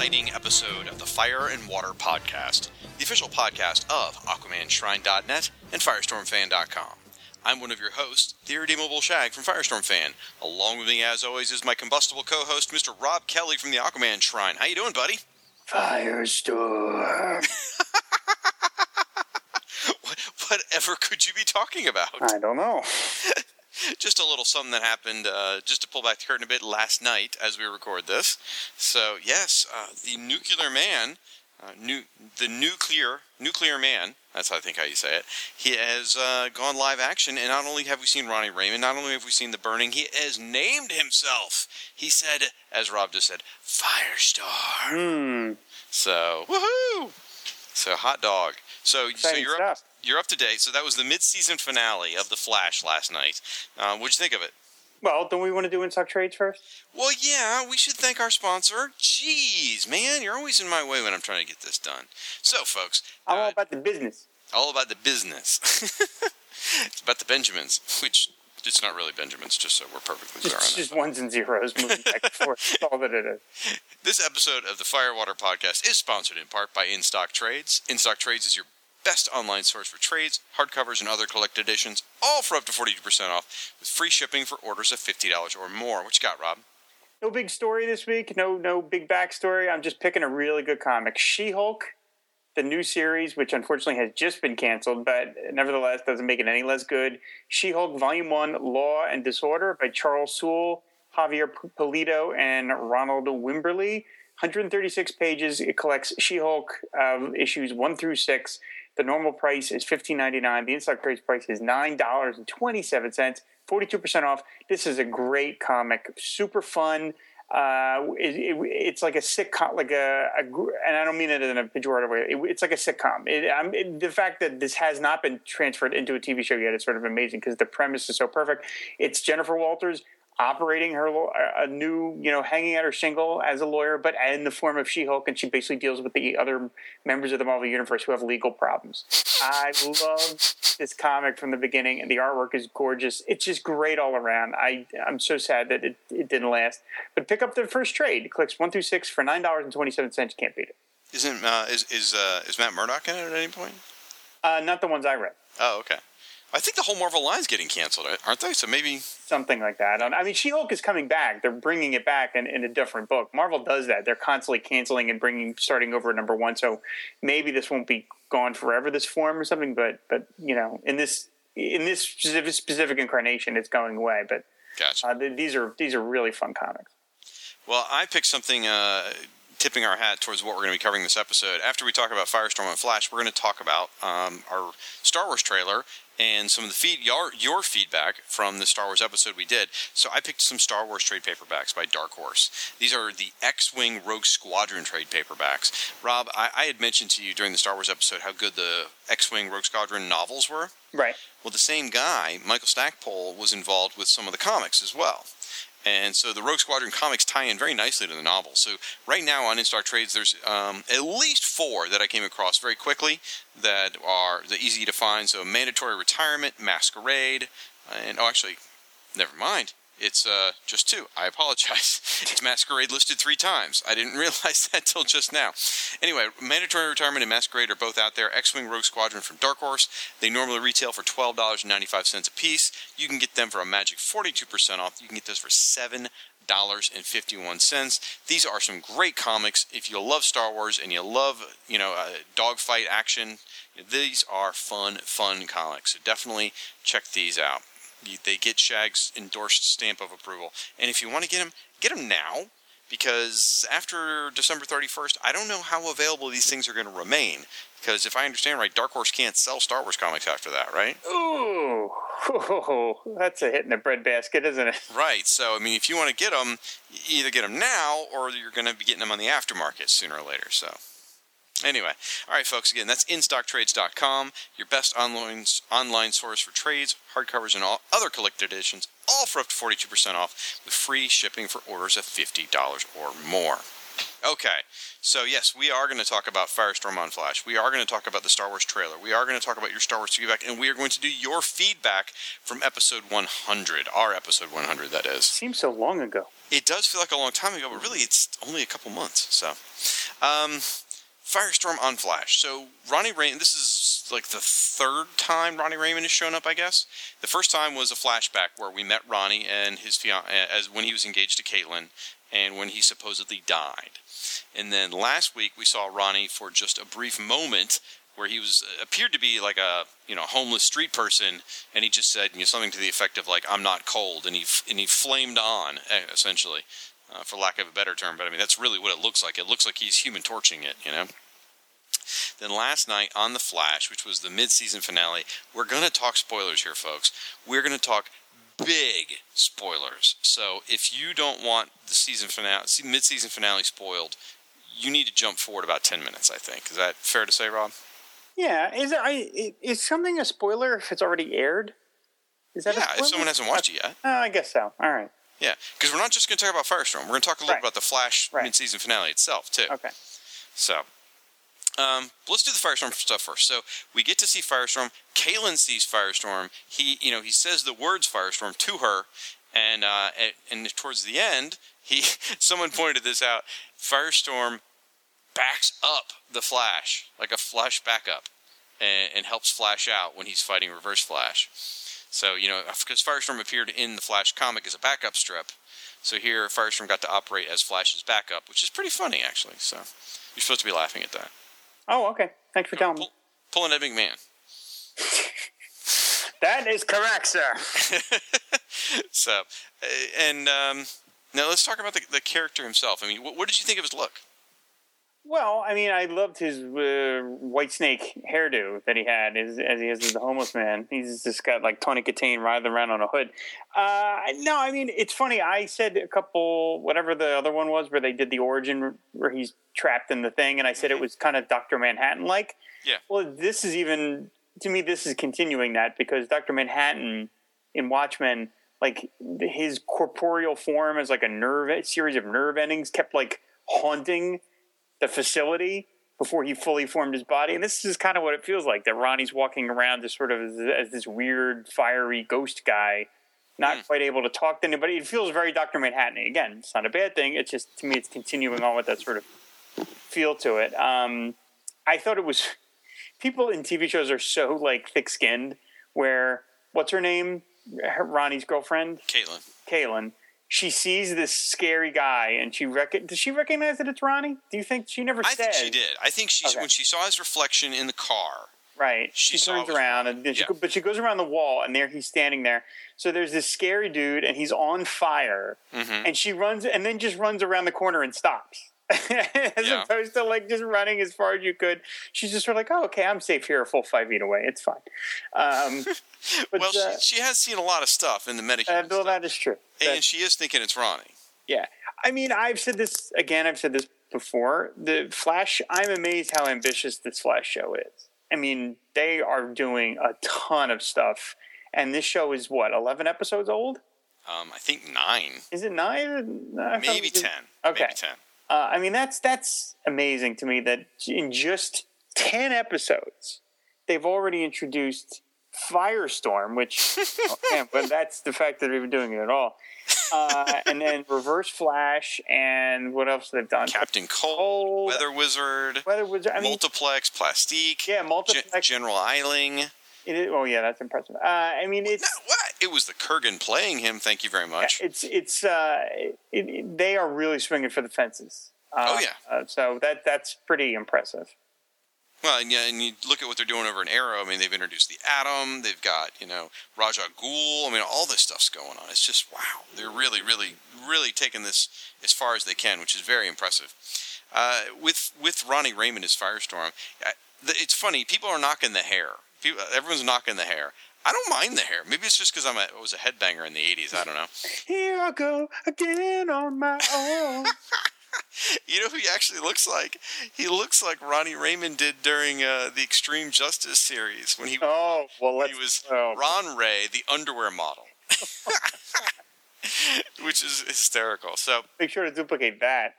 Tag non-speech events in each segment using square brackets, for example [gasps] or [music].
Exciting episode of the Fire and Water Podcast, the official podcast of AquamanShrine.net and FirestormFan.com. I'm one of your hosts, the Irredeemable Shag from Firestorm Fan. Along with me, as always, is my combustible co-host, Mr. Rob Kelly from the Aquaman Shrine. How you doing, buddy? Firestorm. [laughs] What, whatever could you be talking about? I don't know. [laughs] just a little something that happened, uh, just to pull back the curtain a bit, last night as we record this. So yes, uh, the nuclear man, uh, nu- the nuclear nuclear man. That's how I think how you say it. He has uh, gone live action, and not only have we seen Ronnie Raymond, not only have we seen the burning, he has named himself. He said, as Rob just said, Firestar. Hmm. So woohoo! So hot dog. So so you're up. You're up to date. So that was the mid-season finale of the Flash last night. Uh, what'd you think of it? Well, don't we want to do in stock trades first? Well, yeah, we should thank our sponsor. Jeez, man, you're always in my way when I'm trying to get this done. So, folks, I'm uh, all about the business. all about the business. [laughs] it's about the Benjamins, which it's not really Benjamins, just so we're perfectly clear on Just, that. just ones and zeros moving back and forth. That's all that it is. [laughs] This episode of the Firewater Podcast is sponsored in part by In Stock Trades. In Stock Trades is your best online source for trades, hardcovers, and other collected editions, all for up to 42% off, with free shipping for orders of $50 or more. What you got, Rob? No big story this week. No, no big backstory. I'm just picking a really good comic. She-Hulk, the new series, which unfortunately has just been canceled, but nevertheless doesn't make it any less good. She-Hulk Volume One: Law and Disorder by Charles Soule, Javier Pulido, and Ronald Wimberly. 136 pages. It collects She-Hulk uh, issues one through six. The normal price is $15.99. The in-stock price is $9.27. 42% off. This is a great comic. Super fun. Uh, it, it, it's like a sitcom, like a, a, and I don't mean it in a pejorative way. It, it's like a sitcom. The fact that this has not been transferred into a TV show yet is sort of amazing because the premise is so perfect. It's Jennifer Walters operating her a new, you know, hanging out her shingle as a lawyer, but in the form of She-Hulk, and she basically deals with the other members of the Marvel universe who have legal problems. [laughs] I love this comic from the beginning, and the artwork is gorgeous. It's just great all around. I I'm so sad that it, it didn't last. But pick up the first trade. It clicks one through six for nine dollars and twenty seven cents. You can't beat it. Isn't uh, is is uh, is Matt Murdock in it at any point? Uh, not the ones I read. Oh, okay. I think the whole Marvel line's getting canceled, aren't they? So maybe Something like that. I mean, She-Hulk is coming back. They're bringing it back in, in a different book. Marvel does that. They're constantly canceling and bringing, starting over at number one. So maybe this won't be gone forever, this form or something. But but you know, in this in this specific, specific incarnation, it's going away. But gotcha. uh, th- these are these are really fun comics. Well, I picked something uh, tipping our hat towards what we're going to be covering this episode. After we talk about Firestorm and Flash, we're going to talk about um, our Star Wars trailer and some of the feed your, your feedback from the Star Wars episode we did. So I picked some Star Wars trade paperbacks by Dark Horse. These are the X-wing Rogue Squadron trade paperbacks. Rob, I, I had mentioned to you during the Star Wars episode how good the X-wing Rogue Squadron novels were. Right. Well, the same guy, Michael Stackpole, was involved with some of the comics as well. And so the Rogue Squadron comics tie in very nicely to the novel. So right now on InStock Trades, there's um, at least four that I came across very quickly that are the easy to find. So Mandatory Retirement, Masquerade, and oh, actually, never mind. It's uh, just two. I apologize. [laughs] It's Masquerade listed three times. I didn't [laughs] realize that till just now. Anyway, Mandatory Retirement and Masquerade are both out there. X-Wing Rogue Squadron from Dark Horse. They normally retail for $12.95 a piece. You can get them for a magic 42% off. You can get those for 7 dollars and fifty one cents. These are some great comics. If you love Star Wars and you love you know uh, dogfight action, these are fun fun comics. So definitely check these out. You, they get Shag's endorsed stamp of approval. And if you want to get them, get them now because after December 31st, I don't know how available these things are going to remain. Because if I understand right, Dark Horse can't sell Star Wars comics after that, right? Ooh, [laughs] that's a hit in the breadbasket, isn't it? Right. So, I mean, if you want to get them, either get them now or you're going to be getting them on the aftermarket sooner or later. So, anyway, all right, folks. Again, that's InStockTrades.com, your best online online source for trades, hardcovers, and all other collected editions, all for up to 42% off with free shipping for orders of $50 or more. Okay, so yes, we are going to talk about Firestorm on Flash. We are going to talk about the Star Wars trailer. We are going to talk about your Star Wars feedback, and we are going to do your feedback from episode 100, our episode 100, that is. Seems so long ago. It does feel like a long time ago, but really it's only a couple months. So, um, Firestorm on Flash. So Ronnie Raymond, this is like the third time Ronnie Raymond has shown up, I guess. The first time was a flashback where we met Ronnie and his fian- as when he was engaged to Caitlin, and when he supposedly died. And then last week we saw Ronnie for just a brief moment where he was uh, appeared to be like a you know homeless street person, and he just said you know something to the effect of like I'm not cold, and he and he flamed on essentially, uh, for lack of a better term. But I mean that's really what it looks like. It looks like he's human torching it, you know. Then last night on The Flash, which was the mid-season finale, we're going to talk spoilers here, folks. We're going to talk big spoilers. So if you don't want the season finale, mid-season finale spoiled, you need to jump forward about ten minutes. I think is that fair to say, Rob? Yeah. Is it? Is something a spoiler if it's already aired? Is that yeah? if someone hasn't watched it yet. Uh, I guess so. All right. Yeah, because we're not just going to talk about Firestorm. We're going to talk a little Right. bit about the Flash Right. mid-season finale itself too. Okay. So, um, let's do the Firestorm stuff first. So we get to see Firestorm. Caitlin sees Firestorm. He, you know, he says the words Firestorm to her, and uh, and, and towards the end, he [laughs] someone pointed this out. Firestorm backs up the Flash like a Flash backup, and, and helps Flash out when he's fighting Reverse Flash. So you know, because Firestorm appeared in the Flash comic as a backup strip, so here Firestorm got to operate as Flash's backup, which is pretty funny actually. So you're supposed to be laughing at that. Oh, okay. Thanks for telling me. Pull, pulling Ed Man. [laughs] That is correct, sir. [laughs] So, uh, and um, now let's talk about the, the character himself. I mean, what, what did you think of his look? Well, I mean, I loved his uh, white snake hairdo that he had as, as he is as the homeless man. He's just got like Tony Katane riding around on a hood. Uh, no, I mean, it's funny. I said a couple, whatever the other one was, where they did the origin where he's trapped in the thing, and I said it was kind of Doctor Manhattan like. Yeah. Well, this is even to me. This is continuing that because Doctor Manhattan in Watchmen, like his corporeal form as like a nerve a series of nerve endings kept like haunting the facility before he fully formed his body. And this is kind of what it feels like that Ronnie's walking around just sort of as, as this weird, fiery ghost guy, not Hmm. quite able to talk to anybody. It feels very Dr. Manhattan. Again, it's not a bad thing. It's just, to me, it's continuing on with that sort of feel to it. Um, I thought it was, people in TV shows are so like thick skinned where, what's her name? Ronnie's girlfriend? Caitlin. Kaylin, she sees this scary guy and she rec- does she recognize that it's Ronnie? Do you think she never I think she did. I think she's Okay. when she saw his reflection in the car. Right. She She, turns around and then she Yeah. go, but she goes around the wall and there he's standing there. So there's this scary dude and he's on fire Mm-hmm. and she runs and then just runs around the corner and stops. [laughs] as Yeah. opposed to like just running as far as you could. She's just sort of like, oh, okay, I'm safe here, a full five feet away. It's fine. Um, [laughs] but well, uh, she, she has seen a lot of stuff in the uh, metahuman Bill, stuff, that is true. and she is thinking it's Ronnie. yeah, I mean, I've said this again. I've said this before. The Flash. I'm amazed how ambitious this Flash show is. I mean, they are doing a ton of stuff, and this show is what 11 episodes old. Um, I think nine, Is it nine? Maybe it ten. Okay. maybe ten. Uh, I mean, that's that's amazing to me that in just ten episodes, they've already introduced Firestorm, which, [laughs] oh, man, but that's the fact that they've been doing it at all. Uh, and then Reverse Flash, and what else they've done? Captain Cold, Cold. Weather Wizard, Weather Wizard. I mean, Multiplex, Plastique, yeah, Gen- multiplex. General Eiling. It is, oh yeah, that's impressive. Uh, I mean, it's No, what? It was the Kurgan playing him. Thank you very much. it's it's uh, it, it- they are really swinging for the fences. Uh, Oh, yeah. Uh, so that that's pretty impressive. Well, and, yeah, and you look at what they're doing over in Arrow. I mean, they've introduced the Atom. They've got you know Ra's al Ghul. I mean, all this stuff's going on. It's just wow. They're really, really, really taking this as far as they can, which is very impressive. Uh, with with Ronnie Raymond as Firestorm, uh, it's funny. People are knocking the hair. People, everyone's knocking the hair. I don't mind the hair. Maybe it's just because I'm a, I was a headbanger in the '80s. I don't know. Here I go again on my [laughs] own. You know who he actually looks like? He looks like Ronnie Raymond did during uh, the Extreme Justice series when he Oh well, let's. he was oh. Ron Ray, the underwear model, [laughs] which is hysterical. So Make sure to duplicate that.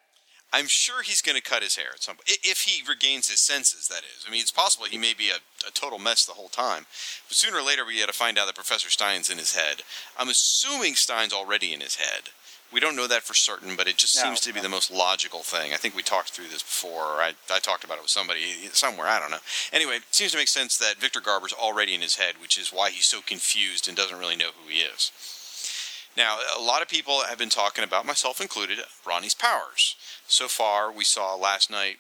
I'm sure he's going to cut his hair at some point if he regains his senses. That is, I mean, it's possible he may be a, a total mess the whole time, but sooner or later we got to find out that Professor Stein's in his head. I'm assuming Stein's already in his head. We don't know that for certain, but it just No. seems to be the most logical thing. I think we talked through this before. Or I, I talked about it with somebody somewhere. I don't know. Anyway, it seems to make sense that Victor Garber's already in his head, which is why he's so confused and doesn't really know who he is. Now, a lot of people have been talking about, myself included, Ronnie's powers. So far, we saw last night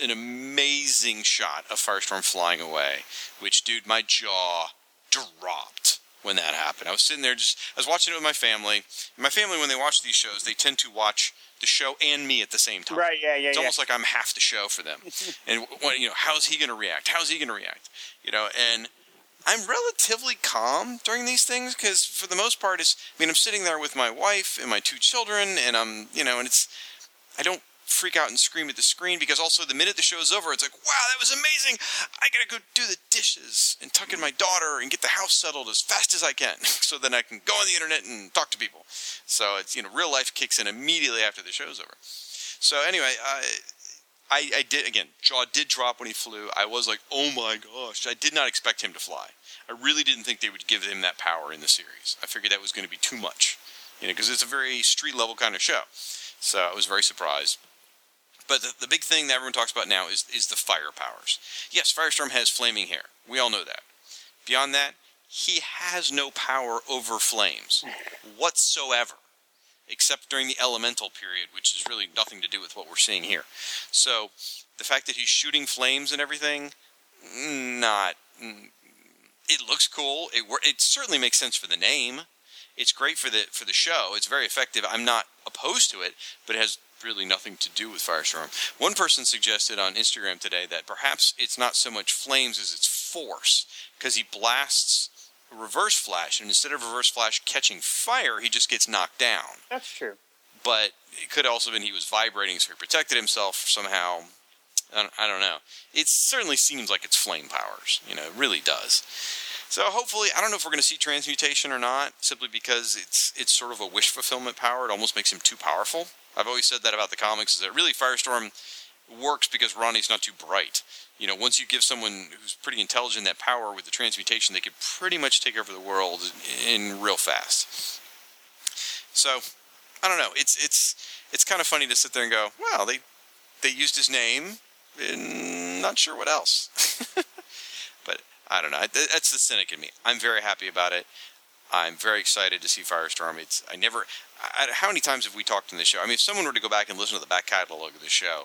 an amazing shot of Firestorm flying away, which, dude, my jaw dropped when that happened. I was sitting there just, I was watching it with my family. My family, when they watch these shows, they tend to watch the show and me at the same time. Right? Yeah. Yeah. It's yeah. almost like I'm half the show for them. [laughs] and you know, how's he going to react? How's he going to react? You know, and I'm relatively calm during these things because for the most part, it's. I mean, I'm sitting there with my wife and my two children, and I'm, you know, and it's. I don't freak out and scream at the screen because also the minute the show's over, it's like, wow, that was amazing. I gotta go do the dishes and tuck in my daughter and get the house settled as fast as I can, [laughs] so then I can go on the internet and talk to people. So it's you know, real life kicks in immediately after the show's over. So anyway, I, I, I did again. Jaw did drop when he flew. I was like, oh my gosh! I did not expect him to fly. I really didn't think they would give him that power in the series. I figured that was going to be too much, you know, because it's a very street level kind of show. So I was very surprised. But the, the big thing that everyone talks about now is is the fire powers. Yes, Firestorm has flaming hair. We all know that. Beyond that, he has no power over flames [laughs] whatsoever except during the elemental period, which is really nothing to do with what we're seeing here. So the fact that he's shooting flames and everything, not. It looks cool. It it certainly makes sense for the name. It's great for the for the show. It's very effective. I'm not opposed to it, but it has really nothing to do with Firestorm. One person suggested on Instagram today that perhaps it's not so much flames as it's force because he blasts reverse flash and instead of reverse flash catching fire, he just gets knocked down That's true. but it could also been he was vibrating, so he protected himself somehow. I don't, I don't know. It certainly seems like it's flame powers. You know, it really does. So hopefully, I don't know if we're going to see transmutation or not, simply because it's it's sort of a wish fulfillment power. It almost makes him too powerful. I've always said that about the comics is that really Firestorm works because Ronnie's not too bright. You know, once you give someone who's pretty intelligent that power with the transmutation, they could pretty much take over the world in real fast. So, I don't know. It's it's it's kind of funny to sit there and go, "Wow, they they used his name, and not sure what else." [laughs] but I don't know. That's the cynic in me. I'm very happy about it. I'm very excited to see Firestorm. It's I never. I, how many times have we talked in this show? I mean, if someone were to go back and listen to the back catalog of the show,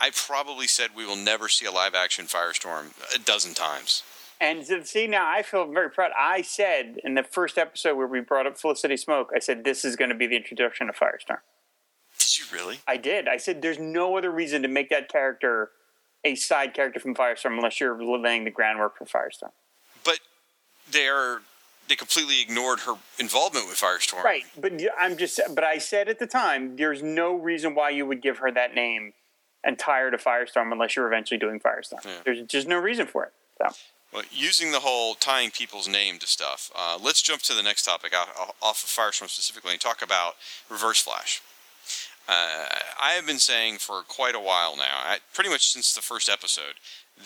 I probably said we will never see a live action Firestorm a dozen times. And see now, I feel very proud. I said in the first episode where we brought up Felicity Smoak, I said this is going to be the introduction of Firestorm. Did Did you really? I did. I said there's no other reason to make that character a side character from Firestorm unless you're laying the groundwork for Firestorm. But they are they completely ignored her involvement with Firestorm. Right, but I'm just. But I said at the time, there's no reason why you would give her that name and tired of Firestorm unless you're eventually doing Firestorm. Yeah. There's just no reason for it. So Well, using the whole tying people's name to stuff, uh, let's jump to the next topic off, of Firestorm specifically and talk about Reverse Flash. Uh, I have been saying for quite a while now, I, pretty much since the first episode,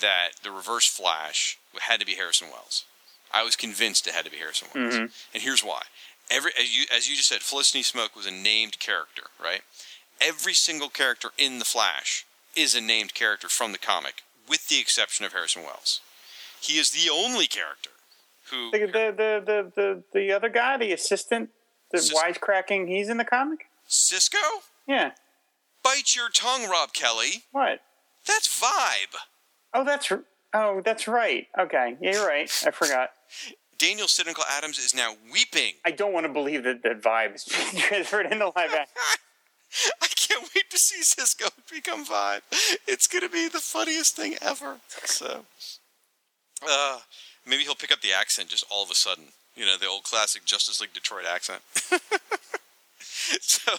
that the Reverse Flash had to be Harrison Wells. I was convinced it had to be Harrison Wells, and here's why. Every as you as you just said, Felicity Smoak was a named character, right? Every single character in the Flash is a named character from the comic, with the exception of Harrison Wells. He is the only character who the the the the, the, the other guy, the assistant, the Sis- wisecracking, he's in the comic. Cisco. Yeah. Bite your tongue, Rob Kelly. What? That's Vibe. Oh, that's oh, that's right. Okay, yeah, you're right. I forgot. [laughs] Daniel Cynical Adams is now weeping. I don't want to believe that that vibe is [laughs] being transferred into live action. [laughs] [laughs] I can't wait to see Cisco become Vibe. It's gonna be the funniest thing ever. So, uh, maybe he'll pick up the accent just all of a sudden. You know, the old classic Justice League Detroit accent. [laughs] so,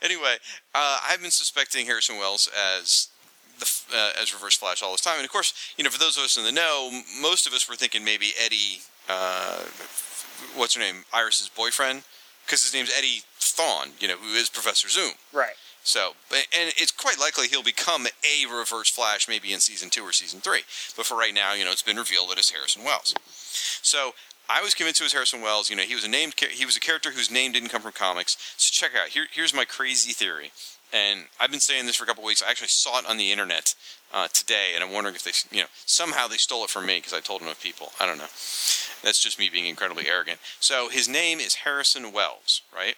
anyway, uh, I've been suspecting Harrison Wells as the uh, as Reverse Flash all this time, and of course, you know, for those of us in the know, most of us were thinking maybe Eddie, uh, what's her name, Iris's boyfriend, because his name's Eddie Thawne, you know, who is Professor Zoom. Right. So, and it's quite likely he'll become a Reverse Flash maybe in season two or season three. But for right now, you know, it's been revealed that it's Harrison Wells. So I was convinced it was Harrison Wells. You know, he was a named he was a character whose name didn't come from comics. So check it out. Here, here's my crazy theory. And I've been saying this for a couple weeks. I actually saw it on the internet uh, today, and I'm wondering if they, you know, somehow they stole it from me because I told enough people. I don't know. That's just me being incredibly arrogant. So his name is Harrison Wells, right?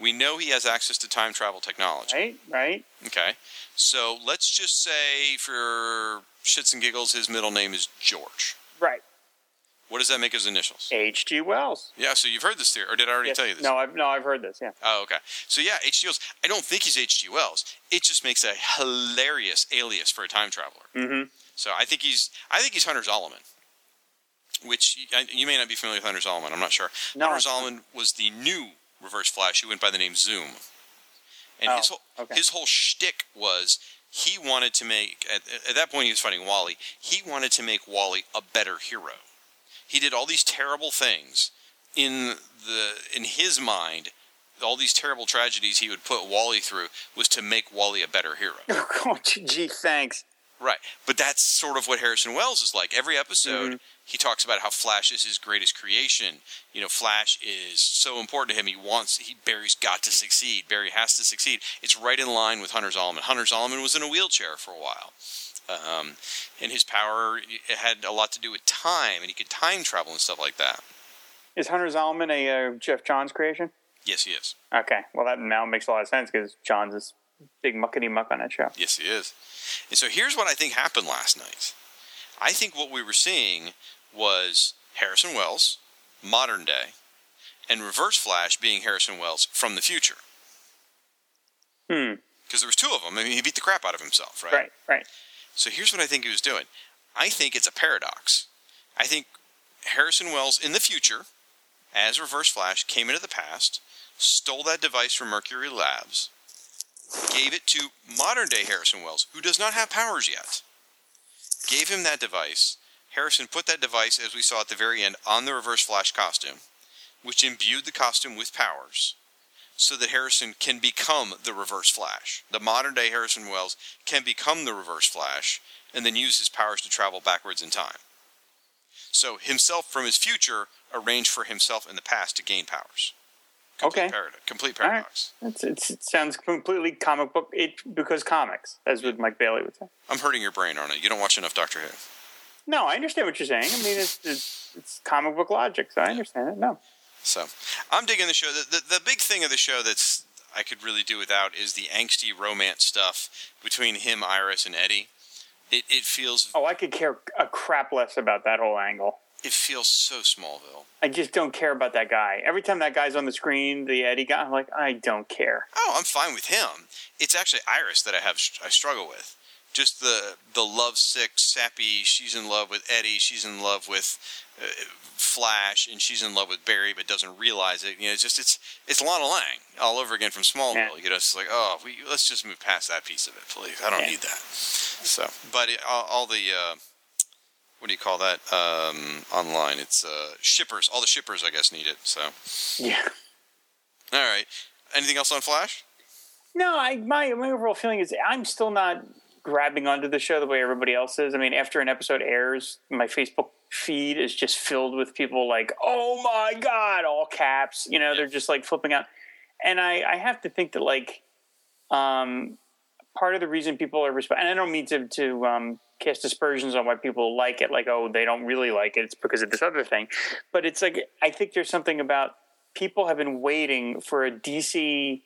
We know he has access to time travel technology. Right. Right. Okay. So let's just say, for shits and giggles, his middle name is George. Right. What does that make his initials? H.G. Wells. Yeah, so you've heard this theory, or did I already Yes. tell you this? No, I've no, I've heard this. Yeah. Oh, okay. So yeah, H.G. Wells. I don't think he's H.G. Wells. It just makes a hilarious alias for a time traveler. Mm-hmm. So I think he's, I think he's Hunter Zolomon. Which you, you may not be familiar with Hunter Zolomon. I'm not sure. No, Hunter I'm- Zolomon was the new Reverse Flash who went by the name Zoom. And Oh, his whole okay. his whole shtick was he wanted to make at, at that point he was fighting Wally. He wanted to make Wally a better hero. He did all these terrible things in the in his mind. All these terrible tragedies he would put Wally through was to make Wally a better hero. [laughs] Oh, gee, thanks. Right. But that's sort of what Harrison Wells is like. Every episode, Mhm. he talks about how Flash is his greatest creation. You know, Flash is so important to him. He wants, he, Barry's got to succeed. Barry has to succeed. It's right in line with Hunter Zolomon. Hunter Zolomon was in a wheelchair for a while. Um, and his power it had a lot to do with time, and he could time travel and stuff like that. Is Hunter Zolomon a uh, Geoff Johns creation? Yes, he is. Okay. Well, that now makes a lot of sense because Johns is big muckety muck on that show. Yes, he is. And so here's what I think happened last night. I think what we were seeing was Harrison Wells, modern day, and Reverse Flash being Harrison Wells from the future. Hmm. Because there was two of them. I mean, he beat the crap out of himself, right? Right. Right. So here's what I think he was doing. I think it's a paradox. I think Harrison Wells in the future, as Reverse Flash, came into the past, stole that device from Mercury Labs, gave it to modern day Harrison Wells, who does not have powers yet. Gave him that device. Harrison put that device, as we saw at the very end, on the Reverse Flash costume, which imbued the costume with powers so that Harrison can become the Reverse Flash. The modern day Harrison Wells can become the Reverse Flash and then use his powers to travel backwards in time. So himself from his future arranged for himself in the past to gain powers. Complete Okay. Paradox. Complete All right. paradox. It's, it's, it sounds completely comic book it because comics, as would Mike Bailey would say. I'm hurting your brain on it. You don't watch enough Doctor Who. No, I understand what you're saying. I mean, it's it's, it's comic book logic, so I understand it. No. So I'm digging the show. The, the, the big thing of the show that's I could really do without is the angsty romance stuff between him, Iris, and Eddie. It, it feels Oh, I could care a crap less about that whole angle. it feels so Smallville. I just don't care about that guy. Every time that guy's on the screen, the Eddie guy, I'm like, I don't care. Oh, I'm fine with him. It's actually Iris that I have I struggle with. Just the the lovesick, sappy. She's in love with Eddie. She's in love with uh, Flash, and she's in love with Barry, but doesn't realize it. You know, it's just it's it's Lana Lang all over again from Smallville. Yeah. You know, it's like oh, we, let's just move past that piece of it, please. I don't Yeah. need that. So, but it, all, all the uh, what do you call that um, online? It's uh, shippers. All the shippers, I guess, need it. So, Yeah. all right. Anything else on Flash? No, I my my overall feeling is I'm still not grabbing onto the show the way everybody else is. I mean, after an episode airs, my Facebook feed is just filled with people like, "Oh my god!" all caps. You know, they're just like flipping out. And I I have to think that like, um, part of the reason people are responding, and I don't mean to to um, cast aspersions on why people like it, like oh they don't really like it, it's because of this other thing. But it's like I think there's something about people have been waiting for a DC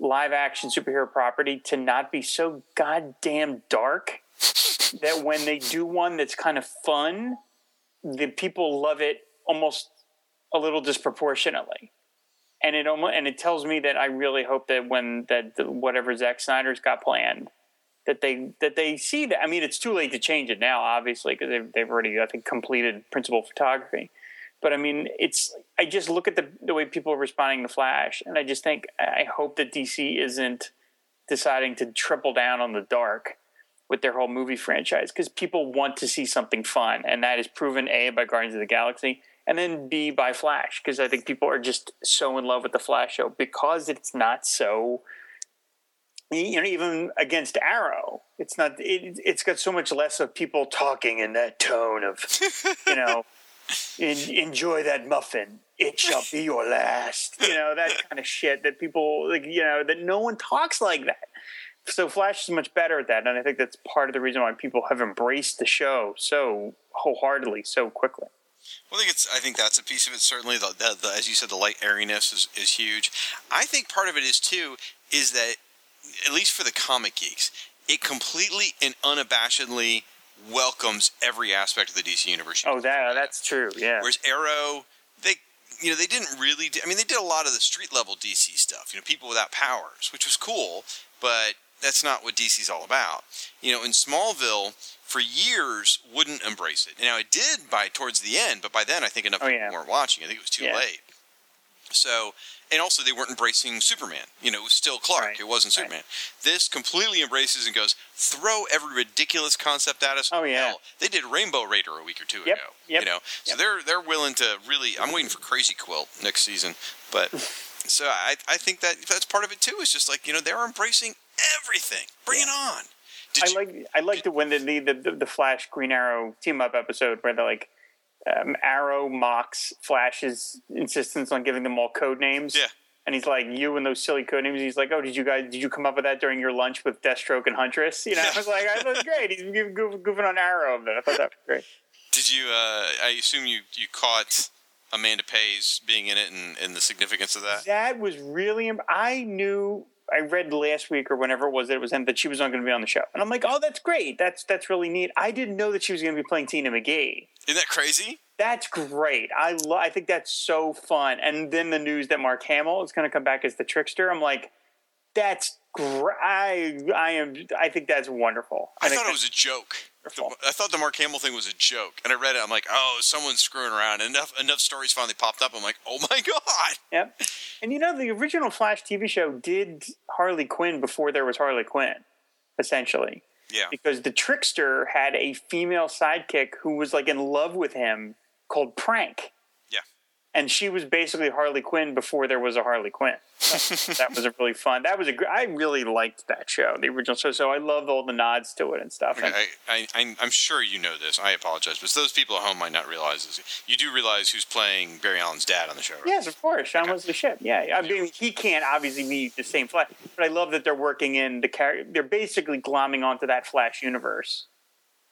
live action superhero property to not be so goddamn dark that when they do one that's kind of fun, the people love it almost a little disproportionately. And it almost and it tells me that I really hope that when that the, whatever Zack Snyder's got planned, that they that they see that. I mean, it's too late to change it now, obviously, because they've they've already I think completed principal photography. But I mean, it's I just look at the the way people are responding to Flash, and I just think I hope that DC isn't deciding to triple down on the dark with their whole movie franchise because people want to see something fun, and that is proven a by Guardians of the Galaxy, and then b by Flash because I think people are just so in love with the Flash show because it's not so. You know, even against Arrow, it's not. It, it's got so much less of people talking in that tone of, you know, [laughs] en- enjoy that muffin. It shall be your last. You know that [laughs] kind of shit that people like. You know that no one talks like that. So Flash is much better at that, and I think that's part of the reason why people have embraced the show so wholeheartedly, so quickly. Well, I think it's. I think that's a piece of it. Certainly, the, the, the as you said, the light airiness is, is huge. I think part of it is too is that at least for the comic geeks, it completely and unabashedly welcomes every aspect of the DC universe. Oh, that uh, that's true. Yeah. Whereas Arrow, they you know they didn't really. Do, I mean, they did a lot of the street level DC stuff. You know, people without powers, which was cool, but that's not what DC's all about. You know, in Smallville, for years wouldn't embrace it. Now it did by towards the end, but by then I think enough Oh, people weren't watching. I think it was too Yeah. late. So, and also they weren't embracing Superman. You know, it was still Clark. Right. It wasn't Right. Superman. This completely embraces and goes throw every ridiculous concept at us. Oh, yeah. Hell, they did Rainbow Raider a week or two Yep. ago. Yep. You know, so Yep. they're they're willing to really. I'm waiting for Crazy Quilt next season, but [laughs] so I I think that that's part of it too. Is just like you know they're embracing everything. Bring it on. Did I you, like I liked it when the the, the the Flash Green Arrow team up episode where they're like um, Arrow mocks Flash's insistence on giving them all code names. Yeah. And he's like, you and those silly code names. He's like, oh, did you guys, did you come up with that during your lunch with Deathstroke and Huntress? You know, I was like, it was great. He's goof- goof- goofing on Arrow over there. I thought that was great. Did you? Uh, I assume you you caught Amanda Pays being in it and, and the significance of that. That was really. im- I knew. I read last week or whenever it was that it was in that she was not going to be on the show, and I'm like, oh, that's great. That's that's really neat. I didn't know that she was going to be playing Tina McGee. Isn't that crazy? That's great. I lo- I think that's so fun. And then the news that Mark Hamill is going to come back as the trickster. I'm like, that's great. I I am. I think that's wonderful. I think thought it was a joke. The- I thought the Mark Hamill thing was a joke, and I read it. I'm like, oh, someone's screwing around. And enough enough stories finally popped up. I'm like, oh my [laughs] god. Yep. And you know, the original Flash TV show did Harley Quinn before there was Harley Quinn, essentially. Yeah. Because the trickster had a female sidekick who was like in love with him called Prank. And she was basically Harley Quinn before there was a Harley Quinn. [laughs] that was a really fun. That was a. I really liked that show, the original show. So I loved all the nods to it and stuff. Okay, I, I, I'm sure you know this. I apologize, but those people at home might not realize this. You do realize who's playing Barry Allen's dad on the show, right? Yes, of course. John Wesley Shipp. Yeah, I mean, he can't obviously be the same Flash, but I love that they're working in the character. They're basically glomming onto that Flash universe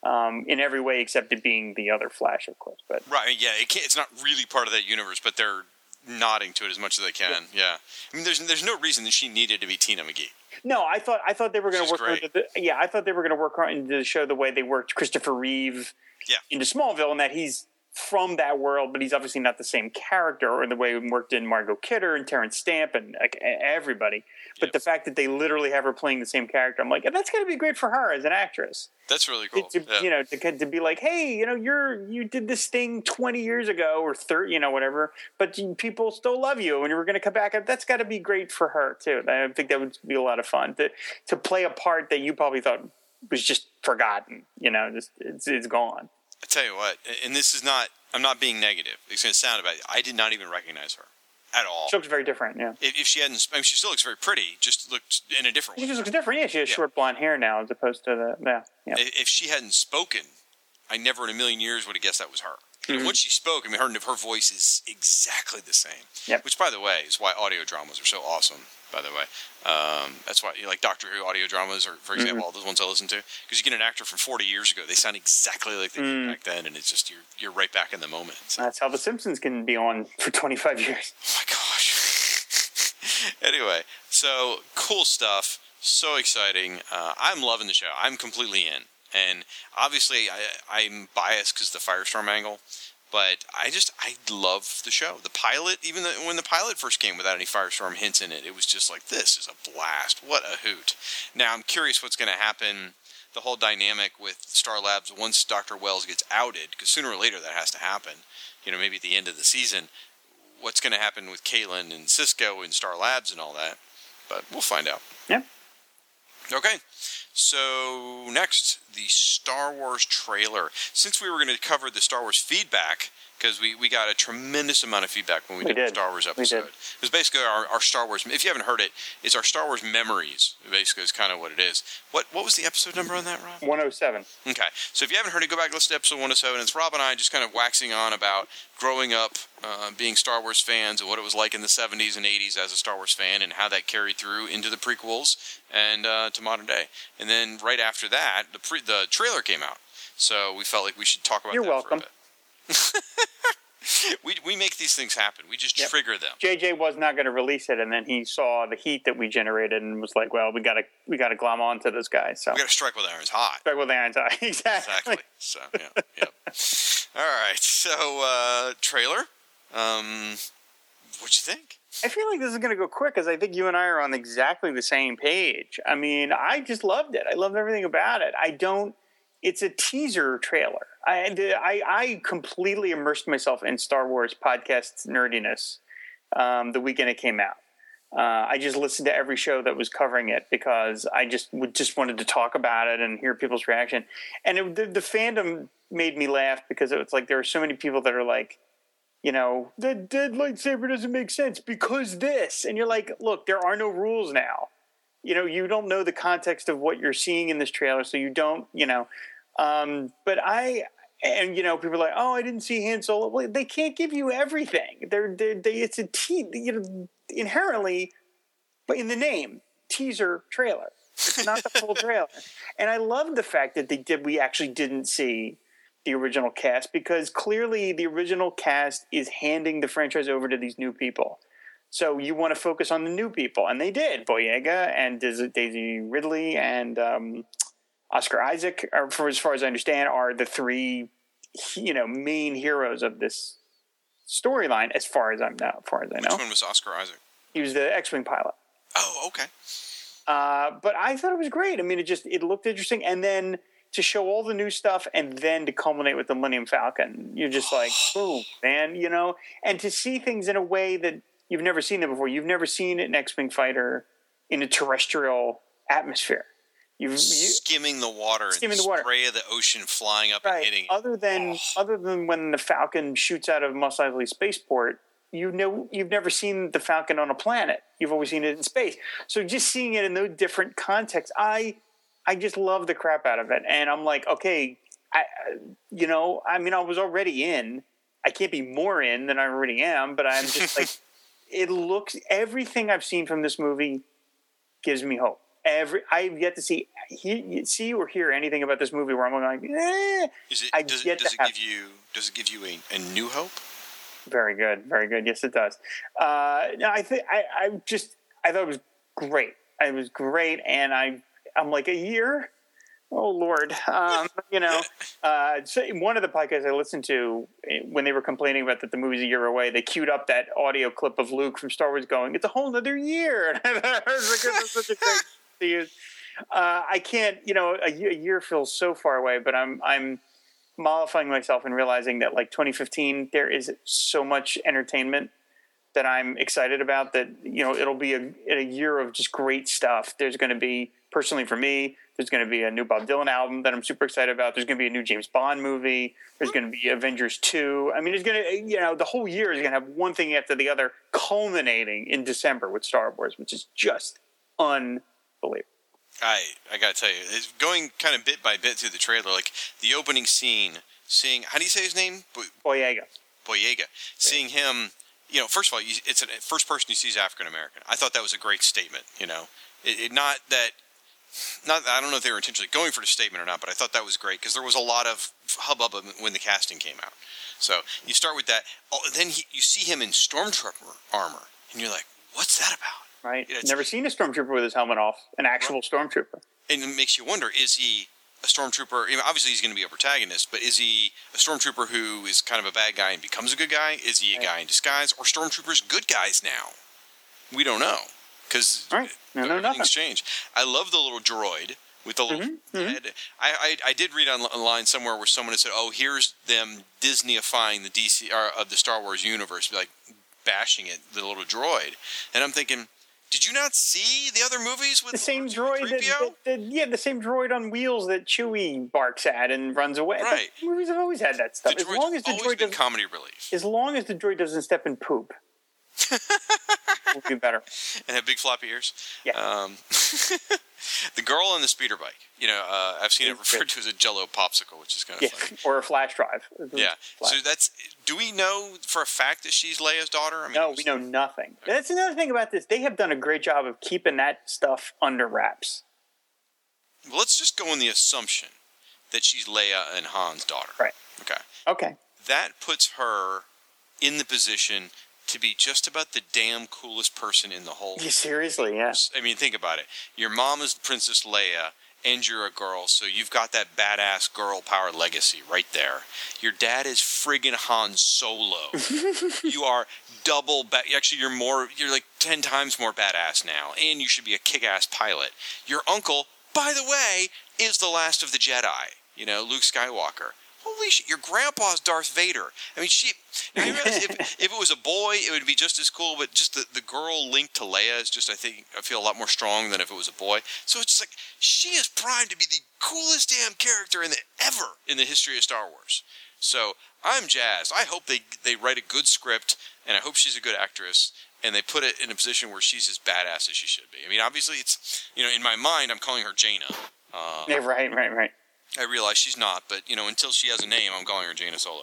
um, in every way except it being the other Flash, of course. But Right. Yeah. It it's not really part of that universe, but they're nodding to it as much as they can. Yeah. I mean, there's there's no reason that she needed to be Tina McGee. no, I thought I thought they were going to work. great. The, yeah, I thought they were going to work on into the show the way they worked Christopher Reeve Yeah. into Smallville, and that he's from that world, but he's obviously not the same character or the way he worked in Margot Kidder and Terrence Stamp and like, everybody. But Yep. the fact that they literally have her playing the same character, I'm like, that's got to be great for her as an actress. That's really cool. To, Yeah. You know, to, to be like, hey, you know, you're you did this thing 20 years ago or 30, you know, whatever, but people still love you, and you were going to come back. That's got to be great for her too. I think that would be a lot of fun to to play a part that you probably thought was just forgotten. You know, just it's it's gone. I tell you what, and this is not. I'm not being negative. It's going to sound about. I did not even recognize her at all. She looks very different. Yeah, If, if she hadn't, I mean, she still looks very pretty. Just looked in a different she way. just looks different. Yeah, she has Yeah. short blonde hair now as opposed to the yeah yeah. If she hadn't spoken, I never in a million years would have guessed that was her. Mhm. once she spoke, I mean, her her voice is exactly the same. Yep. Which, by the way, is why audio dramas are so awesome. By the way, um, that's why you know, like Doctor Who audio dramas, or for example, all those ones I listen to, because you get an actor from 40 years ago, they sound exactly like they did Mm. back then, and it's just you're you're right back in the moment. So, That's how The Simpsons can be on for 25 years. oh my gosh. [laughs] anyway, so cool stuff. So exciting. Uh, I'm loving the show. I'm completely in. And obviously, I, I'm biased because the Firestorm angle. But I just, I love the show. The pilot, even the, when the pilot first came without any Firestorm hints in it, it was just like, this is a blast. What a hoot. Now, I'm curious what's going to happen, the whole dynamic with Star Labs once Dr. Wells gets outed, because sooner or later that has to happen. You know, maybe at the end of the season what's going to happen with Caitlin and Cisco and Star Labs and all that. But we'll find out. Yeah. Okay. So next, the Star Wars trailer. Since we were going to cover the Star Wars feedback, because we, we got a tremendous amount of feedback when we, We did, the. Star Wars We episode. did. It was basically our, our Star Wars. If you haven't heard it, it's our Star Wars memories. Basically, is kind of what it is. What what was the episode number on that, Rob? 107. Okay, so if you haven't heard it, go back and listen to episode 107. It's Rob and I just kind of waxing on about growing up, uh, being Star Wars fans, and what it was like in the 70s and 80s as a Star Wars fan, and how that carried through into the prequels and uh, to modern day. And then right after that, the pre- the trailer came out, so we felt like we should talk about You're that welcome. for a bit. [laughs] we we make these things happen. We just Yep. trigger them. JJ was not going to release it, and then he saw the heat that we generated and was like, "Well, we got to we got to glom on to this guy." So We got to strike while the iron's hot. Strike while the iron's hot. [laughs] exactly. exactly. So yeah, yep. [laughs] All right. So uh, trailer. Um, what'd you think? I feel like this is going to go quick because I think you and I are on exactly the same page. I mean, I just loved it. I loved everything about it. I don't. It's a teaser trailer. I I, I completely immersed myself in Star Wars podcast nerdiness um, the weekend it came out. Uh, I just listened to every show that was covering it because I just would just wanted to talk about it and hear people's reaction. And it, the, the fandom made me laugh because it was like there are so many people that are like, you know, the dead lightsaber doesn't make sense because this. And you're like, look, there are no rules now. You know, you don't know the context of what you're seeing in this trailer, so you don't, you know. Um, but I, and you know, people are like, oh, I didn't see Han Solo. Well, they can't give you everything. They're, they're they, it's a te- you know, inherently, but in the name, teaser trailer. It's not the full [laughs] trailer. And I love the fact that they did. We actually didn't see the original cast because clearly the original cast is handing the franchise over to these new people. So you want to focus on the new people, and they did. Boyega and Daisy Ridley and um, Oscar Isaac, are, for as far as I understand, are the three, you know, main heroes of this storyline. As far as I'm now, as far as I know, Which one was Oscar Isaac? he was the X-wing pilot. Oh, okay. Uh, but I thought it was great. I mean, it just it looked interesting, and then to show all the new stuff, and then to culminate with the Millennium Falcon, you're just like, [sighs] boom, man, you know. And to see things in a way that you've never seen them before. You've never seen an X-wing fighter in a terrestrial atmosphere. You've you, Skimming the water Skimming and the water. spray of the ocean flying up and right. hitting. Other than Oh. [sighs] other than when the Falcon shoots out of Mos Eisley Spaceport, you know you've never seen the Falcon on a planet. You've always seen it in space. So just seeing it in those different contexts, I I just love the crap out of it. And I'm like, okay, I you know, I mean, I was already in. I can't be more in than I already am, but I'm just like, [laughs] it looks everything I've seen from this movie gives me hope. Every I've yet to see he, see or hear anything about this movie where I'm like, eh, Is it, I does get it, does it give you does it give you a, a new hope? Very good, very good. Yes, it does. Uh, no, I think I, I just I thought it was great. It was great, and I I'm like a year Oh Lord, um, [laughs] you know, uh, so one of the podcasts I listened to eh, when they were complaining about that the movie's a year away, they queued up that audio clip of Luke from Star Wars going, "It's a whole other year." [laughs] I was like, "This is such a [laughs] great to use." Uh, I can't, you know, a, year- a year feels so far away, but I'm I'm mollifying myself and realizing that like 2015, there is so much entertainment that I'm excited about. That you know, it'll be a, a year of just great stuff. There's going to be personally for me. There's going to be a new Bob Dylan album that I'm super excited about. There's going to be a new James Bond movie. There's going to be Avengers 2. I mean, it's going to, you know, the whole year is going to have one thing after the other, culminating in December with Star Wars, which is just unbelievable. I I gotta tell you, it's going kind of bit by bit through the trailer. Like the opening scene, seeing how do you say his name? Bo- Boyega. Boyega. Seeing him, you know, first of all, you, it's a first person you see is African American. I thought that was a great statement. You know, it, it, not that, not I don't know if they were intentionally going for the statement or not, but I thought that was great because there was a lot of hubbub when the casting came out. So you start with that. Oh, then he, you see him in stormtrooper armor, and you're like, what's that about? Right? Never seen a stormtrooper with his helmet off, an actual stormtrooper. and it makes you wonder: Is he a stormtrooper? You know, obviously, he's going to be a protagonist, but is he a stormtrooper who is kind of a bad guy and becomes a good guy? Is he a guy in disguise, or stormtroopers good guys now? We don't know because Right. No, no, nothing. changed. I love the little droid with the little Mm-hmm, head. I, I I did read online somewhere where someone had said, "Oh, here's them Disneyifying the DC or, of the Star Wars universe, like bashing it, the little droid." And I'm thinking. Did you not see the other movies with The same droid that, that, that- yeah, the same droid on wheels that Chewie barks at and runs away. Right. The movies have always had that The stuff. As long as the droid been doesn't, comedy relief as long as the droid doesn't step in poop, [laughs] we'll be better. and have big floppy ears. Yeah. Um, [laughs] the girl on the speeder bike. You know, uh, I've seen it referred to as a Jello popsicle, which is kind of Yeah, funny. or a flash drive. [laughs] Yeah. Flash. So that's. Do we know for a fact that she's Leia's daughter? I mean, no, we know nothing. That's another thing about this. They have done a great job of keeping that stuff under wraps. Well, let's just go on the assumption that she's Leia and Han's daughter. Right. Okay. Okay. That puts her in the position to be just about the damn coolest person in the whole Yeah, seriously, yeah. I mean, think about it. Your mom is Princess Leia, and you're a girl, so you've got that badass girl power legacy right there. Your dad is friggin' Han Solo. [laughs] you are double. Ba- actually, you're more. You're like ten times more badass now, and you should be a kick-ass pilot. Your uncle, by the way, is the last of the Jedi. You know, Luke Skywalker. Holy shit! Your grandpa's Darth Vader. I mean, she. Now you realize if, [laughs] if it was a boy, it would be just as cool. But just the, the girl linked to Leia is just, I think, I feel a lot more strong than if it was a boy. So it's just like she is primed to be the coolest damn character in the ever in the history of Star Wars. So I'm jazzed. I hope they they write a good script, and I hope she's a good actress, and they put it in a position where she's as badass as she should be. I mean, obviously, it's you know, in my mind, I'm calling her Jaina. Uh, Yeah, [laughs] right, right, right. I realize she's not, but you know, until she has a name, I'm calling her Jaina Solo.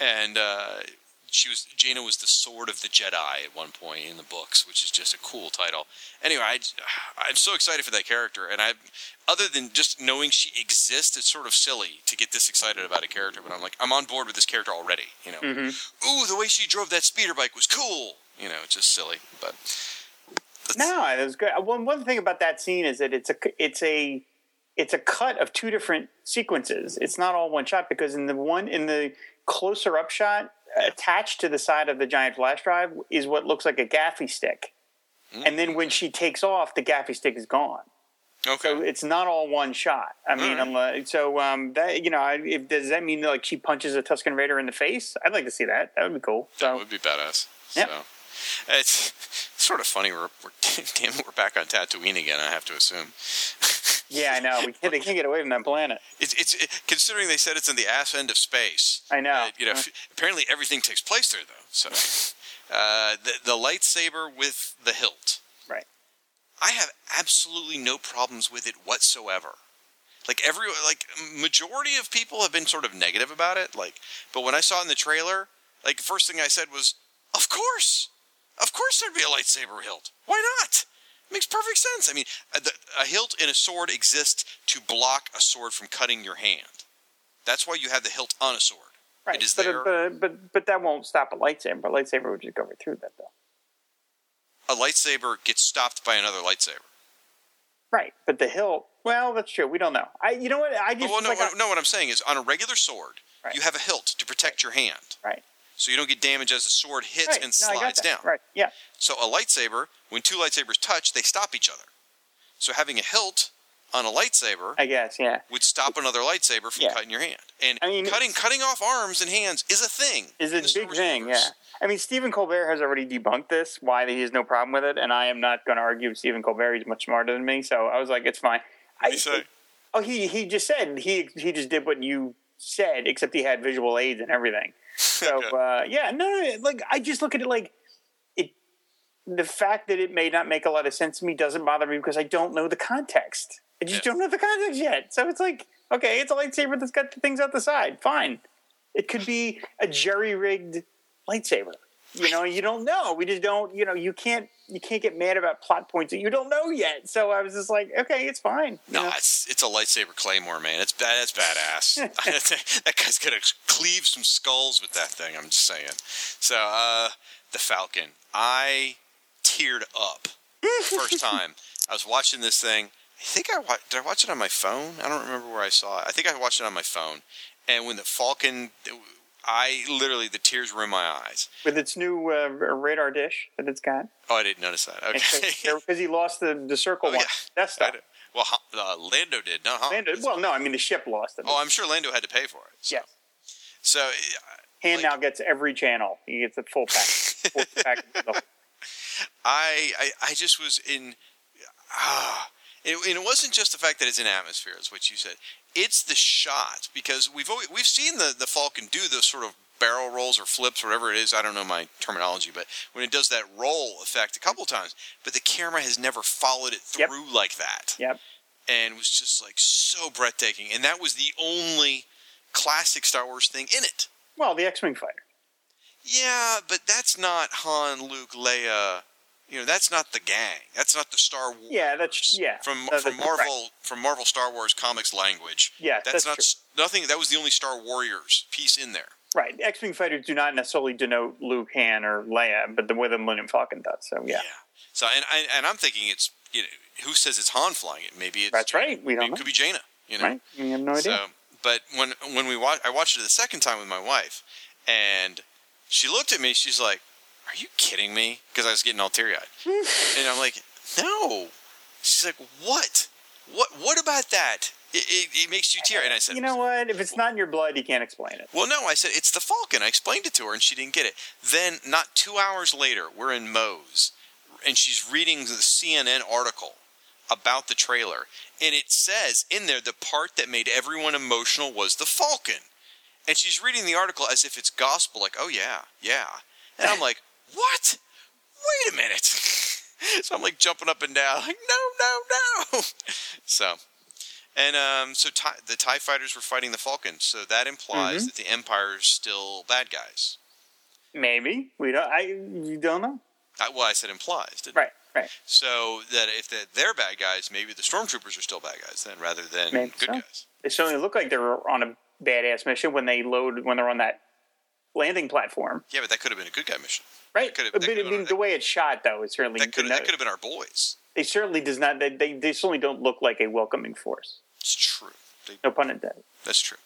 And uh, she was Jaina was the sword of the Jedi at one point in the books, which is just a cool title. Anyway, I, [sighs] I'm so excited for that character, and I, other than just knowing she exists, it's sort of silly to get this excited about a character. But I'm like, I'm on board with this character already. You know, ooh, the way she drove that speeder bike was cool. You know, it's just silly, but No, it was good. One one thing about that scene is that it's a it's a it's a cut of two different sequences. It's not all one shot because in the one in the closer up shot attached to the side of the giant flash drive is what looks like a gaffi stick. And then when she takes off, the gaffi stick is gone. okay. So it's not all one shot. I mean, All unless, so um, that you know, I- if, does that mean that, like she punches a Tusken Raider in the face? I'd like to see that. That would be cool. That So would be badass. Yep. So it's sort of funny. We're, we're [laughs] damn, we're back on Tatooine again. I have to assume. [laughs] yeah, I know we can't, they can't get away from that planet. It's it's it, considering they said it's in the ass end of space. I know. uh, you know, apparently everything takes place there though. So uh, the the lightsaber with the hilt. Right. I have absolutely no problems with it whatsoever. Like every like majority of people have been sort of negative about it. Like, but when I saw it in the trailer, like the first thing I said was, "Of course, of course there'd be a lightsaber hilt. Why not? Makes perfect sense. I mean, a, the, a hilt in a sword exists to block a sword from cutting your hand. That's why you have the hilt on a sword. Right. It is but, there. but but but that won't stop a lightsaber. A lightsaber would just go right through that, though. A lightsaber gets stopped by another lightsaber. Right, but the hilt. Well, that's true. We don't know. I, you know what? I just well, no, like what, I- no. What I'm saying is, on a regular sword, Right. you have a hilt to protect your hand, right, so you don't get damage as the sword hits right. and No, slides down. Right, yeah, So a lightsaber, when two lightsabers touch, they stop each other. So having a hilt on a lightsaber I guess, yeah. would stop another lightsaber from Yeah. cutting your hand. And I mean, cutting cutting off arms and hands is a thing. Is a big thing, universe. yeah. I mean, Stephen Colbert has already debunked this, why he has no problem with it, and I am not going to argue with Stephen Colbert. He's much smarter than me, so I was like, it's fine. What I, say? Oh, he he just said he he just did what you said, except he had visual aids and everything. So uh, yeah, no, no, like I just look at it like it. The fact that it may not make a lot of sense to me doesn't bother me because I don't know the context. I just Yeah. don't know the context yet. So it's like, okay, it's a lightsaber that's got the things out the side. Fine. It could be a jerry rigged lightsaber. You know, you don't know. We just don't. You know, you can't. You can't get mad about plot points that you don't know yet. So I was just like, okay, it's fine. you No, know? it's it's a lightsaber claymore, man. It's bad. That's badass. [laughs] [laughs] that guy's gonna cleave some skulls with that thing. I'm just saying. So, uh, the Falcon. I teared up the first [laughs] time I was watching this thing. I think I wa- did. I watch it on my phone. I don't remember where I saw it. I think I watched it on my phone. And when the Falcon, I literally the tears were in my eyes. with its new uh, radar dish that it's got. Oh, I didn't notice that. Okay. [laughs] Because he lost the, the circle Oh, one. yeah. That's stuff. Well, uh, Lando did, not Han. Lando, well, no, I mean the ship lost it. Oh, I'm sure Lando had to pay for it. So, yes. So, uh, Han like- now gets every channel. He gets a full pack. [laughs] full pack I, I, I just was in. Ah, it, and it wasn't just the fact that it's in atmosphere, is what you said. It's the shot because we've always, we've seen the the Falcon do those sort of barrel rolls or flips, whatever it is. I don't know my terminology, but when it does that roll effect a couple times, but the camera has never followed it Yep. through like that, Yep. and was just like so breathtaking. And that was the only classic Star Wars thing in it. Well, the X-wing fighter. Yeah, but that's not Han, Luke, Leia. You know, that's not the gang. That's not the Star Wars. Yeah, that's yeah. From No, from Marvel right. from Marvel Star Wars comics language. Yeah, that's, that's not true. nothing. That was the only Star Warriors piece in there. Right. X-wing fighters do not necessarily denote Luke, Han, or Leia, but the way the Millennium Falcon does. So yeah, yeah. So and I, and I'm thinking it's you know who says it's Han flying it? Maybe it's that's right. We don't it know. could be Jaina. You know. Right. We have no idea. So, but when when we watch, I watched it the second time with my wife, and she looked at me. She's like, "Are you kidding me?" Because I was getting all teary eyed, [laughs] and I'm like, "No." She's like, "What? What? What about that? It, it, it makes you tear." And I said, you know what? If it's not in your blood, you can't explain it. well, no, I said it's the Falcon. I explained it to her, and she didn't get it. Then, not two hours later, we're in Moe's, and she's reading the CNN article about the trailer, and it says in there the part that made everyone emotional was the Falcon, and she's reading the article as if it's gospel, like, "Oh yeah, yeah," and I'm [laughs] like, "What? Wait a minute!" [laughs] so I'm like jumping up and down, like, "No, no, no!" [laughs] So. And um, so tie, the Tie Fighters were fighting the Falcon, so that implies Mhm. that the Empire's still bad guys. Maybe we don't. I you don't know. I, well, I said implies, didn't I? Right. Right. So that if the, they're bad guys, maybe the Stormtroopers are still bad guys then, rather than Maybe good so. guys. They certainly look like they're on a badass mission when they load when they're on that landing platform. Yeah, but that could have been a good guy mission. Right. could've- but that I mean, the way it's shot, though, is certainly That could that have been our boys. they certainly does not. They, they they certainly don't look like a welcoming force. It's true. They, No pun intended. that's true.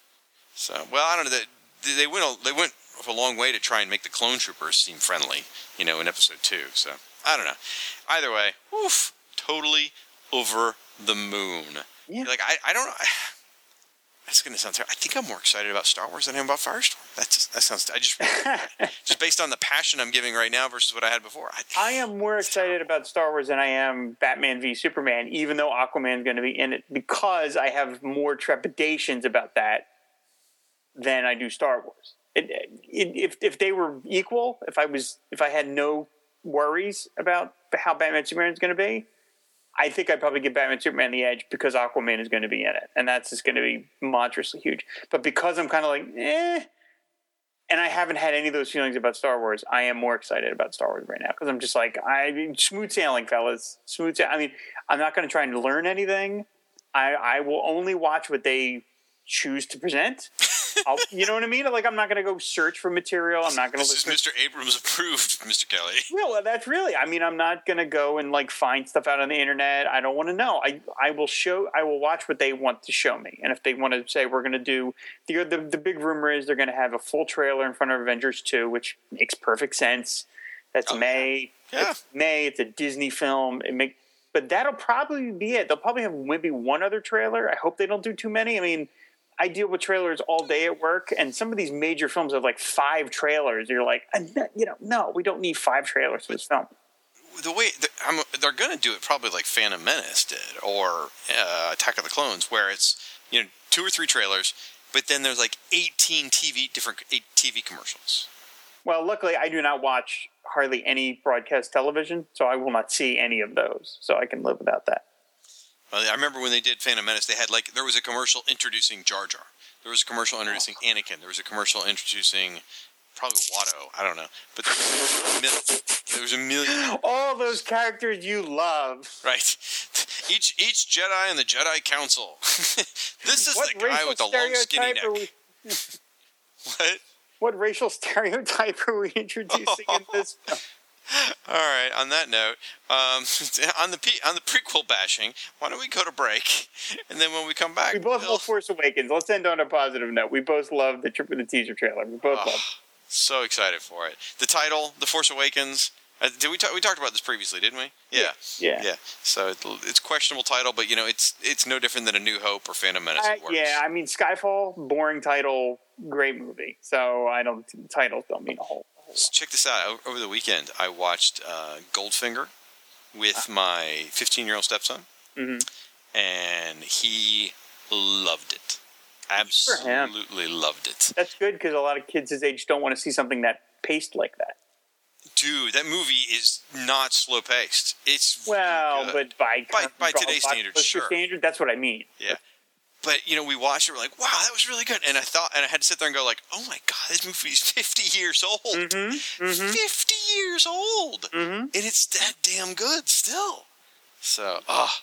So, well, I don't know. They, they went a, they went a long way to try and make the clone troopers seem friendly, you know, in episode two. So I don't know. Either way, oof, totally over the moon. Yeah. Like I, I don't know. That's gonna sound terrible. I think I'm more excited about Star Wars than I am about Firestorm. That's that sounds. I just [laughs] just based on the passion I'm giving right now versus what I had before. I, I am more excited about Star Wars than I am Batman v Superman, even though Aquaman's going to be in it, because I have more trepidations about that than I do Star Wars. It, it, if if they were equal, if I was if I had no worries about how Batman Superman is going to be, I think I'd probably give Batman Superman the edge because Aquaman is going to be in it, and that's just going to be monstrously huge. But because I'm kind of like, eh, and I haven't had any of those feelings about Star Wars, I am more excited about Star Wars right now because I'm just like, I smooth sailing, fellas, smooth. Sailing. I mean, I'm not going to try and learn anything. I I will only watch what they choose to present, I'll, you know what I mean? Like I'm not going to go search for material. I'm not going to This is. Mr. Abrams approved, [laughs] Mr. Kelly. Well, uh, that's really. I mean, I'm not going to go and like find stuff out on the internet. I don't want to know. I I will show. I will watch what they want to show me. And if they want to say we're going to do the, the the big rumor is they're going to have a full trailer in front of Avengers 2, which makes perfect sense. That's Oh, May. Yeah. It's May. It's a Disney film. It make, but that'll probably be it. They'll probably have maybe one other trailer. I hope they don't do too many. I mean, I deal with trailers all day at work, and some of these major films have like five trailers. You're like, "Uh, you know, no, we don't need five trailers for this film. The way the, I'm, they're going to do it probably like Phantom Menace did or uh, Attack of the Clones, where it's you know two or three trailers, but then there's like 18 TV different eight TV commercials. Well, luckily, I do not watch hardly any broadcast television, so I will not see any of those. So I can live without that. Well, I remember when they did Phantom Menace, they had like there was a commercial introducing Jar Jar. There was a commercial introducing oh. Anakin. There was a commercial introducing probably Watto. I don't know, but there was a million. There was a million [gasps] All those characters you love. right. [laughs] Each each Jedi and the Jedi Council. [laughs] this is What the guy with the long skinny neck. we? [laughs] What? What racial stereotype are we introducing in this? film? All right. On that note, um, [laughs] on the P- on the prequel bashing, why don't we go to break, [laughs] and then when we come back, We both we'll- love Force Awakens. Let's end on a positive note. We both love the tri- the teaser trailer. We both Oh, love. so excited for it. The title, The Force Awakens. Uh, did we talk? We talked about this previously, didn't we? Yeah. Yeah. Yeah. So it, it's questionable title, but you know, it's it's no different than a New Hope or Phantom Menace. Uh, works. yeah, I mean Skyfall, boring title, great movie. So I don't titles don't mean a whole. So check this out. Over the weekend, I watched uh, Goldfinger with my 15 year old stepson, Mhm. and he loved it. Absolutely loved it. That's good because a lot of kids his age don't want to see something that paced like that. Dude, that movie is not slow paced. It's really Well, good. but by By- by today's standards, sure. standard, that's what I mean. Yeah. But you know, we watched it. We're like, "Wow, that was really good." And I thought, and I had to sit there and go, "Like, oh my god, this movie's [laughs] fifty years old. Mm-hmm. Mm-hmm. Fifty years old, Mm-hmm. and it's that damn good still." So, ah,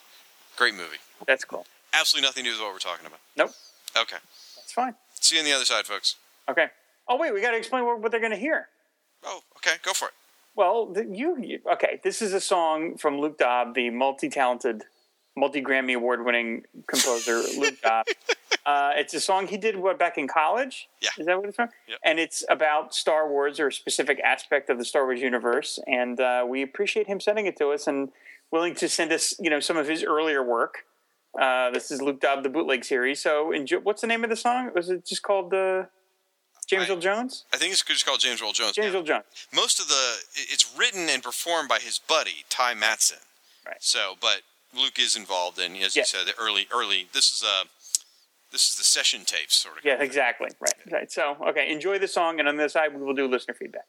great movie. That's cool. Absolutely nothing to do with what we're talking about. Nope, Okay. that's fine. See you on the other side, folks. Okay. Oh wait, we got to explain what, what they're going to hear. Oh, okay. Go for it. Well, the, you, you okay? This is a song from Luke Dobb, the multi-talented, multi-Grammy award-winning composer Luke [laughs] Dobb. Uh, it's a song he did what back in college. Yeah. is that what it's from? Yep. And it's about Star Wars or a specific aspect of the Star Wars universe. And uh, we appreciate him sending it to us and willing to send us, you know, some of his earlier work. Uh, this is Luke Dobb, the bootleg series. So, enjoy, what's the name of the song? Was it just called uh, James I- Earl Jones? I think it's just called James Earl Jones. James Yeah. Earl Jones. Most of the it's written and performed by his buddy Ty Matson. Right. So, but Luke is involved, in, as Yeah. you said, the early, early. This is a, this is the session tapes sort of. Yeah, exactly. Right. Right. So, okay, enjoy the song, and on this side, we will do listener feedback.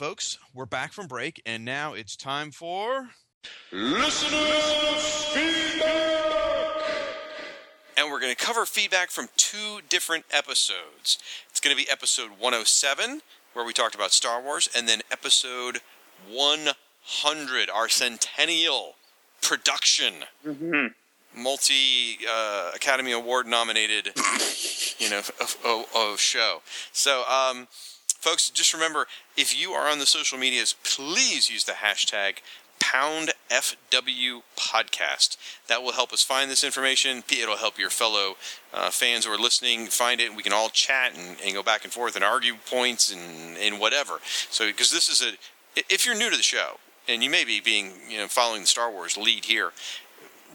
Folks, we're back from break, and now it's time for. Listeners feedback. And we're going to cover feedback from two different episodes. It's going to be episode 107, where we talked about Star Wars, and then episode 100, our centennial production. Multi uh, Academy Award nominated, [laughs] you know, of, of, of show. So, um, folks, just remember if you are on the social medias, please use the hashtag pound FW podcast. That will help us find this information. It'll help your fellow uh, fans who are listening find it. We can all chat and, and go back and forth and argue points and, and whatever. So, because this is a, if you're new to the show and you may be being, you know, following the Star Wars lead here,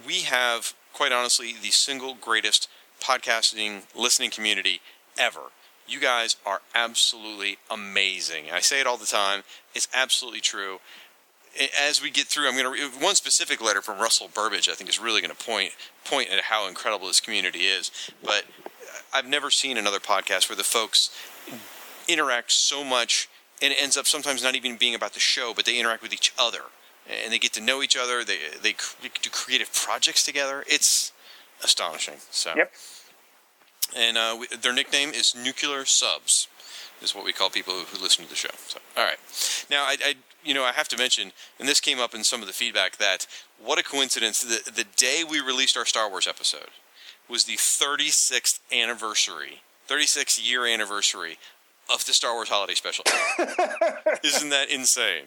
we have, quite honestly, the single greatest podcasting listening community ever. You guys are absolutely amazing. I say it all the time. It's absolutely true. As we get through, I'm going to one specific letter from Russell Burbage. I think is really going to point point at how incredible this community is. But uh, I've never seen another podcast where the folks interact so much, and it ends up sometimes not even being about the show, but they interact with each other, and they get to know each other. They they do creative projects together. It's astonishing. So, Yep. And uh, we, their nickname is Nuclear Subs, is what we call people who, who listen to the show. So, all right. Now, I, I, you know, I have to mention, and this came up in some of the feedback that what a coincidence. The the day we released our Star Wars episode was the 36th anniversary, 36th year anniversary of the Star Wars Holiday Special. [laughs] Isn't that insane?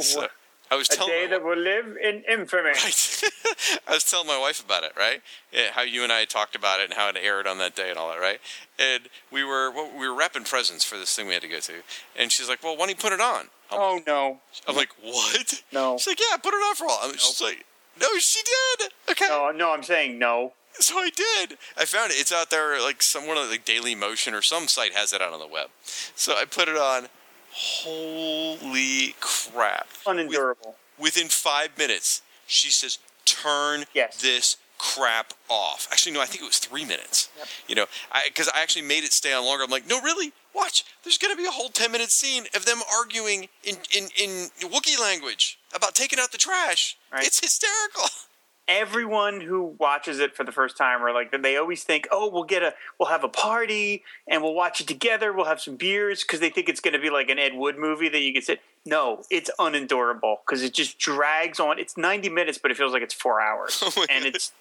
So, I was A telling day my- that will live in infamy. [laughs] Right. [laughs] I was telling my wife about it, right? Yeah, how you and I had talked about it and how it aired on that day and all that, right? And we were well, we were wrapping presents for this thing we had to go to, and she's like, "Well, why don't you put it on?" I'm, Oh no, I'm like, "What?" No. She's like, "Yeah, put it on for all." I'm just like, "No, she did." Okay. no, no! I'm saying no. So I did. I found it. It's out there, like some one of like Daily Motion or some site has it out on the web. So I put it on. Holy crap! Unendurable. within five minutes, she says, "Turn Yes. this crap off." Actually, no, I think it was three minutes. You know, because I, actually made it stay on longer. I'm like, "No, really? Watch. There's going to be a whole ten minute scene of them arguing in in in Wookiee language about taking out the trash. Right. It's hysterical." [laughs] everyone who watches it for the first time are like they always think oh we'll get a we'll have a party and we'll watch it together. We'll have some beers because they think it's going to be like an ed wood movie that you can sit no it's unendurable because it just drags on it's 90 minutes but it feels like it's four hours. [laughs] Oh and it's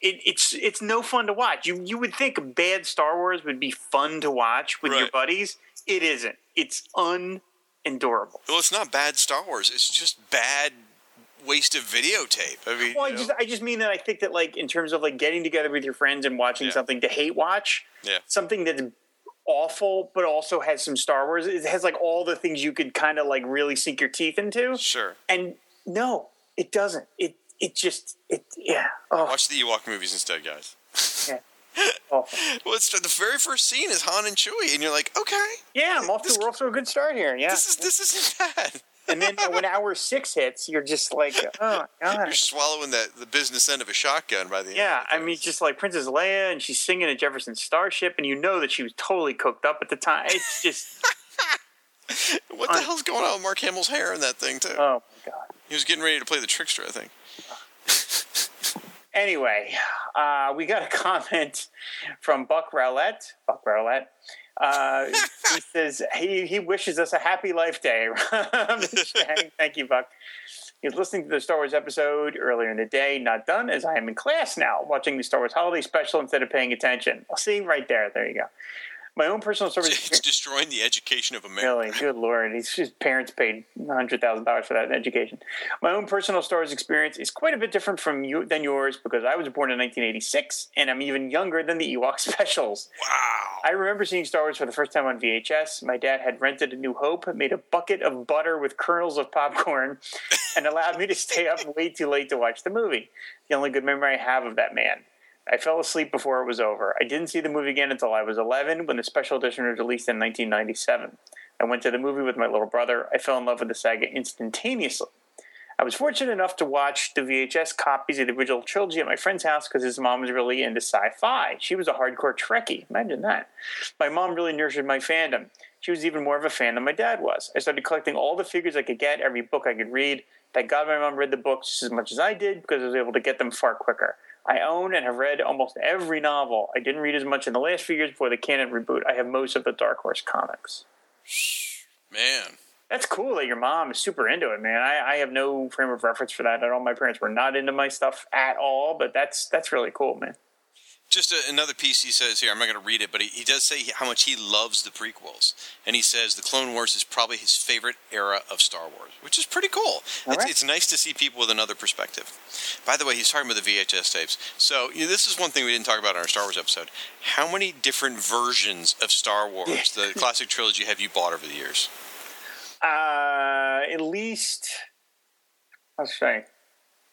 it, it's it's no fun to watch. You you would think bad star wars would be fun to watch with your buddies. It isn't. It's unendurable. Well, it's not bad Star Wars. It's just bad waste of videotape. I mean, Well, I you just? I just mean that I think that like in terms of like getting together with your friends and watching Yeah. something to hate watch, yeah. something that's awful but also has some Star Wars. It has like all the things you could kind of like really sink your teeth into. Sure. And no, it doesn't. It it just it yeah. Oh, Watch the Ewok movies instead, guys. [laughs] awful. Well, it's the very first scene is Han and Chewie, and you're like, okay, Yeah, I'm off This- to we're off to a good start here. Yeah, this is this isn't bad. And then when hour six hits, you're just like, [laughs] oh my god. You're swallowing that the business end of a shotgun by the end. Yeah, I mean, just like Princess Leia, and she's singing at Jefferson Starship, and you know that she was totally cooked up at the time. It's just, [laughs] what the hell's going on with Mark Hamill's hair in that thing too? oh my god. he was getting ready to play the trickster, I think. Anyway, uh, we got a [laughs] comment from Buck Rowlett. Buck Rowlett. Uh, he says he, he wishes us a happy life day. [laughs] [laughs] Thank you, Buck. He was listening to the Star Wars episode earlier in the day, not done, as I am in class now, watching the Star Wars holiday special instead of paying attention. I'll see right there. There you go. My own personal Star Wars [laughs] It's destroying the education of America. Really, good lord! His, his parents paid hundred thousand dollars for that education. My own personal Star Wars experience is quite a bit different from you than yours because I was born in 1986 and I'm even younger than the Ewok [laughs] specials. Wow. I remember seeing Star Wars for the first time on VHS. My dad had rented A New Hope, made a bucket of butter with kernels of popcorn, and allowed me to stay up way too late to watch the movie. The only good memory I have of that man. I fell asleep before it was over. I didn't see the movie again until I was 11 when the special edition was released in 1997. I went to the movie with my little brother. I fell in love with the saga instantaneously. I was fortunate enough to watch the VHS copies of the original trilogy at my friend's house because his mom was really into sci fi. She was a hardcore Trekkie. Imagine that. My mom really nurtured my fandom. She was even more of a fan than my dad was. I started collecting all the figures I could get, every book I could read. Thank God my mom read the books as much as I did because I was able to get them far quicker. I own and have read almost every novel. I didn't read as much in the last few years before the canon reboot. I have most of the Dark Horse comics. Man. That's cool that your mom is super into it, man. I, I have no frame of reference for that at all. My parents were not into my stuff at all, but that's that's really cool, man. Just a, another piece he says here. I'm not going to read it, but he, he does say how much he loves the prequels, and he says the Clone Wars is probably his favorite era of Star Wars, which is pretty cool. It's, right. it's nice to see people with another perspective. By the way, he's talking about the VHS tapes. So you know, this is one thing we didn't talk about in our Star Wars episode. How many different versions of Star Wars, the [laughs] classic trilogy, have you bought over the years? Uh, at least let's say,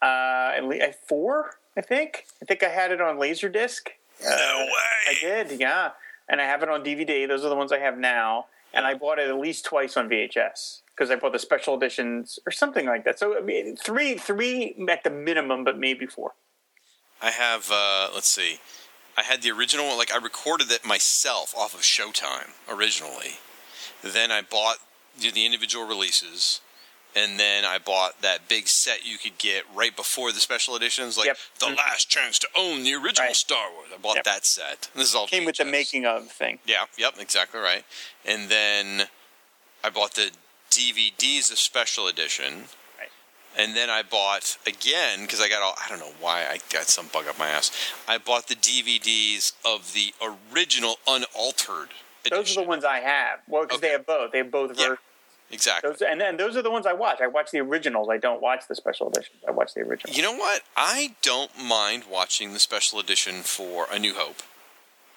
uh, at least four. I think. I think I had it on Laserdisc. No way. I did, yeah. And I have it on DVD. Those are the ones I have now. And I bought it at least twice on VHS because I bought the special editions or something like that. So I mean, three, three at the minimum, but maybe four. I have. Uh, let's see. I had the original. Like I recorded it myself off of Showtime originally. Then I bought the the individual releases, and then I bought that big set you could get right before the special editions, like Yep. the Mhm. last chance to own the original Right. Star Wars. I bought Yep. that set. And this is all Came with the making of thing. Yeah, yep, exactly right. And then I bought the DVDs of special edition. Right. And then I bought again because I got all I don't know why I got some bug up my ass. I bought the DVDs of the original unaltered edition. Those are the ones I have. Well, because they have both. They have both Yeah. versions. Exactly. Those, and then those are the ones I watch. I watch the originals. I don't watch the special editions. I watch the originals. You know what? I don't mind watching the special edition for A New Hope.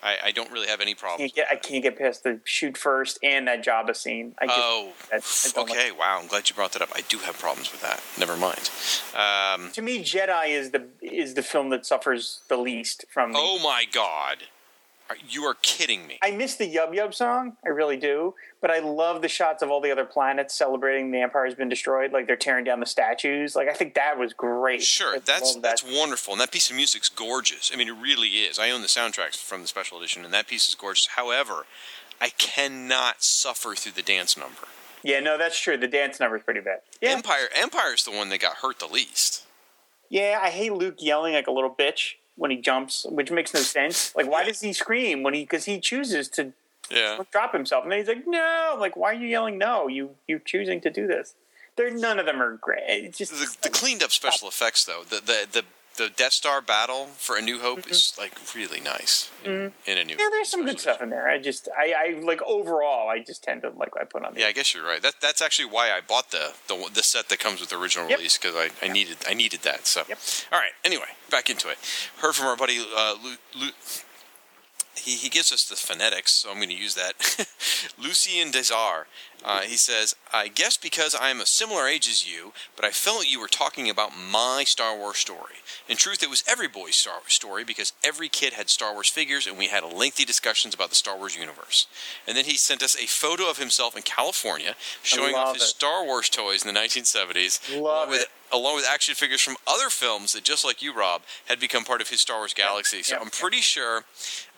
I, I don't really have any problems. can't get. I can't get past the shoot first and that Jabba scene. I just, Oh, I- I okay. Wow, I'm glad you brought that up. I do have problems with that. Never mind. Um, to me, Jedi is the is the film that suffers the least from. The, oh my God, you are kidding me. I miss the Yub Yub song. I really do. But I love the shots of all the other planets celebrating the Empire has been destroyed. Like they're tearing down the statues. Like I think that was great. Sure, that's that. that's wonderful, and that piece of music's gorgeous. I mean, it really is. I own the soundtracks from the special edition, and that piece is gorgeous. However, I cannot suffer through the dance number. Yeah, no, that's true. The dance number is pretty bad. Yeah, Empire Empire's the one that got hurt the least. yeah. I hate Luke yelling like a little bitch when he jumps, which makes no sense. Like, why does he scream when he? Because he chooses to Yeah. drop himself, and then he's like, "No!" I'm like, why are you yelling? No, you you choosing to do this. They're none of them are great. It's just The, the cleaned up special effects, though, the the the, the Death Star battle for A New Hope is like really nice in, in a new. Mm-hmm. yeah. There's some good stuff in there. I just I, I like overall. I just tend to like I put on. The, Yeah, I guess you're right. That that's actually why I bought the the, the set that comes with the original Yep. release because I, I needed I needed that. So, Yep. all right. Anyway, back into it. Heard from our buddy uh, Lu, Lu, he, he gives us the phonetics, so I'm going to use that. [laughs] Lucien Desar. Uh, he says, I guess because I am a similar age as you, but I felt you were talking about my Star Wars story. In truth, it was every boy's Star Wars story because every kid had Star Wars figures and we had lengthy discussions about the Star Wars universe. And then he sent us a photo of himself in California showing off his it. Star Wars toys in the 1970s. Love along with, it. Along with action figures from other films that, just like you, Rob, had become part of his Star Wars galaxy. So Yep. I'm pretty sure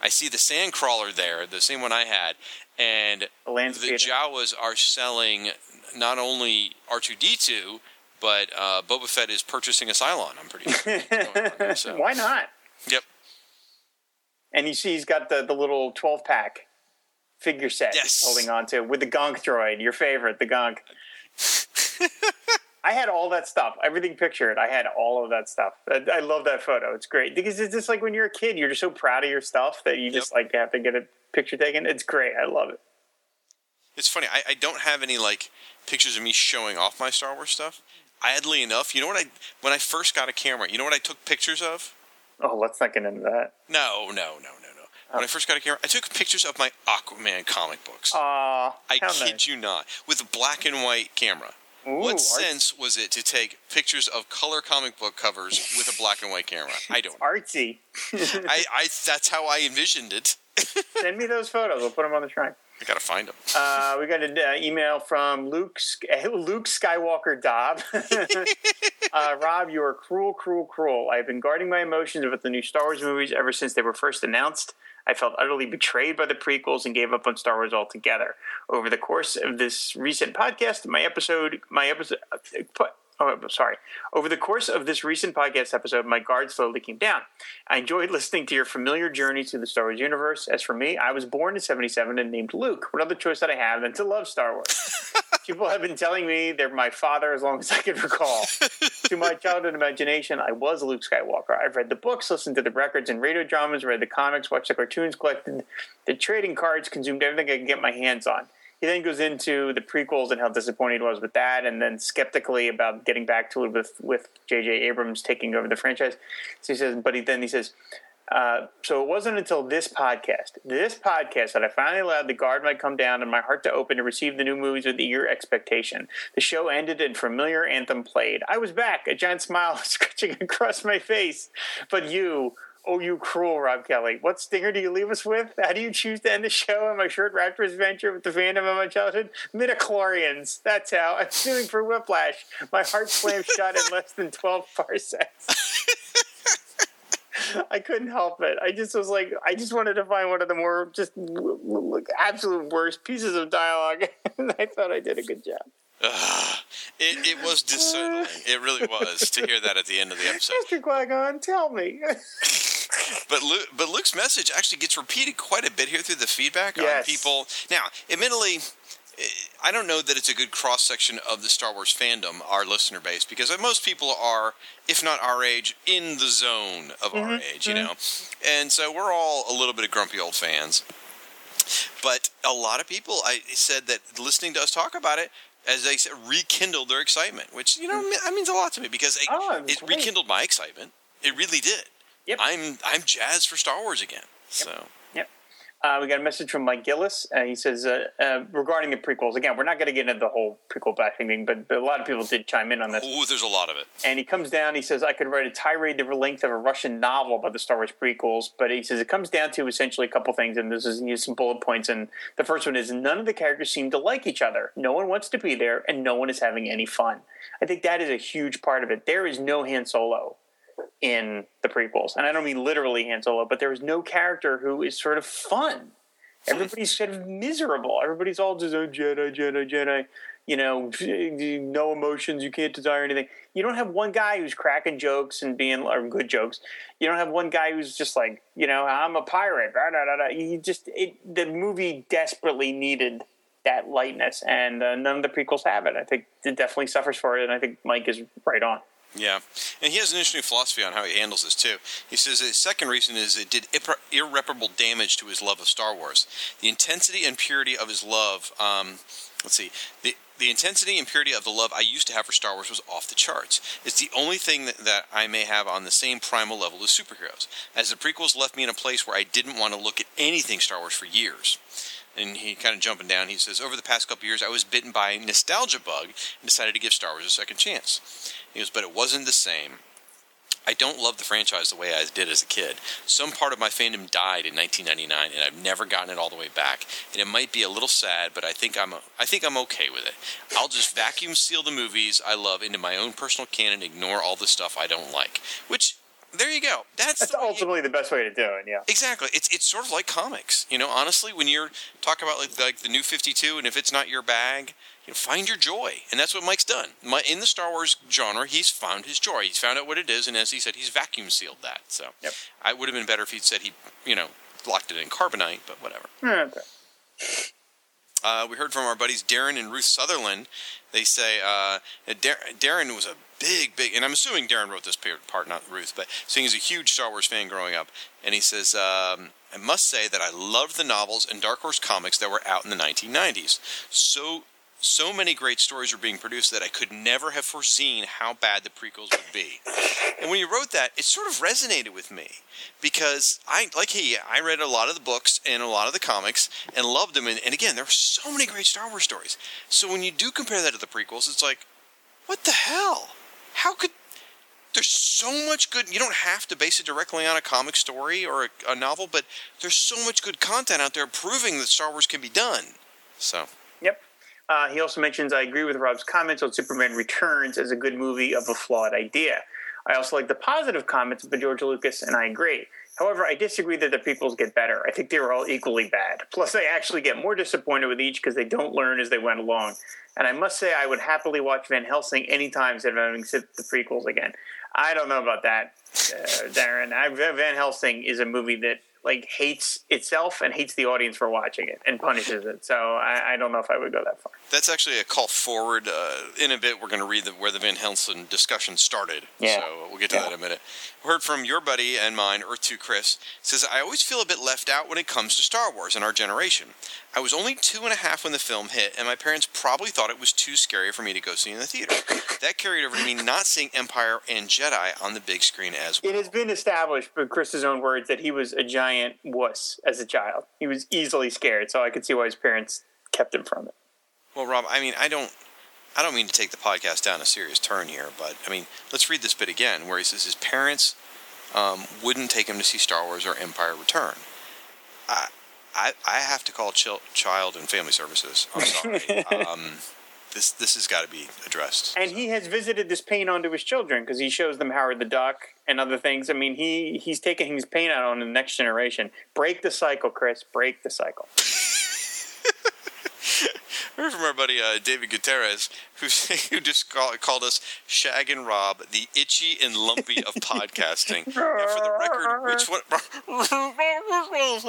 I see the Sandcrawler there, the same one I had, and The the Jawas are selling not only R2D2, but uh, Boba Fett is purchasing a Cylon. I'm pretty sure. What's going on here, so. [laughs] Why not? Yep. And you see, he's got the, the little 12 pack figure set Yes. holding on to with the Gonk droid, your favorite, the Gonk. [laughs] I had all that stuff, everything pictured. I had all of that stuff. I, I love that photo. It's great because it's just like when you're a kid, you're just so proud of your stuff that you just like have to get a picture taken. It's great. I love it. It's funny. I, I don't have any like pictures of me showing off my Star Wars stuff. Oddly enough, you know what I when I first got a camera, you know what I took pictures of? Oh, let's not get into that. No, no, no, no, no. When I oh. first got a camera, I took pictures of my Aquaman comic books. Aw, I kid nice. you not, with a black and white camera. Ooh, what sense was it to take pictures of color comic book covers with a black and white camera? I don't. artsy. I, I that's how I envisioned it. [laughs] Send me those photos. We'll put them on the shrine. I gotta find them. Uh, we got an uh, email from Luke Luke Skywalker Dobb. [laughs] uh, Rob, you are cruel, cruel, cruel. I have been guarding my emotions about the new Star Wars movies ever since they were first announced. I felt utterly betrayed by the prequels and gave up on Star Wars altogether. Over the course of this recent podcast, my episode, my episode, uh. Oh, sorry. Over the course of this recent podcast episode, my guard slowly came down. I enjoyed listening to your familiar journey through the Star Wars universe. As for me, I was born in 77 and named Luke. What other choice did I have than to love Star Wars? [laughs] People have been telling me they're my father as long as I can recall. to my [laughs] childhood imagination, I was Luke Skywalker. I've read the books, listened to the records and radio dramas, read the comics, watched the cartoons, collected the trading cards, consumed everything I could get my hands on. He then goes into the prequels and how disappointed he was with that, and then skeptically about getting back to it with with J.J. Abrams taking over the franchise. So he says, but he then he says, uh, so it wasn't until this podcast, this podcast, that I finally allowed the guard might come down and my heart to open to receive the new movies with eager expectation. The show ended and familiar anthem played. I was back, a giant [laughs] smile [laughs] scratching across my face. But you, oh you cruel Rob Kelly, what stinger do you leave us with? How do you choose to end the show on my short Raptors adventure with the fandom of my childhood? Midichlorians. That's how. I'm suing for whiplash. My heart slammed shut in less than 12 parsecs. [laughs] I couldn't help it. I just was like, I just wanted to find one of the more just absolute worst pieces of dialogue, [laughs] and I thought I did a good job. It, it was discerning. It really was to hear that at the end of the episode. [laughs] Mr. Qui-Gon, tell me. But Luke, but Luke's message actually gets repeated quite a bit here through the feedback on people. Now, admittedly, eh, I don't know that it's a good cross section of the Star Wars fandom, our listener base, because most people are, if not our age, in the zone of our mm-hmm. age, you mm-hmm. know. And so we're all a little bit of grumpy old fans. But a lot of people, I said that listening to us talk about it, as they said, rekindled their excitement, which you know mm. that means a lot to me because it, Oh, it was it great. rekindled my excitement. It really did. Yep. I'm I'm jazzed for Star Wars again. So Yep. Uh, we got a message from Mike Gillis. Uh, he says uh, uh, regarding the prequels. Again, we're not going to get into the whole prequel bashing thing, but, but a lot of people did chime in on this. oh, there's a lot of it. And he comes down. He says, "I could write a tirade the length of a Russian novel about the Star Wars prequels." But he says it comes down to essentially a couple things, and this is some bullet points. And the first one is none of the characters seem to like each other. No one wants to be there, and no one is having any fun. I think that is a huge part of it. There is no Han Solo in the prequels, and I don't mean literally Han Solo, but there is no character who is sort of fun. Everybody's sort of miserable. Everybody's all just oh, Jedi, Jedi, Jedi. You know, [laughs] no emotions. You can't desire anything. You don't have one guy who's cracking jokes and being or good jokes. You don't have one guy who's just like, you know, I'm a pirate. Da, da, da. You just it. The movie desperately needed that lightness, and uh, none of the prequels have it. I think it definitely suffers for it, and I think Mike is right on. Yeah, and he has an interesting philosophy on how he handles this too. He says his second reason is it did irre- irreparable damage to his love of Star Wars. The intensity and purity of his love. Um, let's see the. The intensity and purity of the love I used to have for Star Wars was off the charts. It's the only thing that, that I may have on the same primal level as superheroes. As the prequels left me in a place where I didn't want to look at anything Star Wars for years. And he kind of jumping down, he says, Over the past couple years, I was bitten by a nostalgia bug and decided to give Star Wars a second chance. He goes, But it wasn't the same. I don't love the franchise the way I did as a kid. Some part of my fandom died in 1999, and I've never gotten it all the way back. And it might be a little sad, but I think I'm I think I'm okay with it. I'll just vacuum seal the movies I love into my own personal canon, ignore all the stuff I don't like. Which there you go. That's, That's the you- ultimately the best way to do it. Yeah. Exactly. It's it's sort of like comics. You know, honestly, when you're talking about like like the new 52 and if it's not your bag, you know, find your joy, and that's what Mike's done. My, in the Star Wars genre, he's found his joy. He's found out what it is, and as he said, he's vacuum sealed that. So, Yep. I would have been better if he'd said he, you know, locked it in carbonite, but whatever. Okay. Uh, we heard from our buddies Darren and Ruth Sutherland. They say uh, Dar- Darren was a big, big, and I'm assuming Darren wrote this part, not Ruth, but seeing he's a huge Star Wars fan growing up. And he says, um, I must say that I loved the novels and Dark Horse comics that were out in the 1990s. So, so many great stories were being produced that I could never have foreseen how bad the prequels would be. And when you wrote that, it sort of resonated with me because I, like he, I read a lot of the books and a lot of the comics and loved them. And, and again, there were so many great Star Wars stories. So when you do compare that to the prequels, it's like, what the hell? How could there's so much good you don't have to base it directly on a comic story or a, a novel but there's so much good content out there proving that star wars can be done so. Uh, he also mentions, I agree with Rob's comments on Superman Returns as a good movie of a flawed idea. I also like the positive comments by George Lucas, and I agree. However, I disagree that the prequels get better. I think they were all equally bad. Plus, I actually get more disappointed with each because they don't learn as they went along. And I must say, I would happily watch Van Helsing anytime instead of having the prequels again. I don't know about that, uh, Darren. I, Van Helsing is a movie that like hates itself and hates the audience for watching it and punishes it. So I, I don't know if I would go that far. that's actually a call forward uh, in a bit we're going to read the, where the van helsing discussion started Yeah. so we'll get to Yeah. that in a minute heard from your buddy and mine earth 2 chris says i always feel a bit left out when it comes to star wars in our generation i was only two and a half when the film hit and my parents probably thought it was too scary for me to go see in the theater that carried over to me not seeing empire and jedi on the big screen as well It has been established, by Chris's own words, that he was a giant wuss as a child. He was easily scared, so I could see why his parents kept him from it. Well, Rob, I mean, I don't, I don't mean to take the podcast down a serious turn here, but I mean, let's read this bit again, where he says his parents um, wouldn't take him to see Star Wars or Empire Return. I, I, I have to call Chil- Child and Family Services. I'm [laughs] sorry. um, this, this has got to be addressed. And he has visited this pain onto his children because he shows them Howard the Duck and other things. I mean, he he's taking his pain out on the next generation. Break the cycle, Chris. Break the cycle. [laughs] I heard from our buddy uh, David Gutierrez, who [laughs] who just call, called us Shag and Rob, the itchy and lumpy of [laughs] podcasting. and for the record, which one? [laughs]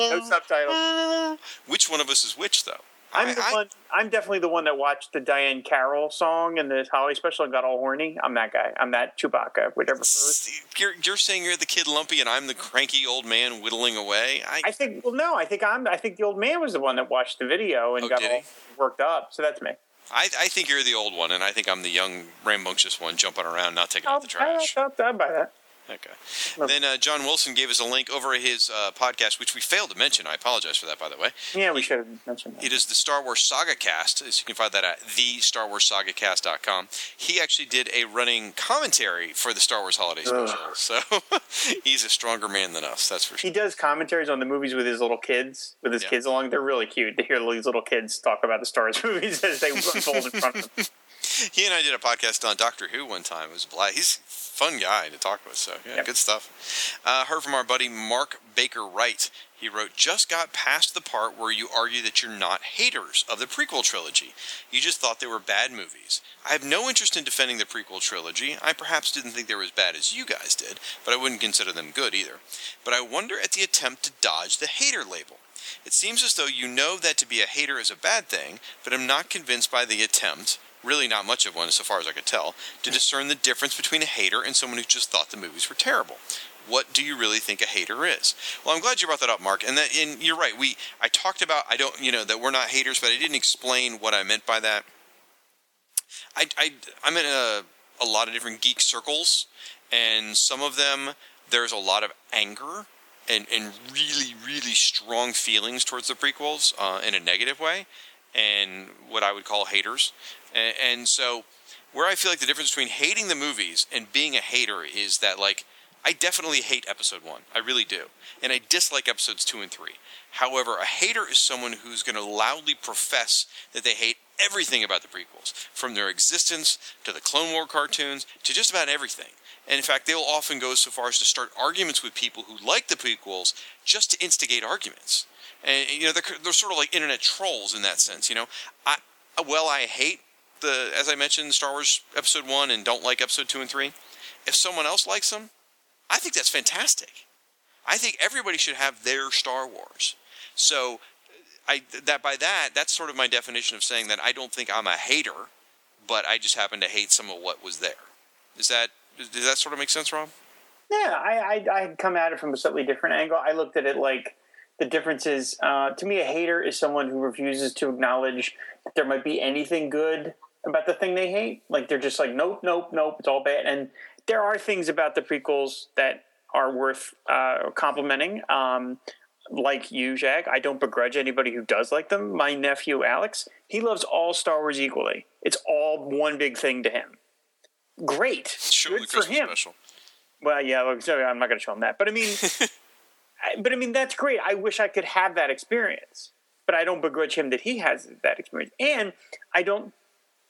No subtitles. Which one of us is which, though? I'm the I- one. I'm definitely the one that watched the Diahann Carroll song and the holiday special and got all horny. I'm that guy. I'm that Chewbacca, whatever. You're, you're saying you're the kid lumpy and I'm the cranky old man whittling away. I, I think. Well, no. I think I'm. I think the old man was the one that watched the video and Oh, got all he? worked up. So that's me. I, I think you're the old one, and I think I'm the young, rambunctious one jumping around, not taking out the I'll- trash. I'll- I'll buy that. Okay. Then uh, John Wilson gave us a link over his uh, podcast, which we failed to mention. I apologize for that, by the way. Yeah, we should have mentioned that. It is the Star Wars Saga Cast. As you can find that at thestarwarssagacast.com. He actually did a running commentary for the Star Wars Holiday Special. So [laughs] he's a stronger man than us, that's for sure. He does commentaries on the movies with his little kids, with his Yeah. kids along. They're really cute to hear these little kids talk about the Star Wars [laughs] movies as they [laughs] unfold in front of them. He and I did a podcast on Doctor Who one time. It was a blast. He's a fun guy to talk with, so yeah, Yep. good stuff. Uh, heard from our buddy Mark Baker Wright. He wrote, Just got past the part where you argue that you're not haters of the prequel trilogy. You just thought they were bad movies. I have no interest in defending the prequel trilogy. I perhaps didn't think they were as bad as you guys did, but I wouldn't consider them good either. But I wonder at the attempt to dodge the hater label. It seems as though you know that to be a hater is a bad thing, but I'm not convinced by the attempt, really not much of one so far as I could tell, to discern the difference between a hater and someone who just thought the movies were terrible. What do you really think a hater is? Well, I'm glad you brought that up, Mark. And that, and you're right. We I talked about I don't you know that we're not haters, but I didn't explain what I meant by that. I, I I'm in a a lot of different geek circles, and some of them there's a lot of anger and, and really, really strong feelings towards the prequels uh, in a negative way, and what I would call haters. And, and so, where I feel like the difference between hating the movies and being a hater is that, like, I definitely hate episode one. I really do. And I dislike episodes two and three. However, a hater is someone who's going to loudly profess that they hate everything about the prequels, from their existence to the Clone War cartoons to just about everything. And in fact, they'll often go so far as to start arguments with people who like the prequels just to instigate arguments. And you know, they're, they're sort of like internet trolls in that sense. You know, I well, I hate the as I mentioned Star Wars Episode One and don't like Episode Two and Three, if someone else likes them, I think that's fantastic. I think everybody should have their Star Wars. So, I that by that that's sort of my definition of saying that I don't think I'm a hater, but I just happen to hate some of what was there. Is that does that sort of make sense, Rob? Yeah, I, I I had come at it from a slightly different angle. I looked at it like the difference is uh, to me a hater is someone who refuses to acknowledge that there might be anything good about the thing they hate. Like they're just like nope, nope, nope, it's all bad. And there are things about the prequels that are worth uh, complimenting. Um, like you, Jack, I don't begrudge anybody who does like them. My nephew Alex, he loves all Star Wars equally. It's all one big thing to him. Great, Show good for him. special. Well, yeah, I'm not going to show him that, but I mean, [laughs] but I mean that's great. I wish I could have that experience, but I don't begrudge him that he has that experience, and I don't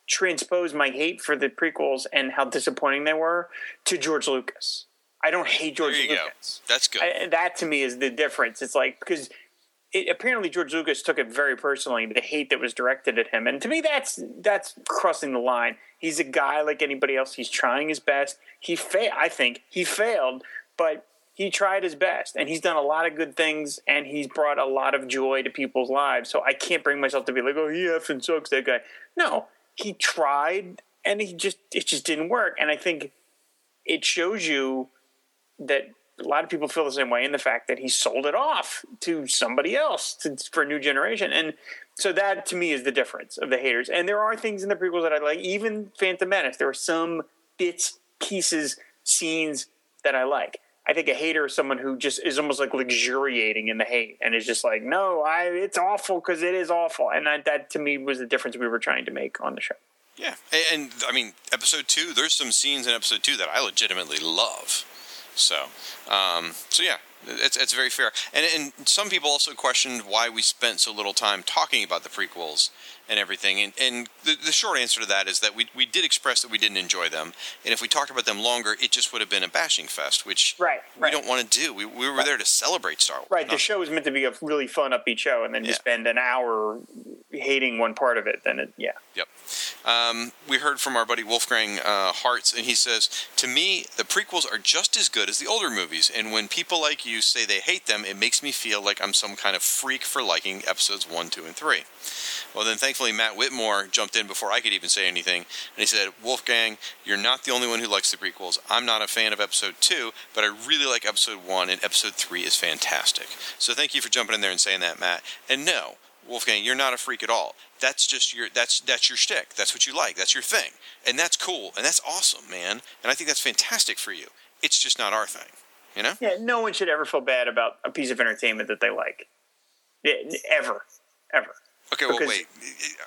transpose my hate for the prequels and how disappointing they were to George Lucas. I don't hate George you go. Lucas. That's good. I, that to me is the difference. It's like because it, apparently George Lucas took it very personally, the hate that was directed at him, and to me that's that's crossing the line. He's a guy like anybody else. He's trying his best. He fa- I think he failed, but he tried his best, and he's done a lot of good things, and he's brought a lot of joy to people's lives. So I can't bring myself to be like, oh, he effing sucks, that guy. No, he tried, and he just it just didn't work. And I think it shows you that a lot of people feel the same way in the fact that he sold it off to somebody else to, for a new generation. And so that to me is the difference of the haters. And there are things in the prequels that I like, even Phantom Menace. There are some bits, pieces, scenes that I like. I think a hater is someone who just is almost like luxuriating in the hate and is just like, no, I it's awful because it is awful. And that, that to me was the difference we were trying to make on the show. Yeah, and, and I mean, episode two. There's some scenes in episode two that I legitimately love. So, um, so yeah, it's it's very fair. And and some people also questioned why we spent so little time talking about the prequels and everything. And and the, the short answer to that is that we we did express that we didn't enjoy them. And if we talked about them longer, it just would have been a bashing fest, which Right, we right. don't want to do. We we were there to celebrate Star Wars. Right. The show is meant to be a really fun, upbeat show, and then you spend an hour hating one part of it. Then it, yeah. Yep. Um, we heard from our buddy Wolfgang uh, Hartz, and he says, To me, the prequels are just as good as the older movies, and when people like you say they hate them, it makes me feel like I'm some kind of freak for liking episodes 1, 2, and 3. Well, then thankfully, Matt Whitmore jumped in before I could even say anything, and he said, Wolfgang, you're not the only one who likes the prequels. I'm not a fan of episode 2, but I really like episode 1, and episode 3 is fantastic. So thank you for jumping in there and saying that, Matt. And no, Wolfgang, you're not a freak at all. That's just your that's that's your shtick. That's what you like. That's your thing, and that's cool and that's awesome, man. And I think that's fantastic for you. It's just not our thing, you know. Yeah. No one should ever feel bad about a piece of entertainment that they like. Ever, ever. Okay, well, Because- wait.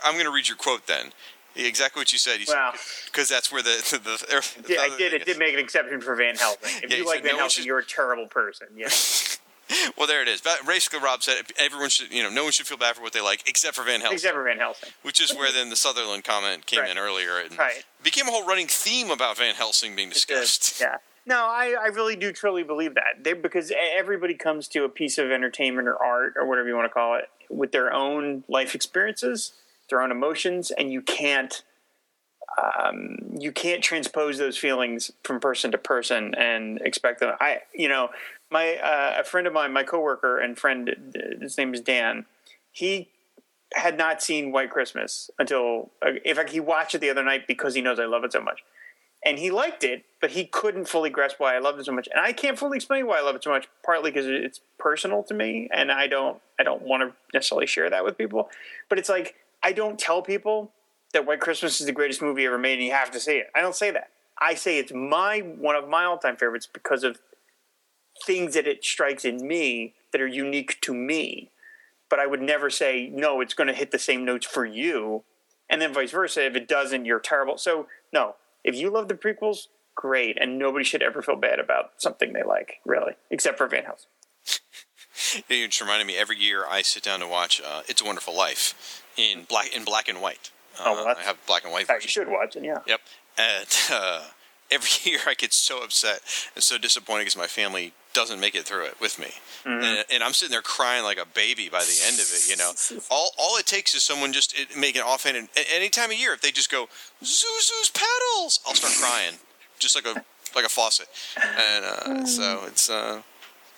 I'm going to read your quote then. Exactly what you said. You Well- because that's where the the, the, Yeah, I did. It did make an exception for Van Helsing. If Yeah, you like said, Van no Helsing, should... you're a terrible person. Yeah. [laughs] Well, there it is. But basically, Rob said everyone should, you know, no one should feel bad for what they like, except for Van Helsing. Except for Van Helsing. Which is where then the Sutherland comment came Right. in earlier, and Right. became a whole running theme about Van Helsing being discussed. Yeah. No, I, I really do truly believe that. They, because everybody comes to a piece of entertainment or art or whatever you want to call it with their own life experiences, their own emotions, and you can't um, you can't transpose those feelings from person to person and expect them. I, you know, my uh, a friend of mine, my coworker and friend, his name is Dan. He had not seen White Christmas until, uh, in fact, he watched it the other night because he knows I love it so much and he liked it, but he couldn't fully grasp why I loved it so much. And I can't fully explain why I love it so much, partly because it's personal to me, and I don't I don't want to necessarily share that with people. But it's like I don't tell people that White Christmas is the greatest movie ever made, and you have to see it. I don't say that. I say it's my one of my all time favorites because of things that it strikes in me that are unique to me. But I would never say no. It's going to hit the same notes for you, and then vice versa. If it doesn't, you're terrible. So no, if you love the prequels, great, and nobody should ever feel bad about something they like, really, except for Van Helsing. [laughs] You just reminded me. Every year, I sit down to watch uh, "It's a Wonderful Life" in black in black and white. Uh, Oh, well, I have black and white Oh, you should watch it, yeah. Yep. And [laughs] uh, every [laughs] year, I get so upset and so disappointed because my family doesn't make it through it with me, Mm-hmm. and, and I'm sitting there crying like a baby by the end of it. You know, all all it takes is someone just it, make an offhand. And any time of year, if they just go Zuzu's petals, I'll start crying, just like a like a faucet. And uh, so it's uh,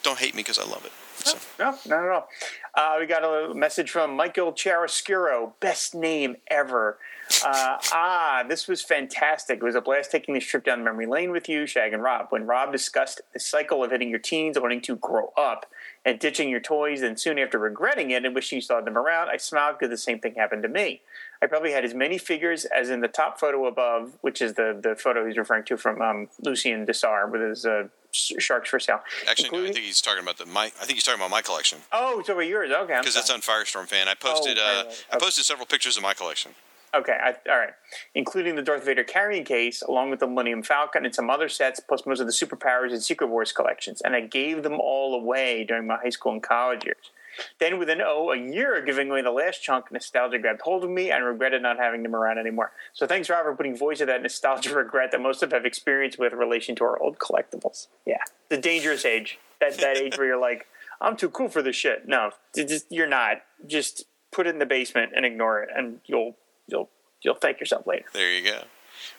don't hate me because I love it. So. No, not at all. Uh, we got a message from Michael Chiaroscuro. Best name ever. Uh, ah, this was fantastic. It was a blast taking this trip down memory lane with you, Shag and Rob. When Rob discussed the cycle of hitting your teens, wanting to grow up, and ditching your toys, and soon after regretting it and wishing you saw them around, I smiled because the same thing happened to me. I probably had as many figures as in the top photo above, which is the, the photo he's referring to from um, Lucien Dessar with his uh, sharks for sale. Actually, no, I think he's talking about the my. I think he's talking about my collection Oh, it's over yours. Okay. Because that's on Firestorm fan. I posted Oh, right, uh, right. I posted several pictures of my collection. Okay, I, all right. Including the Darth Vader carrying case, along with the Millennium Falcon and some other sets, plus most of the Superpowers and Secret Wars collections. And I gave them all away during my high school and college years. Then, within oh a year giving away the last chunk, nostalgia grabbed hold of me and regretted not having them around anymore. So thanks, Rob, for putting voice to that nostalgia [laughs] regret that most of have experienced with relation to our old collectibles. Yeah, the dangerous age. That that age where you're like, I'm too cool for this shit. No, just, you're not. Just put it in the basement and ignore it, and you'll you'll you'll thank yourself later. There you go.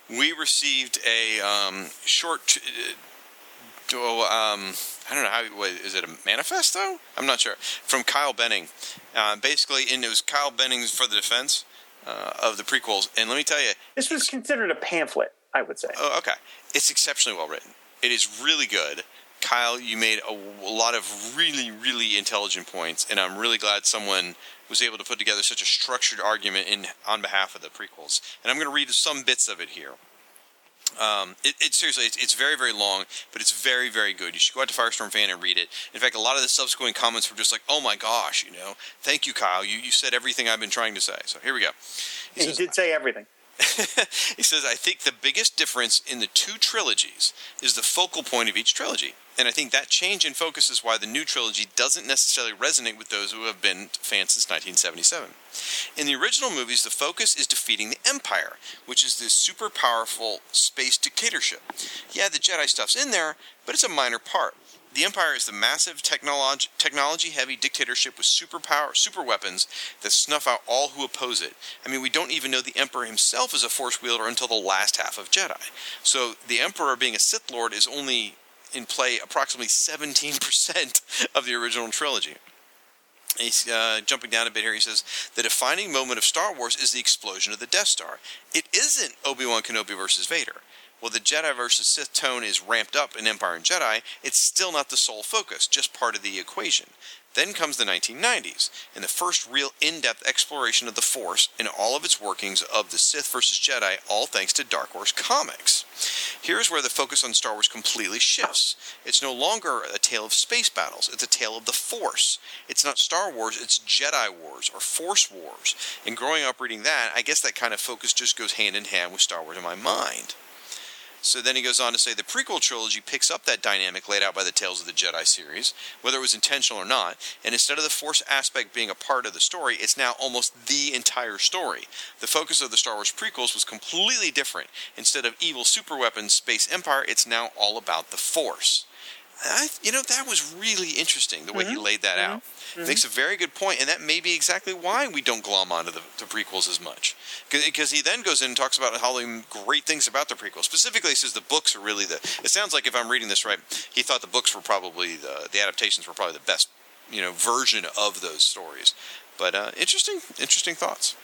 We received a um, short. Uh, oh, um, I don't know how. What, is it a manifesto? I'm not sure. From Kyle Benning, uh, basically, and it was Kyle Benning's for the defense uh, of the prequels. And let me tell you, This was considered a pamphlet, I would say. Oh, okay. It's exceptionally well written. It is really good. Kyle, you made a, a lot of really, really intelligent points, and I'm really glad someone was able to put together such a structured argument in on behalf of the prequels. And I'm going to read some bits of it here. Um, it, it seriously, it's, it's very, very long, but it's very, very good. You should go out to Firestorm Fan and read it. In fact, a lot of the subsequent comments were just like, "Oh my gosh, you know, thank you, Kyle. You you said everything I've been trying to say." So here we go. He he says- did say everything. [laughs] he says, I think the biggest difference in the two trilogies is the focal point of each trilogy. And I think that change in focus is why the new trilogy doesn't necessarily resonate with those who have been fans since 1977. In the original movies, the focus is defeating the Empire, which is this super powerful space dictatorship. Yeah, the Jedi stuff's in there, but it's a minor part. The Empire is the massive technology technology heavy dictatorship with superpower super weapons that snuff out all who oppose it. I mean, we don't even know the Emperor himself is a force wielder until the last half of Jedi. So the Emperor being a Sith Lord is only in play approximately 17% of the original trilogy. He's uh, jumping down a bit here. He says the defining moment of Star Wars is the explosion of the Death Star. It isn't Obi Wan Kenobi versus Vader. While the Jedi versus Sith tone is ramped up in Empire and Jedi, it's still not the sole focus, just part of the equation. Then comes the 1990s, and the first real in depth exploration of the Force and all of its workings of the Sith versus Jedi, all thanks to Dark Horse Comics. Here's where the focus on Star Wars completely shifts. It's no longer a tale of space battles, it's a tale of the Force. It's not Star Wars, it's Jedi Wars or Force Wars. And growing up reading that, I guess that kind of focus just goes hand in hand with Star Wars in my mind. So then he goes on to say the prequel trilogy picks up that dynamic laid out by the Tales of the Jedi series, whether it was intentional or not, and instead of the Force aspect being a part of the story, it's now almost the entire story. The focus of the Star Wars prequels was completely different. Instead of evil superweapons, space empire, it's now all about the Force. I, you know, that was really interesting the way he mm-hmm. laid that out. Mm-hmm. Mm-hmm. Makes a very good point, and that may be exactly why we don't glom onto the, the prequels as much. Because he then goes in and talks about how great things about the prequels. Specifically, he says the books are really the. It sounds like if I'm reading this right, he thought the books were probably the the adaptations were probably the best, you know, version of those stories. But uh, interesting, interesting thoughts.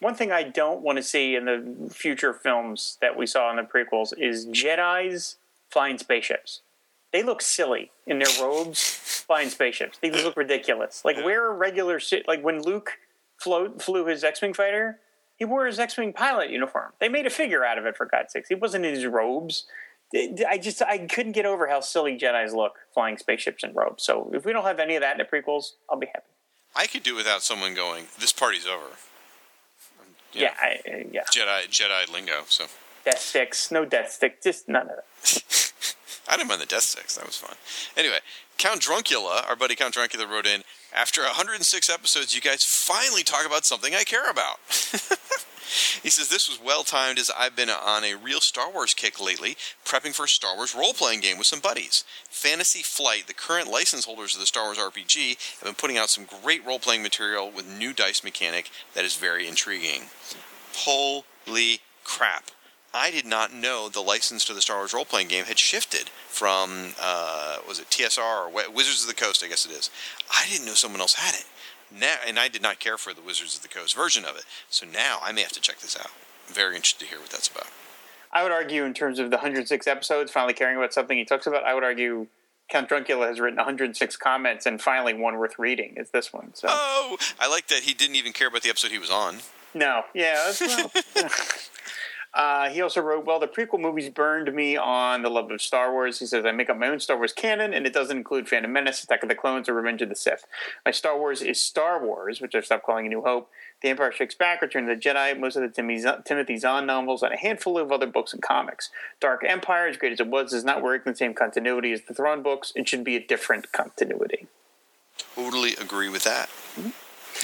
One thing I don't want to see in the future films that we saw in the prequels is Jedi's flying spaceships. They look silly in their robes flying spaceships. They look ridiculous. Like wear a regular shit. Like when Luke float, flew his X-wing fighter, he wore his X-wing pilot uniform. They made a figure out of it for God's sakes. He wasn't in his robes. I just I couldn't get over how silly Jedi's look flying spaceships in robes. So if we don't have any of that in the prequels, I'll be happy. I could do without someone going, "This party's over." Um, you know, Yeah, I, uh, yeah. Jedi Jedi lingo. So Death sticks, no death stick, just none of that. [laughs] I didn't mind the death sticks. That was fun. Anyway, Count Druncula, our buddy Count Druncula, wrote in after 106 episodes, you guys finally talk about something I care about. [laughs] He says this was well timed as I've been on a real Star Wars kick lately, prepping for a Star Wars role playing game with some buddies. Fantasy Flight, the current license holders of the Star Wars RPG, have been putting out some great role playing material with new dice mechanic that is very intriguing. Holy crap! I did not know the license to the Star Wars role playing game had shifted from uh, was it TSR or Wizards of the Coast? I guess it is. I didn't know someone else had it. Now, and I did not care for the Wizards of the Coast version of it. So now I may have to check this out. I'm very interested to hear what that's about. I would argue, in terms of the 106 episodes, finally caring about something he talks about, I would argue Count Druncula has written 106 comments, and finally one worth reading is this one. So Oh, I like that he didn't even care about the episode he was on. no, yeah. That's, well, [laughs] Uh, he also wrote, Well, the prequel movies burned me on the love of Star Wars. He says, I make up my own Star Wars canon, and it doesn't include Phantom Menace, Attack of the Clones, or Revenge of the Sith. My Star Wars is Star Wars, which I've stopped calling A New Hope, The Empire Strikes Back, Return of the Jedi, most of the Timmy Z- Timothy Zahn novels, and a handful of other books and comics. Dark Empire, as great as it was, does not work in the same continuity as the Thrawn books. It should be a different continuity. Totally agree with that.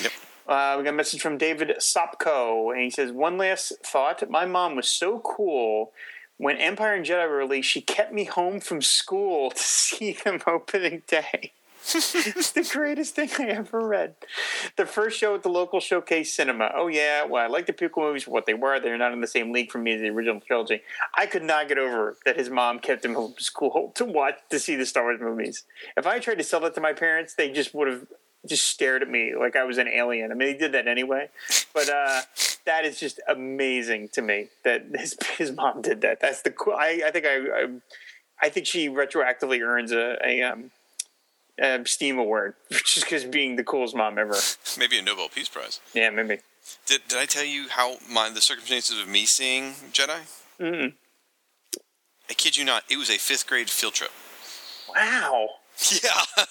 Yep. Uh, we got a message from David Sopko, and he says, One last thought. My mom was so cool. When Empire and Jedi were released, she kept me home from school [laughs] to see them [laughs] opening day. [laughs] it's the greatest thing I ever read. The first show at the local showcase cinema. Oh, yeah. Well, I like the prequel movies for what they were. They're not in the same league for me as the original trilogy. I could not get over that his mom kept him home from school to watch, to see the Star Wars movies. If I tried to sell that to my parents, they just would have just stared at me like I was an alien. I mean, he did that anyway, but uh, that is just amazing to me that his his mom did that. That's the cool. I, I think I, I I think she retroactively earns a, a um a Steam award [laughs] just because being the coolest mom ever. Maybe a Nobel Peace Prize. Yeah, maybe. Did, did I tell you how my the circumstances of me seeing Jedi? Mm. I kid you not. It was a fifth grade field trip. Wow. [laughs] Yeah.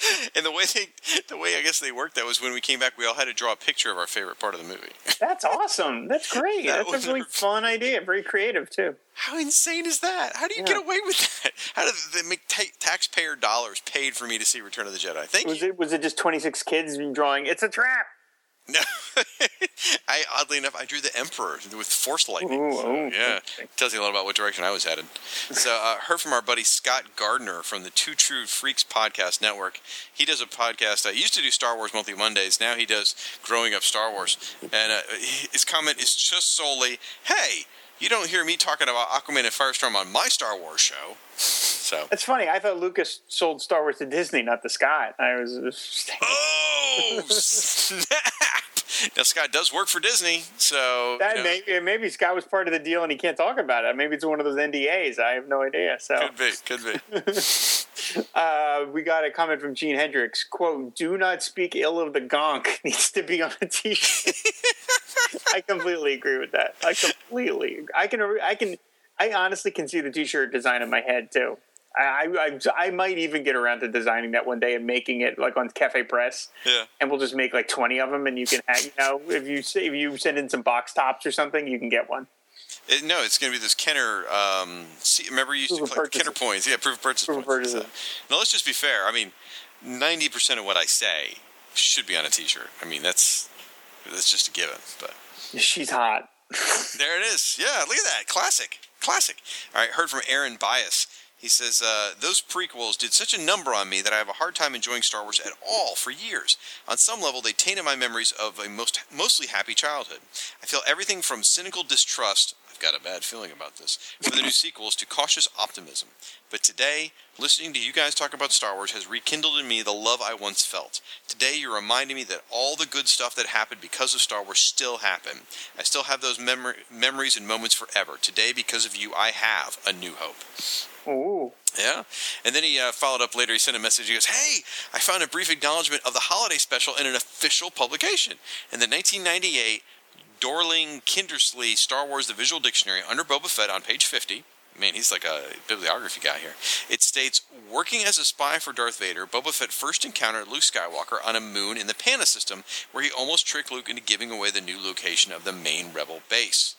[laughs] and the way they, the way I guess they worked that was when we came back, we all had to draw a picture of our favorite part of the movie. [laughs] That's awesome. That's great. That That's a really fun idea. Very creative too. How insane is that? How do you Yeah. get away with that? [laughs] How did they make ta- taxpayer dollars paid for me to see Return of the Jedi? Thank Was you. it was it just twenty six kids drawing? It's a trap. No, [laughs] I oddly enough I drew the Emperor with Force lightning. Ooh, So, ooh, yeah, interesting. tells you a lot about what direction I was headed. So, uh, heard from our buddy Scott Gardner from the Two True Freaks podcast network. He does a podcast. Uh, used to do Star Wars Monthly Mondays. Now he does Growing Up Star Wars. And uh, his comment is just solely, "Hey, you don't hear me talking about Aquaman and Firestorm on my Star Wars show." So, That's funny. I thought Lucas sold Star Wars to Disney, not to Scott. I was. [laughs] oh [laughs] snap! Now Scott does work for Disney, so you know, maybe, maybe Scott was part of the deal and he can't talk about it. Maybe it's one of those NDAs. I have no idea. So could be, could be. [laughs] uh, we got a comment from Gene Hendricks. "Quote: Do not speak ill of the gonk. Needs to be on a T-shirt." I completely agree with that. I completely. I can. I can. I honestly can see the T-shirt design in my head too. I, I, I might even get around to designing that one day and making it like on Cafe Press. Yeah. and we'll just make like 20 of them and you can have, you know if you if you send in some box tops or something you can get one It, no, it's going to be this Kenner. Um, see, remember you used Proof to of collect. Kenner points? Yeah, proof of purchase Proof of points. purchase. So- now let's just be fair. I mean, ninety percent of what I say should be on a T-shirt. I mean, that's that's just a given. But she's hot [laughs] there it is. Yeah, look at that. Classic. Classic. All right, heard from Aaron Bias. He says, uh, Those prequels did such a number on me that I have a hard time enjoying Star Wars at all for years. On some level, they tainted my memories of a most mostly happy childhood. I feel everything from cynical distrust, I've got a bad feeling about this, for the new sequels to cautious optimism. But today, listening to you guys talk about Star Wars has rekindled in me the love I once felt. Today, you're reminding me that all the good stuff that happened because of Star Wars still happened. I still have those memor- memories and moments forever. Today, because of you, I have a new hope. Ooh. Yeah. And then he uh, followed up later. He sent a message. He goes, Hey, I found a brief acknowledgement of the holiday special in an official publication. In the 1998 Dorling Kindersley Star Wars The Visual Dictionary under Boba Fett on page 50. Man, he's like a bibliography guy here. It states, working as a spy for Darth Vader, Boba Fett first encountered Luke Skywalker on a moon in the Panna system, where he almost tricked Luke into giving away the new location of the main Rebel base.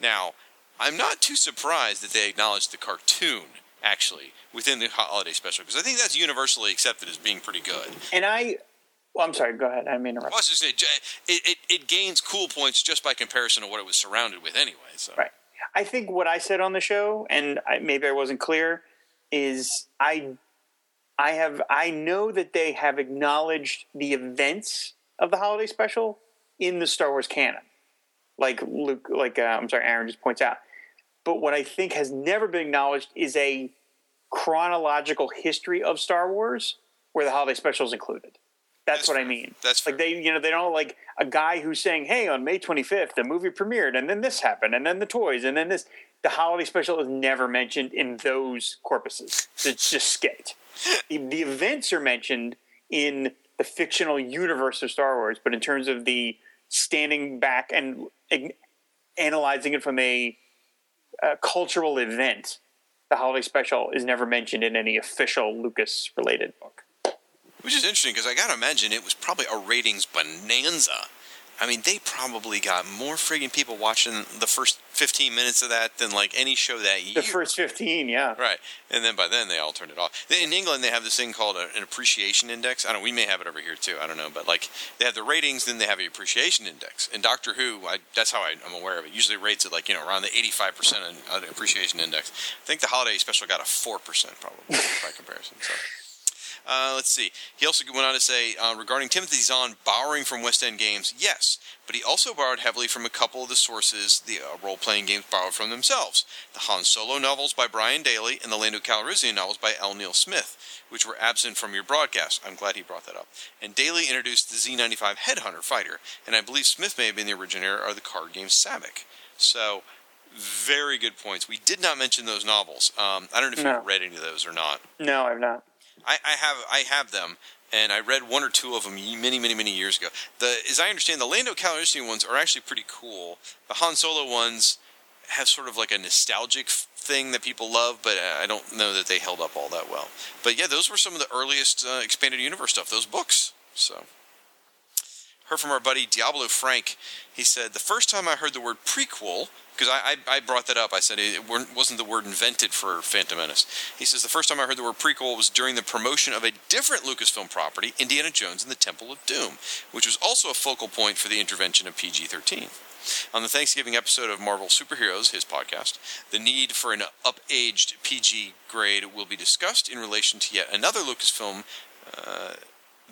Now, I'm not too surprised that they acknowledged the cartoon, actually, within the holiday special, because I think that's universally accepted as being pretty good. and i Well, I'm sorry. Go ahead. I mean, interrupt. Well, was just saying, it, it, it gains cool points just by comparison to what it was surrounded with anyway. So. Right. I think what I said on the show, and I, maybe I wasn't clear, is I, I have I know that they have acknowledged the events of the holiday special in the Star Wars canon, like Luke, like uh, I'm sorry, Aaron just points out. But what I think has never been acknowledged is a chronological history of Star Wars where the holiday special is included. That's, That's what I mean. That's like fair. they, you know, they don't like a guy who's saying, "Hey, on May 25th, the movie premiered, and then this happened, and then the toys, and then this." The holiday special is never mentioned in those corpuses. It's just skipped. the, events are mentioned in the fictional universe of Star Wars, but in terms of the standing back and analyzing it from a, uh cultural event, the holiday special is never mentioned in any official Lucas related book. Which is interesting because I got to imagine it was probably a ratings bonanza. I mean, they probably got more friggin' people watching the first 15 minutes of that than like any show that year. The first 15, yeah. Right. And then by then they all turned it off. In England, they have this thing called an appreciation index. I don't know, we may have it over here too. I don't know. But like they have the ratings, then they have an appreciation index. And Doctor Who, I, that's how I, I'm aware of it, usually rates it like, you know, around the 85% on- on the appreciation index. I think the holiday special got a 4% probably by comparison. So. Uh, let's see. He also went on to say uh, regarding Timothy Zahn borrowing from West End games, yes, but he also borrowed heavily from a couple of the sources the uh, role-playing games borrowed from themselves: the Han Solo novels by Brian Daley and the Lando Calrissian novels by L. Neil Smith, which were absent from your broadcast. I'm glad he brought that up. And Daley introduced the Z95 Headhunter fighter, and I believe Smith may have been the originator of the card game Sabacc. So. Very good points. We did not mention those novels. Um, I don't know if No. you read any of those or not. No, I've not. I, I have I have them, and I read one or two of them many many many years ago. The as I understand, the Lando Calrissian ones are actually pretty cool. The Han Solo ones have sort of like a nostalgic thing that people love, but I don't know that they held up all that well. But yeah, those were some of the earliest uh, expanded universe stuff. Those books. So. Heard from our buddy Diablo Frank. He said the first time I heard the word prequel, because I, I, I brought that up. I said it wasn't the word invented for Phantom Menace. He says the first time I heard the word prequel was during the promotion of a different Lucasfilm property, Indiana Jones and the Temple of Doom, which was also a focal point for the intervention of PG 13. On the Thanksgiving episode of Marvel Superheroes, his podcast, the need for an up aged PG grade will be discussed in relation to yet another Lucasfilm uh,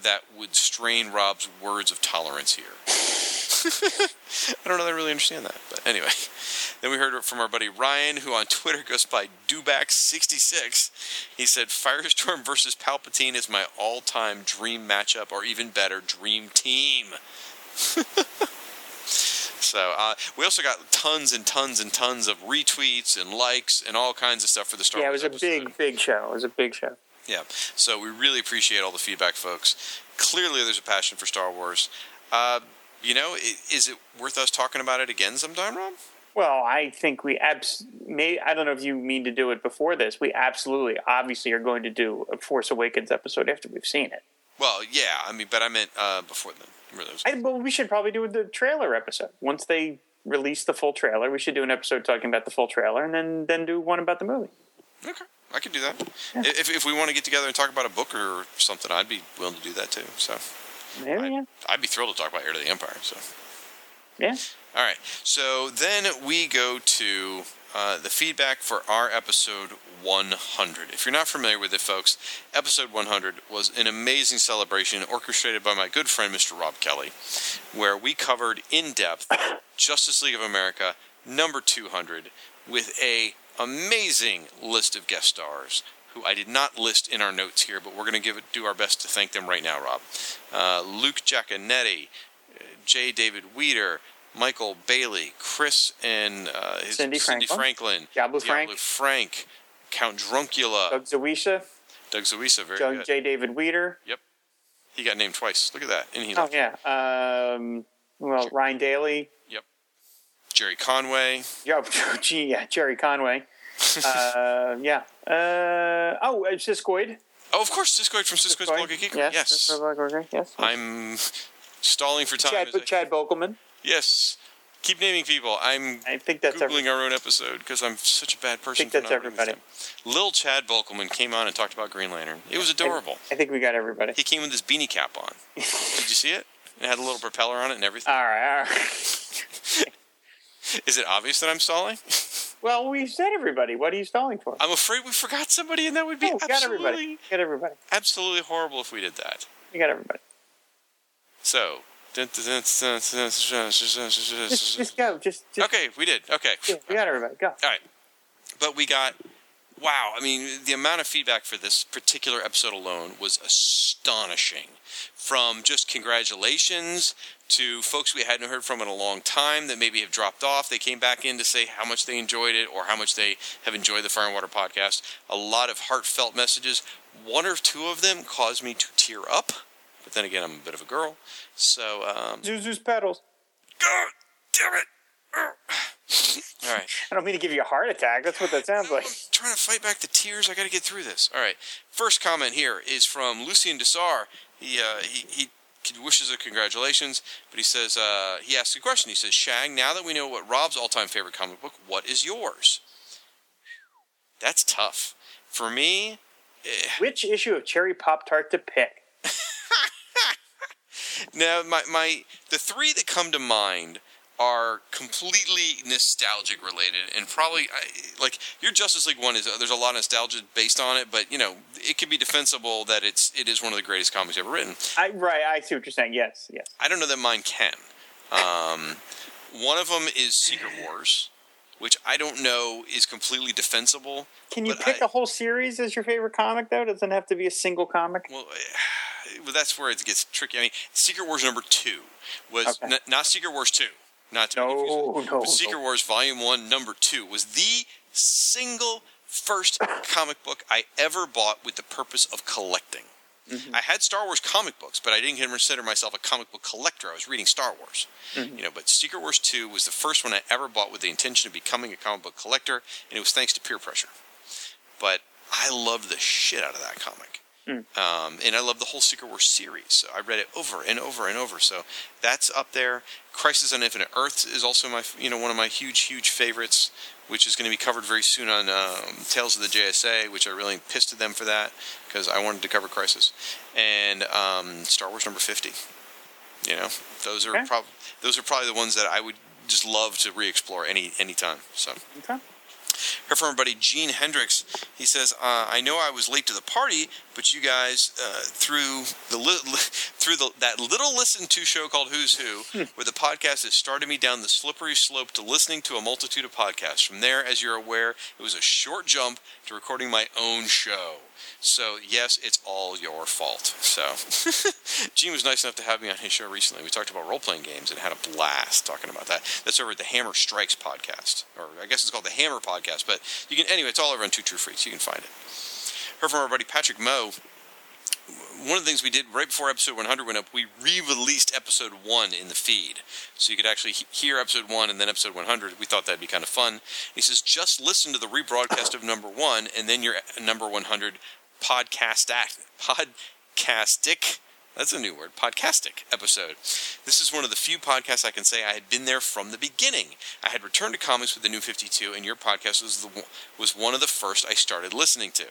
that would strain Rob's words of tolerance here. [laughs] [laughs] I don't know that I really understand that, but anyway. Then we heard from our buddy Ryan, who on Twitter goes by Dubax66. He said, Firestorm versus Palpatine is my all time dream matchup, or even better, dream team. [laughs] so uh, we also got tons and tons and tons of retweets and likes and all kinds of stuff for the Star Yeah, it Wars was a episode. big, big show. It was a big show. Yeah. So we really appreciate all the feedback, folks. Clearly, there's a passion for Star Wars. Uh, you know, is it worth us talking about it again sometime, Rob? Well, I think we abs. May I don't know if you mean to do it before this. We absolutely, obviously, are going to do a Force Awakens episode after we've seen it. Well, yeah. I mean, but I meant uh, before then. I, well, we should probably do the trailer episode once they release the full trailer. We should do an episode talking about the full trailer, and then then do one about the movie. Okay, I could do that. If, if we want to get together and talk about a book or something, I'd be willing to do that too. So Maybe, I'd, yeah, I'd be thrilled to talk about Heir to the Empire. So. yeah. All right. So then we go to uh, the feedback for our episode 100. If you're not familiar with it, folks, episode 100 was an amazing celebration orchestrated by my good friend, Mr. Rob Kelly, where we covered in depth [coughs] Justice League of America number 200 with a amazing list of guest stars. Who I did not list in our notes here, but we're going to give it do our best to thank them right now, Rob. Uh, Luke Giaconetti, J. David Weeder, Michael Bailey, Chris and uh, his Cindy Franklin. Franklin, Diablo Frank. Frank, Count Druncula, Doug Zawisza, Doug Zawisza, very Doug good. J. David Weeder. Yep, he got named twice. Look at that. And he Oh left. yeah. Um, well, Ryan Daly. Gerry Conway. Yeah, [laughs] gee, yeah, Gerry Conway. [laughs] uh, yeah. Uh, oh, uh, Siskoid. Oh, of course, Siskoid from Siskoid's Blog Geek. Yes. Yes. Yes. yes. I'm stalling for time. Chad, I- Chad Bokelman. Yes. Keep naming people. I'm I think that's googling every, our own episode because I'm such a bad person. think for that's not writing this everybody. Lil Chad Bokelman came on and talked about Green Lantern. It was adorable. I think we got everybody. He came with his beanie cap on. Did you see it? It had a little propeller on it and everything. All right, all right. [laughs] Is it obvious that I'm stalling? Well, we said everybody. What are you stalling for? I'm afraid we forgot somebody, and that would be Oh, we got everybody. absolutely, got everybody. absolutely horrible if we did that. We got everybody. So. Just, just go. Just, just Okay, we did. Okay. yeah, we got everybody. Go. All right. But we got, wow, I mean, the amount of feedback for this particular episode alone was astonishing. From just congratulations to folks we hadn't heard from in a long time that maybe have dropped off. They came back in to say how much they enjoyed it or how much they have enjoyed the Fire and Water podcast. A lot of heartfelt messages. One or two of them caused me to tear up. But then again, I'm a bit of a girl. So, um, Zuzu's petals. God damn it. All right. I don't mean to give you a heart attack. That's what that sounds like. I'm trying to fight back the tears. I got to get through this. All right. First comment here is from Lucien Dessar. He uh, he he wishes a congratulations, but he says uh, he asks a question. He says, "Shang, now that we know what Rob's all-time favorite comic book, what is yours?" That's tough for me. eh, Which issue of Cherry Pop Tart to pick? [laughs] Now, my, my the three that come to mind are completely nostalgic related, and probably I, like your Justice League one is there's a lot of nostalgia based on it, but you know it can be defensible that it's it is one of the greatest comics ever written. I right. I see what you're saying. Yes. Yes. I don't know that mine can. Um, one of them is Secret Wars, which I don't know is completely defensible. Can you pick I- a whole series as your favorite comic though? It doesn't have to be a single comic. Well, [sighs] well, that's where it gets tricky. I mean, Secret Wars number two was Okay. n- not Secret Wars two, not to be No, confused no, Secret no. Wars Volume One, Number Two was the single first comic book I ever bought with the purpose of collecting. Mm-hmm. I had Star Wars comic books, but I didn't consider myself a comic book collector. I was reading Star Wars, Mm-hmm. you know. But Secret Wars Two was the first one I ever bought with the intention of becoming a comic book collector, and it was thanks to peer pressure. But I loved the shit out of that comic. Um, and I love the whole Secret Wars series. So I read it over and over and over. So that's up there. Crisis on Infinite Earths is also my, you know, one of my huge, huge favorites, which is going to be covered very soon on um, Tales of the JSA, which I really pissed at them for that because I wanted to cover Crisis, and um, Star Wars number fifty. You know, those are Okay. prob- those are probably the ones that I would just love to re-explore any any time. So. Okay. Here from our buddy Gene Hendricks. He says, uh, "I know I was late to the party, but you guys uh, through the li- li- [laughs] through the, that little listen to show called Who's Who, where the podcast has started me down the slippery slope to listening to a multitude of podcasts. From there, as you're aware, it was a short jump to recording my own show. So yes, it's all your fault. So [laughs] Gene was nice enough to have me on his show recently. We talked about role playing games and had a blast talking about that. That's over at the Hammer Strikes podcast, or I guess it's called the Hammer podcast. But you can anyway. It's all over on Two True Freaks. You can find it. Heard from our buddy Patrick Moe. One of the things we did right before episode 100 went up, we re-released episode one in the feed, so you could actually he- hear episode one and then episode 100. We thought that'd be kind of fun. He says, just listen to the rebroadcast of number one and then your number 100 podcast act podcastic. That's a new word, podcastic episode. This is one of the few podcasts I can say I had been there from the beginning. I had returned to comics with the New 52, and your podcast was the was one of the first I started listening to.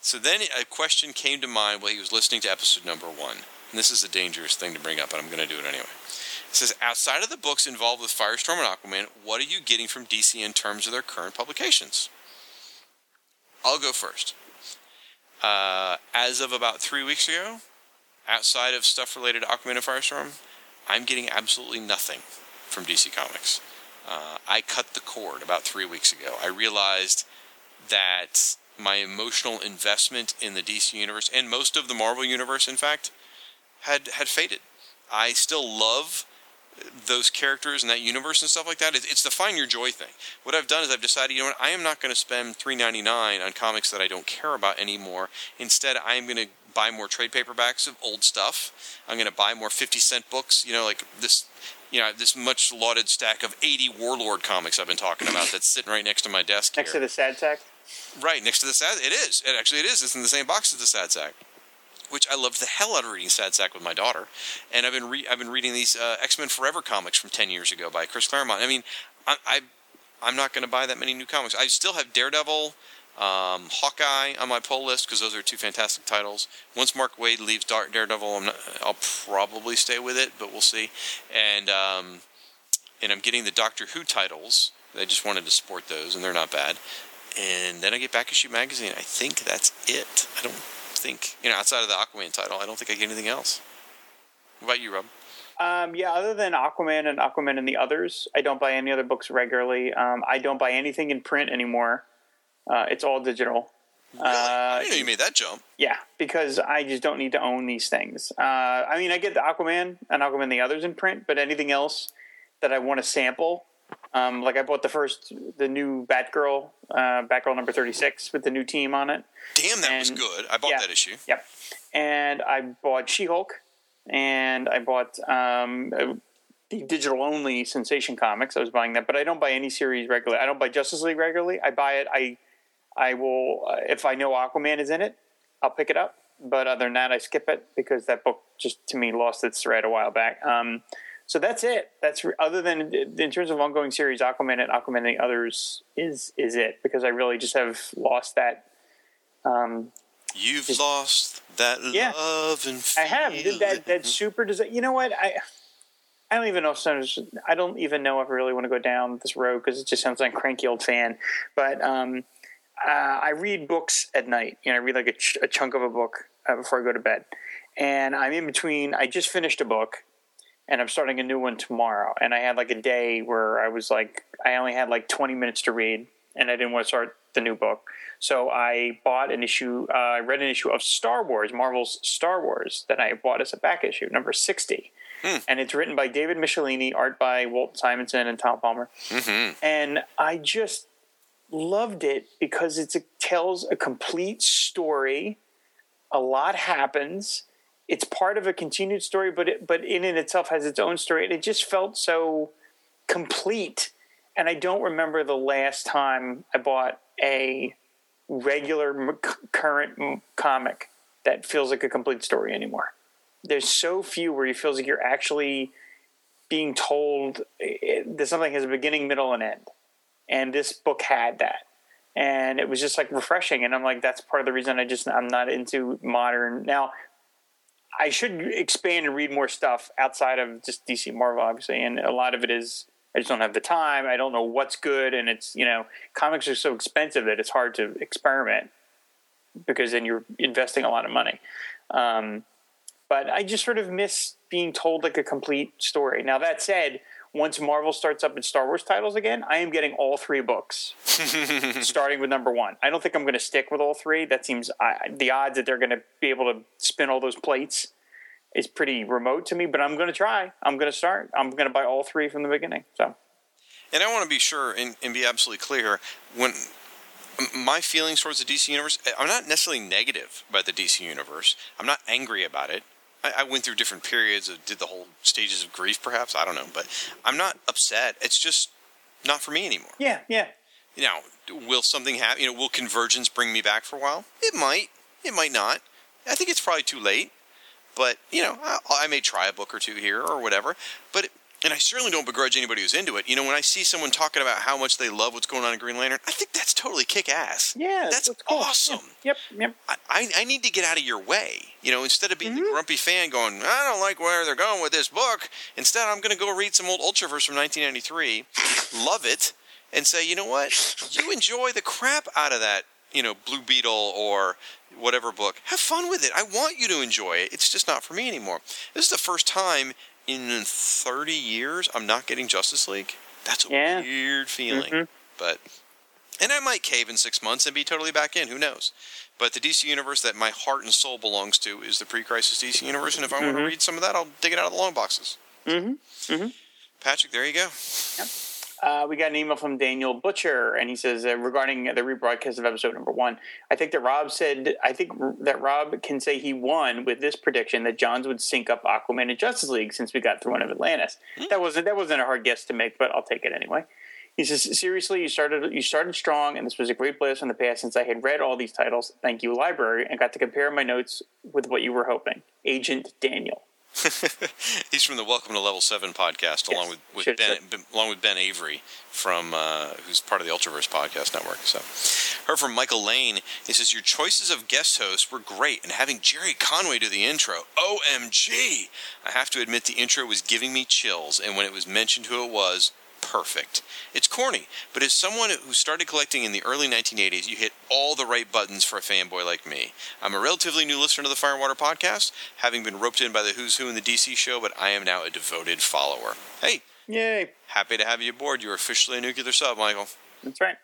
So then a question came to mind while he was listening to episode number one. And this is a dangerous thing to bring up, but I'm going to do it anyway. It says, outside of the books involved with Firestorm and Aquaman, what are you getting from DC in terms of their current publications? I'll go first. Uh, as of about three weeks ago, outside of stuff related to Aquaman and Firestorm, I'm getting absolutely nothing from DC Comics. Uh, I cut the cord about three weeks ago. I realized that my emotional investment in the DC universe and most of the Marvel universe, in fact, had had faded. I still love those characters and that universe and stuff like that. It's the find your joy thing. What I've done is I've decided, you know what, I am not going to spend three ninety nine on comics that I don't care about anymore. Instead, I am going to buy more trade paperbacks of old stuff. I'm going to buy more fifty cent books. You know, like this. You know, this much lauded stack of 80 Warlord comics I've been talking about that's sitting right next to my desk Next here. to the sad sack. Right next to the sad. It is. It actually it is. It's in the same box as the sad sack. Which I loved the hell out of reading Sad Sack with my daughter, and I've been re- I've been reading these uh, X Men Forever comics from ten years ago by Chris Claremont. I mean, I, I I'm not going to buy that many new comics. I still have Daredevil, um, Hawkeye on my pull list because those are two fantastic titles. Once Mark Waid leaves Dar- Daredevil, I'm not, I'll probably stay with it, but we'll see. And um, and I'm getting the Doctor Who titles. I just wanted to support those, and they're not bad. And then I get Back Issue Magazine. I think that's it. I don't think, you know, outside of the Aquaman title, I don't think I get anything else. What about you, Rob? Um, yeah, other than Aquaman and Aquaman and the others, I don't buy any other books regularly. Um, I don't buy anything in print anymore. Uh, it's all digital. Really? I Uh, didn't know you made that jump. Yeah, because I just don't need to own these things. Uh, I mean, I get the Aquaman and Aquaman and the others in print, but anything else that I want to sample, um, like I bought the first, the new Batgirl, uh, Batgirl number 36 with the new team on it. Damn, that was good. I bought yeah. that issue. Yep. And I bought She Hulk, and I bought um, uh, the digital only Sensation Comics. I was buying that, but I don't buy any series regularly. I don't buy Justice League regularly. I buy it. I I will uh, if I know Aquaman is in it, I'll pick it up. But other than that, I skip it because that book just to me lost its thread a while back. Um, so that's it. That's other than in terms of ongoing series, Aquaman and Aquaman and the others is is it because I really just have lost that. Um, You've Just- lost that Yeah. love and I have that that super design. You know what? I I don't even know if I don't even know if I really want to go down this road because it just sounds like a cranky old fan. But um, uh, I read books at night. You know, I read like a, ch- a chunk of a book uh, before I go to bed, and I'm in between. I just finished a book, and I'm starting a new one tomorrow. And I had like a day where I was like, I only had like 20 minutes to read, and I didn't want to start the new book. So I bought an issue. Uh, I read an issue of Star Wars, Marvel's Star Wars, that I bought as a back issue, number 60. And it's written by David Michelinie, art by Walt Simonson and Tom Palmer. And I just loved it because it's a, tells a complete story. A lot happens. It's part of a continued story, but it, but in it itself has its own story, and it just felt so complete. And I don't remember the last time I bought a regular m- current m- comic that feels like a complete story anymore. There's so few where it feels like you're actually being told eh, that something has a beginning, middle, and end. And this book had that. And it was just like refreshing. And I'm like, that's part of the reason I just, I'm not into modern. Now, I should expand and read more stuff outside of just DC Marvel, obviously. And a lot of it is, I just don't have the time. I don't know what's good. And it's, you know, comics are so expensive that it's hard to experiment because then you're investing a lot of money. Um, but I just sort of miss being told like a complete story. Now, that said, once Marvel starts up its Star Wars titles again, I am getting all three books, [laughs] starting with number one. I don't think I'm going to stick with all three. That seems I, the odds that they're going to be able to spin all those plates is pretty remote to me. But I'm going to try. I'm going to start. I'm going to buy all three from the beginning. So And I want to be sure and, and be absolutely clear when my feelings towards the DC universe, I'm not necessarily negative about the DC universe. I'm not angry about it. I, I went through different periods of did the whole stages of grief, perhaps I don't know, but I'm not upset. It's just not for me anymore. yeah, yeah. You know, will something happen? You know, will convergence bring me back for a while? It might. It might not. I think it's probably too late. But you know, I, I may try a book or two here or whatever. But it, and I certainly don't begrudge anybody who's into it. You know, when I see someone talking about how much they love what's going on in Green Lantern, I think that's totally kick ass. Yeah, that's that's cool. awesome. Yep, yep. I, I, I need to get out of your way. You know, instead of being Mm-hmm. the grumpy fan going, I don't like where they're going with this book. Instead, I'm going to go read some old Ultraverse from 1993, love it, and say, you know what? You enjoy the crap out of that, you know, Blue Beetle or whatever book. Have fun with it. I want you to enjoy it. It's just not for me anymore. This is the first time in 30 years I'm not getting Justice League. That's a Yeah. weird feeling. Mhm. But and I might cave in six months and be totally back in. Who knows? But the DC universe that my heart and soul belongs to is the pre-crisis DC universe, and if I want to read some of that, I'll dig it out of the long boxes. Mhm. Mhm. Patrick, there you go. Uh, we got an email from Daniel Butcher, and he says uh, regarding the rebroadcast of episode number one. I think that Rob said. I think that Rob can say he won with this prediction that Johns would sync up Aquaman and Justice League since we got through one of Atlantis. That wasn't that wasn't a hard guess to make, but I'll take it anyway. He says, "Seriously, you started you started strong, and this was a great blast from the past. Since I had read all these titles, thank you, library, and got to compare my notes with what you were hoping." Agent Daniel. [laughs] He's from the Welcome to Level Seven podcast, along with, with Should- Ben, ben- along with Ben Avery from uh, who's part of the Ultraverse podcast network. So, heard from Michael Lane. He says your choices of guest hosts were great, and having Gerry Conway do the intro, OMG! I have to admit the intro was giving me chills, and when it was mentioned who it was. Perfect. It's corny, but as someone who started collecting in the early 1980s, you hit all the right buttons for a fanboy like me. I'm a relatively new listener to the Fire and Water podcast, having been roped in by the Who's Who in the DC show, but I am now a devoted follower. Hey, Yay! happy to have you aboard. You're officially a nuclear sub, Michael. That's right.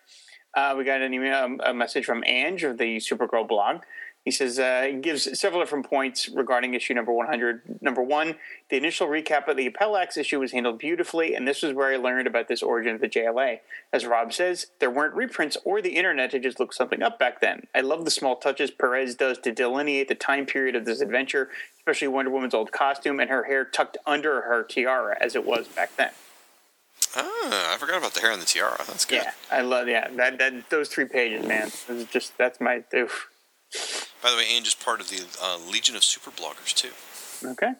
Uh, we got an email, a message from Ange of the Supergirl blog. He says uh, he gives several different points regarding issue number 100. Number one, the initial recap of the Appellax issue was handled beautifully, and this was where I learned about this origin of the JLA. As Rob says, there weren't reprints or the internet to just look something up back then. I love the small touches Perez does to delineate the time period of this adventure, especially Wonder Woman's old costume and her hair tucked under her tiara as it was back then. Ah, I forgot about the hair and the tiara. That's good. Yeah, I love yeah that that those three pages, man. Just that's my oof. By the way, Ange is part of the uh, Legion of Super Bloggers, too. Okay.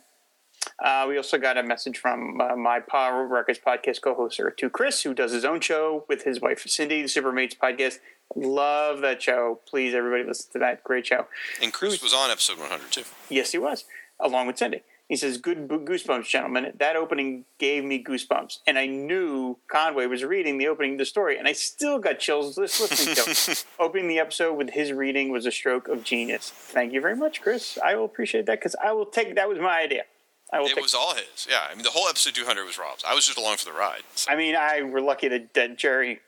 Uh, we also got a message from uh, my Power Records podcast co-host to Chris, who does his own show with his wife Cindy, the Supermates podcast. Love that show. Please, everybody, listen to that great show. And Chris was on episode 100, too. Yes, he was, along with Cindy. He says, "Good goosebumps, gentlemen. That opening gave me goosebumps, and I knew Conway was reading the opening of the story, and I still got chills just listening to it. [laughs] Opening the episode with his reading was a stroke of genius. Thank you very much, Chris. I will appreciate that because I will take that was my idea. I will It take. was all his. Yeah, I mean, the whole episode 200 was Rob's. I was just along for the ride. So. I mean, I were lucky that, that Gerry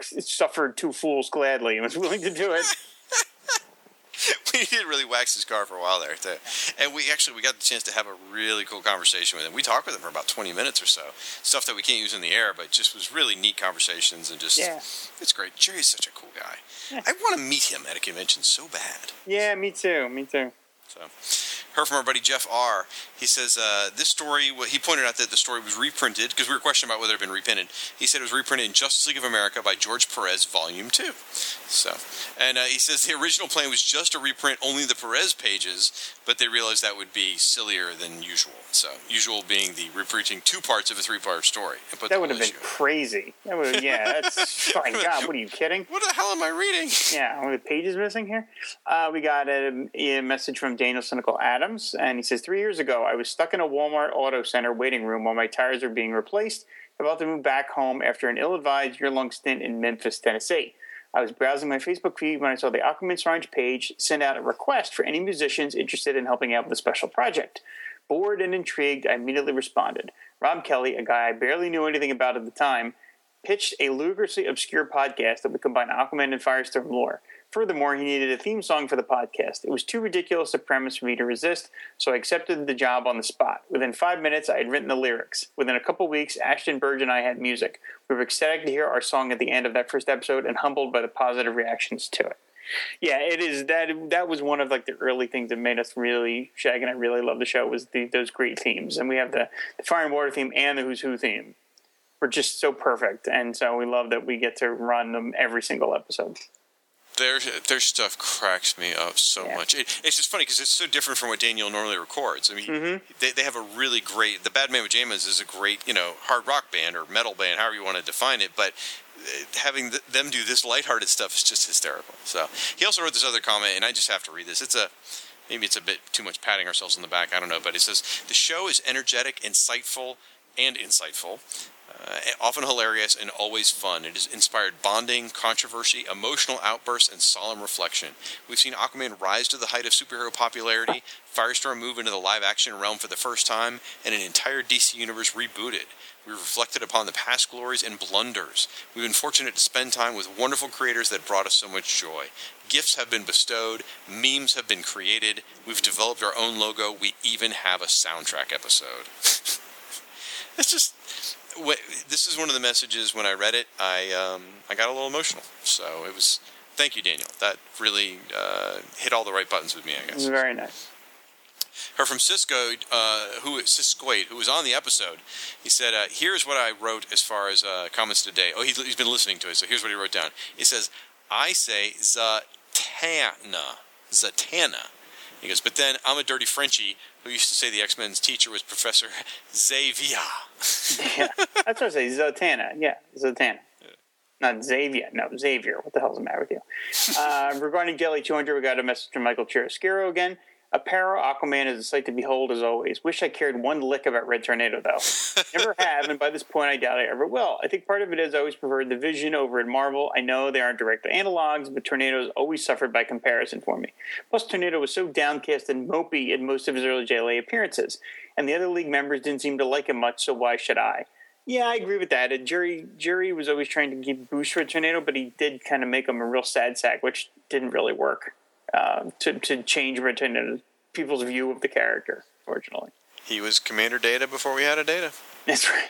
suffered two fools gladly and was willing to do it. [laughs] [laughs] we did really wax his car for a while there too. and we actually we got the chance to have a really cool conversation with him we talked with him for about 20 minutes or so stuff that we can't use in the air but just was really neat conversations and just Yeah. it's great gerry's such a cool guy i want to meet him at a convention so bad Yeah, me too. Me too. So heard from our buddy Jeff R. He says uh, this story. He pointed out that the story was reprinted because we were questioning about whether it had been reprinted. He said it was reprinted in Justice League of America by George Perez, Volume Two. So, and uh, he says the original plan was just to reprint only the Perez pages, but they realized that would be sillier than usual. So, usual being the reprinting two parts of a three-part story. That would have been issue. crazy. That would yeah, that's [laughs] my God, what are you kidding? What the hell am I reading? Yeah, of the pages missing here. Uh, we got a, a message from Daniel Cynical Adams, and he says, Three years ago, I was stuck in a Walmart Auto Center waiting room while my tires were being replaced, about to move back home after an ill advised year long stint in Memphis, Tennessee. I was browsing my Facebook feed when I saw the Aquaman Orange page send out a request for any musicians interested in helping out with a special project. Bored and intrigued, I immediately responded. Rob Kelly, a guy I barely knew anything about at the time, pitched a ludicrously obscure podcast that would combine Aquaman and Firestorm lore. Furthermore, he needed a theme song for the podcast. It was too ridiculous a premise for me to resist, so I accepted the job on the spot. Within five minutes, I had written the lyrics. Within a couple weeks, Ashton Burge and I had music. We were ecstatic to hear our song at the end of that first episode and humbled by the positive reactions to it. Yeah, it is that. That was one of like the early things that made us really Shag and I really love the show was the, those great themes, and we have the, the Fire and Water theme and the Who's Who theme. We're just so perfect, and so we love that we get to run them every single episode. Their their stuff cracks me up so Yeah. much. It, it's just funny because it's so different from what Daniel normally records. I mean, Mm-hmm. they, they have a really great. The Bad Man with Pajamas is a great you know hard rock band or metal band, however you want to define it. But uh, having th- them do this lighthearted stuff is just hysterical. So he also wrote this other comment, and I just have to read this. It's a maybe it's a bit too much patting ourselves on the back. I don't know, but it says the show is energetic, insightful, and insightful. Uh, often hilarious and always fun. It has inspired bonding, controversy, emotional outbursts, and solemn reflection. We've seen Aquaman rise to the height of superhero popularity, Firestorm move into the live action realm for the first time, and an entire DC universe rebooted. We've reflected upon the past glories and blunders. We've been fortunate to spend time with wonderful creators that brought us so much joy. Gifts have been bestowed, memes have been created, we've developed our own logo, we even have a soundtrack episode. [laughs] it's just wh- this is one of the messages when I read it. I um, I got a little emotional. So it was. Thank you, Daniel. That really uh, hit all the right buttons with me. I guess. very nice. Her from Cisco, uh, who Siskoid, who was on the episode. He said, uh, "Here's what I wrote as far as uh, comments today. Oh, he's, he's been listening to it, so here's what he wrote down. He says, "I say Zatanna, Zatanna." He goes, but then I'm a dirty Frenchie who used to say the X Men's teacher was Professor [laughs] Xavier. yeah, that's what I say. Zatanna. Yeah, Zatanna. Not Xavier. No, Xavier. What the hell's the matter with you? Uh, [laughs] regarding Jelly 200, we got a message from Michael Chiaroscuro again. Apparel Aquaman is a sight to behold as always. Wish I cared one lick about Red Tornado though. [laughs] Never have, and by this point I doubt I ever will. I think part of it is I always preferred the Vision over at Marvel. I know they aren't direct analogs, but Tornado's always suffered by comparison for me. Plus, Tornado was so downcast and mopey in most of his early JLA appearances, and the other league members didn't seem to like him much. So why should I? Yeah, I agree with that. And Gerry Gerry was always trying to give boost for Tornado, but he did kind of make him a real sad sack, which didn't really work uh, to to change Tornado's people's view of the character. Fortunately, He was Commander Data before we had a Data. that's right.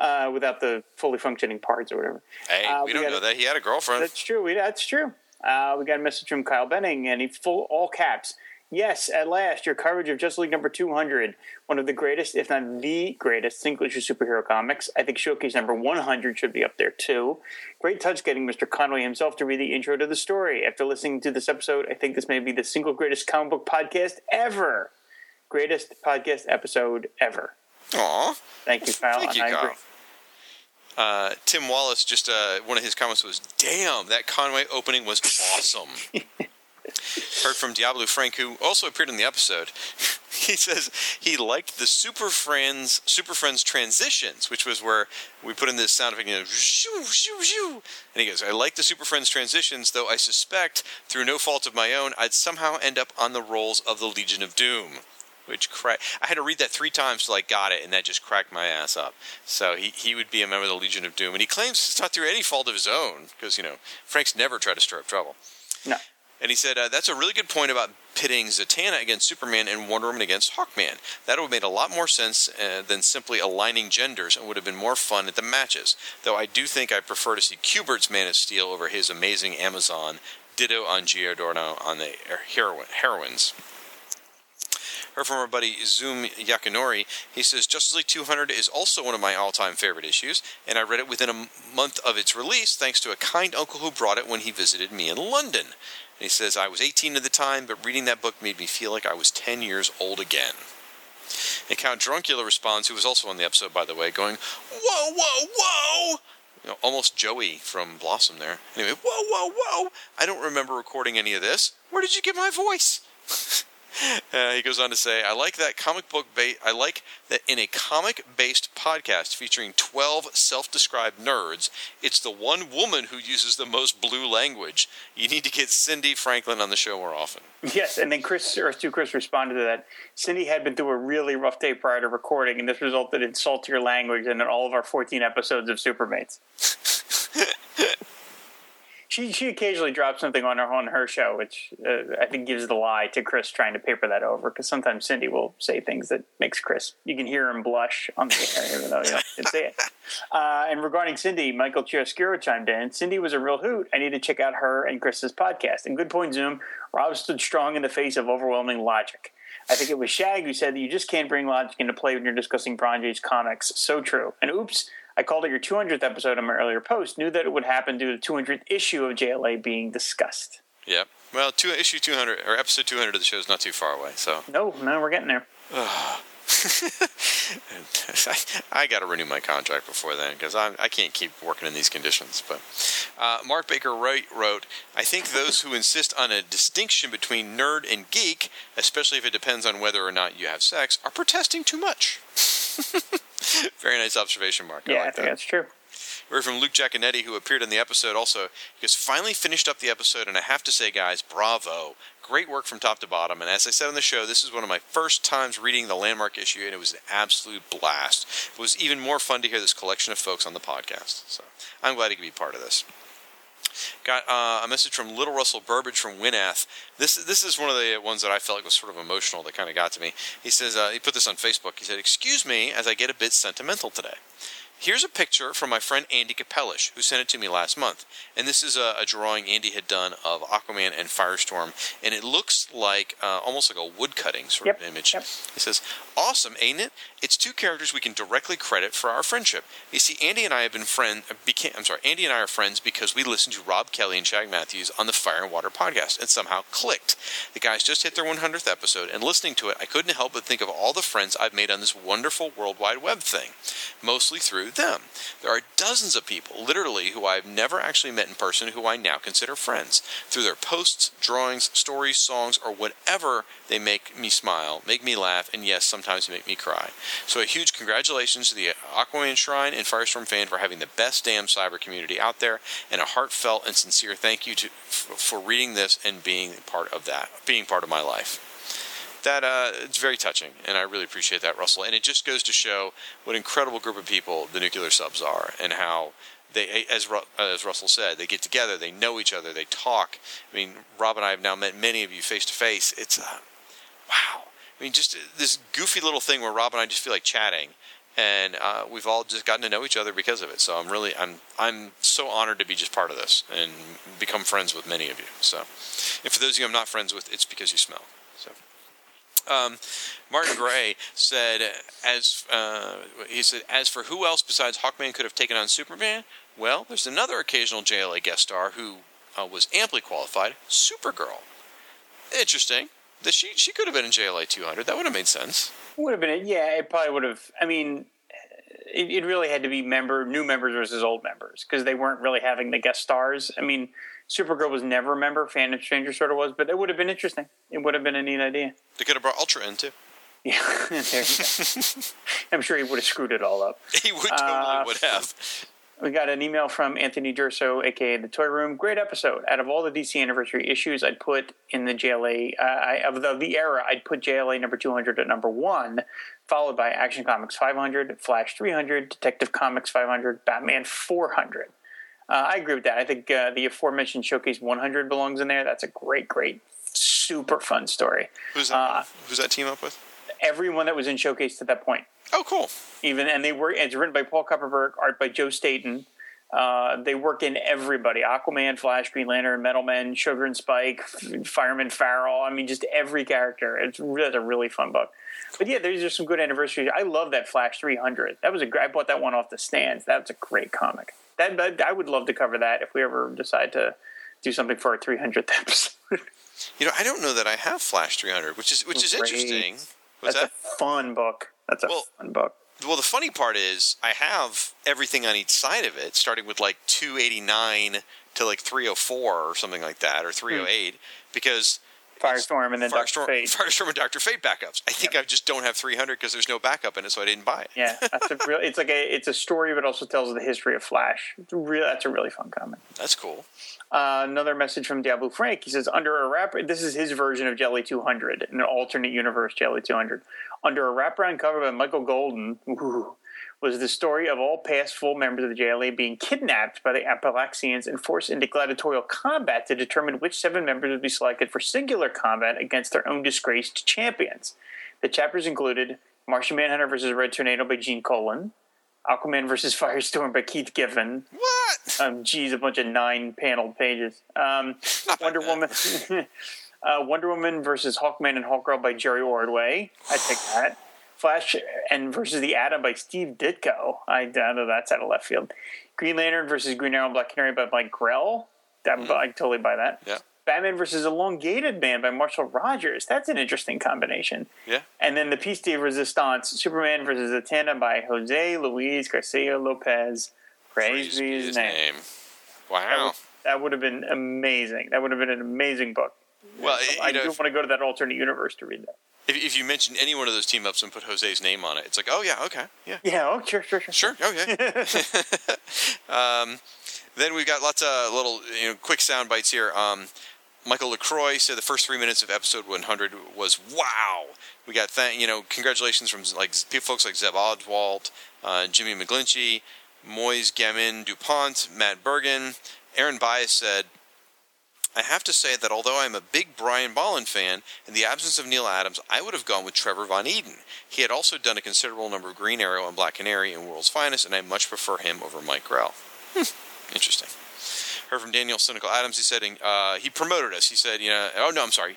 Uh, without the fully functioning parts or whatever. Hey, Uh, we we don't know that. He had a girlfriend. That's true. We, that's true. Uh, we got a message from Kyle Benning, and he full all caps. Yes, at last, your coverage of Justice League number 200, one of the greatest, if not the greatest, single issue superhero comics. I think Showcase number 100 should be up there too. Great touch getting Mr. Conway himself to read the intro to the story. After listening to this episode, I think this may be the single greatest comic book podcast ever. Greatest podcast episode ever. Aw. Thank you, Kyle. Thank you, Kyle. Uh, Tim Wallace just uh, one of his comments was, "Damn, that Conway opening was awesome." [laughs] Heard from Diablo Frank, who also appeared in the episode. [laughs] he says he liked the Super Friends Super Friends transitions, which was where we put in this sound effect, you know, shoo, shoo, shoo. and he goes, "I like the Super Friends transitions, though I suspect, through no fault of my own, I'd somehow end up on the rolls of the Legion of Doom." Which crack! I had to read that three times till I got it, and that just cracked my ass up. So he, he would be a member of the Legion of Doom, and he claims it's not through any fault of his own, because you know Frank's never tried to stir up trouble. No. And he said, uh, that's a really good point about pitting Zatanna against Superman and Wonder Woman against Hawkman. That would have made a lot more sense uh, than simply aligning genders and would have been more fun at the matches. Though I do think I prefer to see Kubert's Man of Steel over his amazing Amazon. Ditto on Giordano on the hero- heroines. Heard from our buddy Zoom Yakinori. He says Justice League 200 is also one of my all-time favorite issues, and I read it within a month of its release thanks to a kind uncle who brought it when he visited me in London. He says I was 18 at the time, but reading that book made me feel like I was 10 years old again. And Count Druncula responds, who was also on the episode, by the way, going, "Whoa, whoa, whoa!" You know, almost Joey from Blossom there. Anyway, whoa, whoa, whoa! I don't remember recording any of this. Where did you get my voice? [laughs] [laughs] Uh, he goes on to say, "I like that comic book. Ba- I like that in a comic-based podcast featuring twelve self-described nerds, it's the one woman who uses the most blue language. You need to get Cindy Franklin on the show more often." Yes, and then Chris or Stu Chris responded to that. Cindy had been through a really rough day prior to recording, and this resulted in saltier language and in all of our 14 episodes of Supermates. [laughs] she she occasionally drops something on her on her show, which uh, I think gives the lie to Chris trying to paper that over. Because sometimes Cindy will say things that makes Chris you can hear him blush on the air, even though you don't say it. [laughs] Uh, and regarding Cindy, Michael Chiaroscuro chimed in. Cindy was a real hoot. I need to check out her and Chris's podcast. And good point, Zoom. Rob stood strong in the face of overwhelming logic. I think it was Shag who said that you just can't bring logic into play when you're discussing Bronze Age comics. So true. And oops, I called it your 200th episode on my earlier post. Knew that it would happen due to the 200th issue of JLA being discussed. Yep. Well, two, issue 200 or episode 200 of the show is not too far away, so No, no, we're getting there. [sighs] I got to renew my contract before then because I can't keep working in these conditions. But uh, Mark Baker Wright wrote, "I think those who insist on a distinction between nerd and geek, especially if it depends on whether or not you have sex, are protesting too much." [laughs] [laughs] Very nice observation, Mark. I Yeah, I, like think that. that's true. We heard from Luke Giaconetti, who appeared in the episode also. He goes, finally finished up the episode, and I have to say, guys, bravo. Great work from top to bottom. And as I said on the show, this is one of my first times reading the landmark issue, and it was an absolute blast. It was even more fun to hear this collection of folks on the podcast. So I'm glad he could be part of this. Got uh, a message from Little Russell Burbage from Winath. This this is one of the ones that I felt like was sort of emotional that kind of got to me. He says uh, he put this on Facebook. He said, "Excuse me, as I get a bit sentimental today." Here's a picture from my friend Andy Capellish, who sent it to me last month. And this is a, a drawing Andy had done of Aquaman and Firestorm, and it looks like uh, almost like a woodcutting sort Yep, of image. yep. He says, "Awesome, ain't it? It's two characters we can directly credit for our friendship. You see, Andy and I have been friend. uh, Became, I'm sorry, Andy and I are friends because we listened to Rob Kelly and Shag Matthews on the Fire and Water podcast, and somehow clicked. The guys just hit their 100th episode, and listening to it, I couldn't help but think of all the friends I've made on this wonderful World Wide Web thing, mostly through them. There are dozens of people, literally, who I've never actually met in person, who I now consider friends through their posts, drawings, stories, songs, or whatever they make me smile, make me laugh, and yes, sometimes make me cry. So a huge congratulations to the Aquaman Shrine and Firestorm fan for having the best damn cyber community out there, and a heartfelt and sincere thank you to for reading this and being part of that, being part of my life. That uh, it's very touching, and I really appreciate that, Russell. And it just goes to show what incredible group of people the nuclear subs are, and how they, as Ru- as Russell said, they get together, they know each other, they talk. I mean, Rob and I have now met many of you face to face. It's uh, wow. I mean, just this goofy little thing where Rob and I just feel like chatting, and uh, we've all just gotten to know each other because of it. So I'm really, I'm, I'm so honored to be just part of this and become friends with many of you. So, and for those of you I'm not friends with, it's because you smell. Um, Martin Gray said, as uh, he said, as for who else besides Hawkman could have taken on Superman, well, there's another occasional JLA guest star who uh, was amply qualified, Supergirl. Interesting. That she she could have been in JLA 200. That would have made sense. Would have been, yeah, it probably would have. I mean, it, it really had to be member new members versus old members because they weren't really having the guest stars. I mean, Supergirl was never a member, Phantom Stranger sort of was, but it would have been interesting. It would have been a neat idea. They could have brought Ultra in too. Yeah, [laughs] there you go. [laughs] I'm sure he would have screwed it all up. He would totally Uh, would have. We got an email from Anthony Durso, aka the Toy Room. Great episode. Out of all the DC anniversary issues, I'd put in the JLA uh, I, of the, the era. I'd put JLA number 200 at number one, followed by Action Comics 500, Flash 300, Detective Comics 500, Batman 400. Uh, I agree with that. I think uh, the aforementioned Showcase 100 belongs in there. That's a great, great, super fun story. Who's that? uh, who's that team up with? Everyone that was in Showcase to that point. Oh, cool. even and they were it's written by Paul Kupperberg, art by Joe Staton. Uh, they work in everybody: Aquaman, Flash, Green Lantern, Metal Men, Sugar and Spike, Fireman Farrell. I mean, just every character. It's really a really fun book. But yeah, there's just some good anniversaries. I love that Flash 300. That was a great. I bought that one off the stands. That's a great comic. That, that I would love to cover that if we ever decide to do something for our 300th episode. [laughs] You know, I don't know that I have Flash 300, which is which is Great. interesting. What's That's that? a fun book. That's a Well- fun book. Well, the funny part is I have everything on each side of it, starting with like 289 to like 304 or something like that, or 308, hmm. because Firestorm and then Firestorm, Fate. Firestorm and Doctor Fate backups. I think I just don't have 300 because there's no backup in it, so I didn't buy it. Yeah, that's a real. It's like a it's a story, but also tells the history of Flash. It's a real. That's a really fun comic. That's cool. Uh, another message from Diablo Frank. He says, under a wrap, this is his version of Jelly 200, an alternate universe Jelly 200. Under a wraparound cover by Michael Golden, ooh, was the story of all past full members of the JLA being kidnapped by the Appellaxians and forced into gladiatorial combat to determine which seven members would be selected for singular combat against their own disgraced champions. The chapters included Martian Manhunter versus Red Tornado by Gene Colan, Aquaman versus [laughs] Firestorm by Keith Giffen, What? um, geez, a bunch of nine paneled pages. Um, Wonder Woman, [laughs] uh, Wonder Woman versus Hawkman and Hawkgirl by Jerry Ordway. I take that. Flash and versus the Atom by Steve Ditko. I, I know that's out of left field. Green Lantern versus Green Arrow and Black Canary by Mike Grell. That, I totally buy that. Yeah. Batman versus Elongated Man by Marshall Rogers. That's an interesting combination. Yeah. And then the Piece de Resistance, Superman versus Zatanna by Jose Luis Garcia Lopez. Praise be his name. That Wow. would, that would have been amazing. That would have been an amazing book. Well, I know, do want to go to that alternate universe to read that. If, if you mention any one of those team ups and put Jose's name on it, it's like, oh yeah, okay, yeah, Yeah, oh, sure, sure, sure. sure, okay. [laughs] um, then we've got lots of little, you know, quick sound bites here. Um, Michael Lacroix said the first three minutes of episode 100 was wow. We got, th- you know, congratulations from like folks like Zeb Oswald, uh, Jimmy McGlinchey, Moise Gamin Dupont, Matt Bergen. Aaron Bias said, I have to say that although I'm a big Brian Bolland fan, in the absence of Neal Adams, I would have gone with Trevor Von Eeden. He had also done a considerable number of Green Arrow and Black Canary in World's Finest, and I much prefer him over Mike Grell. Hmm, interesting. Heard from Daniel Cynical Adams. He said uh, he promoted us. He said, you know, oh no, I'm sorry.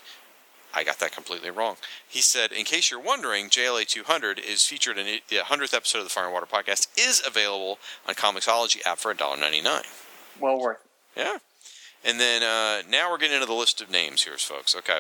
I got that completely wrong. He said, in case you're wondering, JLA 200 is featured in the 100th episode of the Fire and Water podcast is available on Comixology app for $1.99. Well worth. it. Yeah. And then uh, now we're getting into the list of names here, folks. Okay.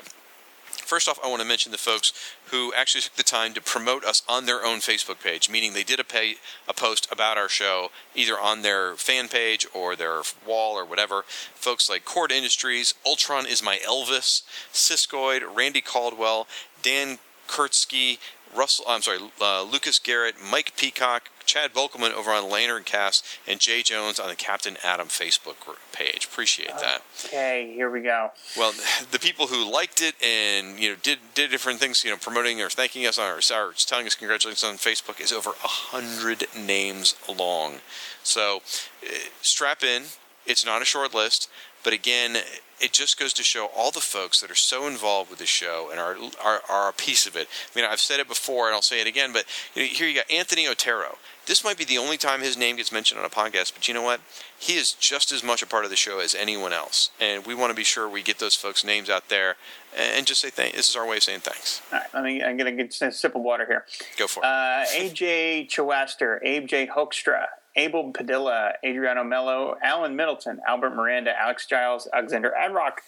First off, I want to mention the folks who actually took the time to promote us on their own Facebook page, meaning they did a, pay, a post about our show either on their fan page or their wall or whatever. Folks like Cord Industries, Ultron is my Elvis, Siskoid, Randy Caldwell, Dan Kurtzky, Russell, I'm sorry, uh, Lucas Garrett, Mike Peacock, Chad Bokelman over on Lantern Cast, and Jay Jones on the Captain Atom Facebook page. Appreciate that. Okay, here we go. Well, [laughs] the people who liked it and you know did did different things, you know, promoting or thanking us on our or telling us congratulations on Facebook is over a hundred names long. So uh, strap in. It's not a short list, but again, it just goes to show all the folks that are so involved with the show and are are, are a piece of it. I mean, I've said it before and I'll say it again, but here you got Anthony Otero. This might be the only time his name gets mentioned on a podcast, but you know what? He is just as much a part of the show as anyone else, and we want to be sure we get those folks' names out there and just say thank. This is our way of saying thanks. All right, let me. I'm gonna get a sip of water here. Go for it. Uh, AJ Chawaster, Abe J. Hoekstra, Abel Padilla, Adriano Mello, Alan Middleton, Albert Miranda, Alex Giles, Alexander Adrock,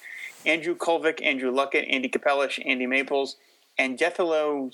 Andrew Kolvik, Andrew Luckett, Andy Capellish, Andy Maples, and Jethelo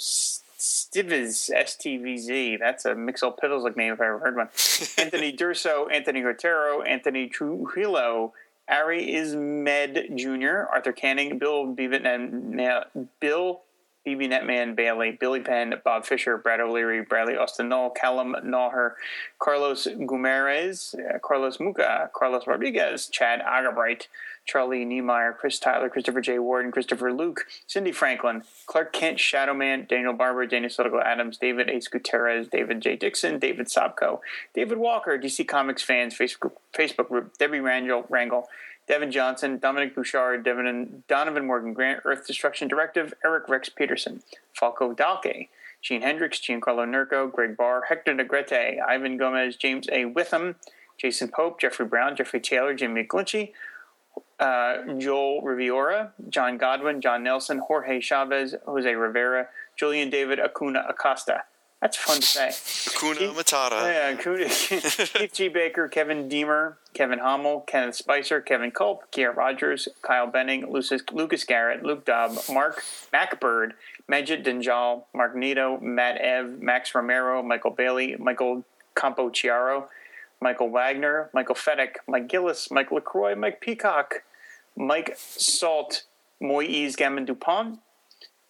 Stivez, STVZ. That's a mix Mixel Piddles like name if I ever heard one. [laughs] Anthony Durso, Anthony Otero, Anthony Trujillo, Ari Ismed Jr., Arthur Canning, Bill Beavis, Bill BB Netman Bailey, Billy Penn, Bob Fisher, Brad O'Leary, Bradley Austin Knoll, Callum Naher, Carlos Gumerez, Carlos Muca, Carlos Rodriguez, Chad Agabright, Charlie Niemeyer, Chris Tyler, Christopher J. Warden, Christopher Luke, Cindy Franklin, Clark Kent, Shadowman, Daniel Barber, Daniel Sotico Adams, David Ace Gutierrez, David J. Dixon, David Sobko, David Walker, DC Comics fans, Facebook, Facebook group, Debbie Rangel, Rangel, Devin Johnson, Dominic Bouchard, Devin, Donovan Morgan Grant, Earth Destruction Directive, Eric Rex Peterson, Falco Dalke, Gene Hendricks, Giancarlo Nurko, Greg Barr, Hector Negrete, Ivan Gomez, James A. Witham, Jason Pope, Jeffrey Brown, Jeffrey Taylor, Jimmy McGlinchey, uh, Joel Riviera, John Godwin, John Nelson, Jorge Chavez, Jose Rivera, Julian David Acuna Acosta. That's fun to say. Kuna Matata. Yeah, Acuna- [laughs] Keith G. Baker, Kevin Deemer, Kevin Hommel, Kenneth Spicer, Kevin Culp, Kier Rogers, Kyle Benning, Lucas, Lucas Garrett, Luke Dobb, Mark Mac Bird, Majid Dinjal, Mark Nito, Matt Ev, Max Romero, Michael Bailey, Michael Campo Chiaro, Michael Wagner, Michael Fedek, Mike Gillis, Mike LaCroix, Mike Peacock, Mike Salt, Moise Gammon Dupont,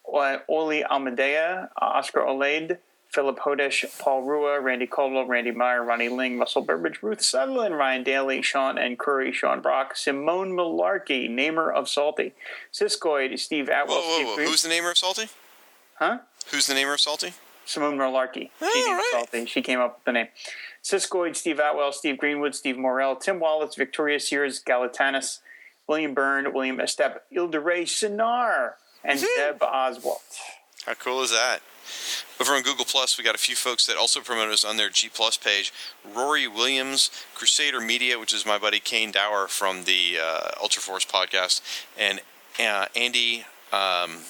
Oli Almadea, Oscar Olade, Philip Hodesh, Paul Rua, Randy Caldwell, Randy Meyer, Ronnie Ling, Russell Burbridge, Ruth Sutherland, Ryan Daly, Sean and Curry, Sean Brock, Simone Malarkey, namer of Salty, Siskoid, Steve Atwell, Whoa, whoa, Steve whoa. Who's the namer of Salty? huh? Who's the namer of Salty? Simone Malarkey. Oh, She right. Salty. She came up with the name. Siskoid, Steve Atwell, Steve Greenwood, Steve Morrell, Tim Wallace, Victoria Sears, Galatanis, William Byrne, William Estep, Ilderay Sinar, and Deb Oswald. How cool is that? Over on Google Plus, we got a few folks that also promote us on their G Plus page. Rory Williams, Crusader Media, which is my buddy Kane Dower from the uh, Ultra Force podcast, and uh, Andy. Um,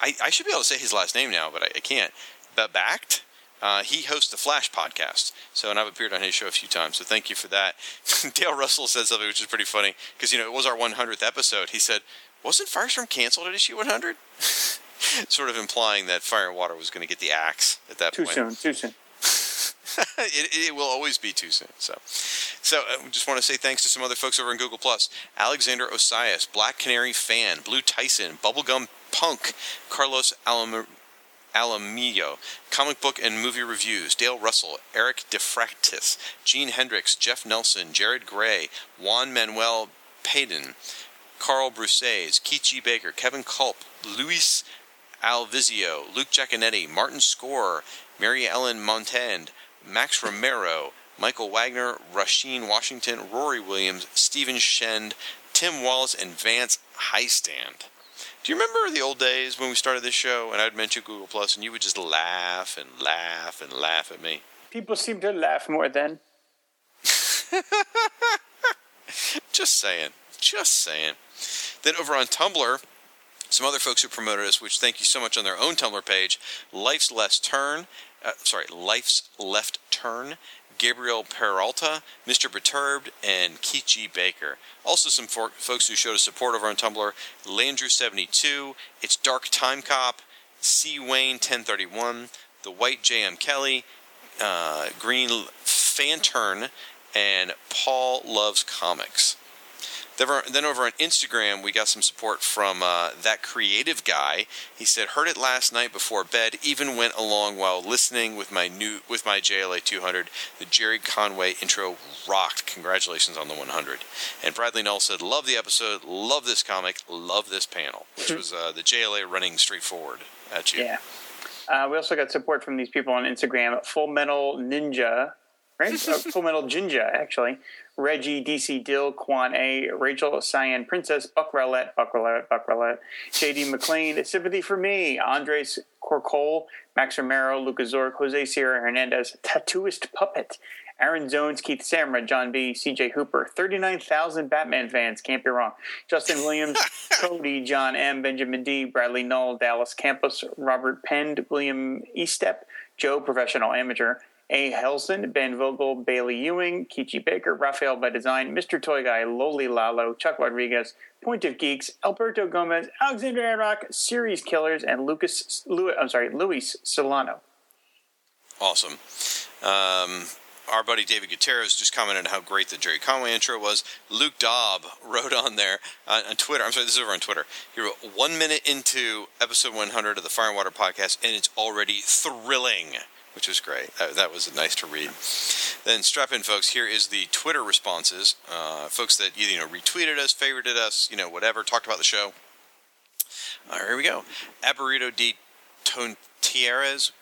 I, I should be able to say his last name now, but I, I can't. Backed. Uh, he hosts the Flash podcast, so and I've appeared on his show a few times. So thank you for that. [laughs] Dale Russell said something which is pretty funny because you know it was our 100th episode. He said, "Wasn't Firestorm canceled at issue 100?" [laughs] [laughs] sort of implying that Fire and Water was going to get the axe at that Too point. soon, too soon. [laughs] it, it will always be too soon. So, so uh, just want to say thanks to some other folks over in Google Plus: Alexander Osias, Black Canary Fan, Blue Tyson, Bubblegum Punk, Carlos Alam- Alamillo, Comic Book and Movie Reviews, Dale Russell, Eric DeFractis, Gene Hendricks, Jeff Nelson, Jared Gray, Juan Manuel Payton, Carl Brusays, Keith G. Baker, Kevin Culp, Luis Alvizio, Luke Giaconetti, Martin Score, Mary Ellen Montand, Max Romero, Michael Wagner, Rasheen Washington, Rory Williams, Stephen Shend, Tim Wallace, and Vance Highstand. Do you remember the old days when we started this show and I'd mention Google Plus and you would just laugh and laugh and laugh at me? People seem to laugh more then. [laughs] Just saying. Just saying. Then over on Tumblr, some other folks who promoted us, which thank you so much on their own Tumblr page, Life's Left Turn, uh, sorry, Life's Left Turn, Gabriel Peralta, Mr. Perturbed, and Kichi Baker. Also, some for- folks who showed us support over on Tumblr Landrew72, It's Dark Time Cop, C. Wayne 1031, The White J.M. Kelly, uh, Green Fantern, and Paul Loves Comics. Then over, on Instagram, we got some support from uh, that creative guy. He said, "Heard it last night before bed. Even went along while listening with my new with my JLA 200. The Gerry Conway intro rocked. Congratulations on the 100." And Bradley Null said, "Love the episode. Love this comic. Love this panel." Which was uh, the JLA running straight forward at you. Yeah. Uh, we also got support from these people on Instagram. Full Metal Ninja, right? [laughs] Uh, Full Metal Jinja, actually. Reggie, DC Dill, Quan A, Rachel, Cyan Princess, Buck Rowlett, Buck Rowlett, Buck Rowlett, JD McLean, Sympathy for Me, Andres Corcol, Max Romero, Lucas Zork, Jose Sierra Hernandez, Tattooist Puppet, Aaron Jones, Keith Samra, John B, CJ Hooper, 39,000 Batman fans, can't be wrong. Justin Williams, [laughs] Cody, John M, Benjamin D, Bradley Null, Dallas Campos, Robert Pend, William Estep, Joe, Professional Amateur, A. Helson, Ben Vogel, Bailey Ewing, Kichi Baker, Raphael by Design, Mr. Toy Guy, Loli Lalo, Chuck Rodriguez, Point of Geeks, Alberto Gomez, Alexander Adrock, Series Killers, and Lucas, Louis, I'm sorry, Luis Solano. Awesome. Um, our buddy David Gutierrez just commented how great the Gerry Conway intro was. Luke Dobb [laughs] wrote on there uh, on Twitter. I'm sorry, this is over on Twitter. He wrote one minute into episode 100 of the Fire and Water podcast, and it's already thrilling, which was great. Uh, that was nice to read. Then strap in, folks. Here is the Twitter responses. Uh, folks that you know retweeted us, favorited us, you know whatever, talked about the show. All right, here we go. Aburrito D. Tontieres,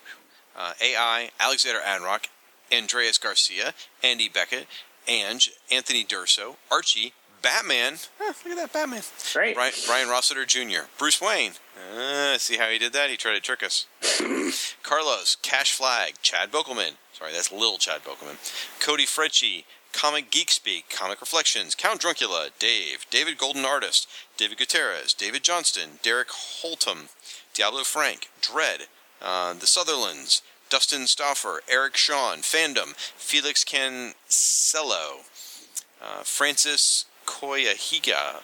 uh, AI, Alexander Adrock, Andreas Garcia, Andy Beckett, Ange, Anthony Durso, Archie, Batman. Huh, look at that Batman. Great. Brian, Brian Rossiter Jr., Bruce Wayne. Uh, see how he did that? He tried to trick us. [laughs] Carlos, Cash Flag, Chad Bokelman. Sorry, that's Lil Chad Bokelman. Cody Frecci, Comic Geek Speak, Comic Reflections, Count Druncula, Dave, David Golden Artist, David Gutierrez, David Johnston, Derek Holtum, Diablo Frank, Dread, uh, The Sutherlands, Dustin Stauffer, Eric Sean, Fandom, Felix Cancello, uh, Francis Koyahiga.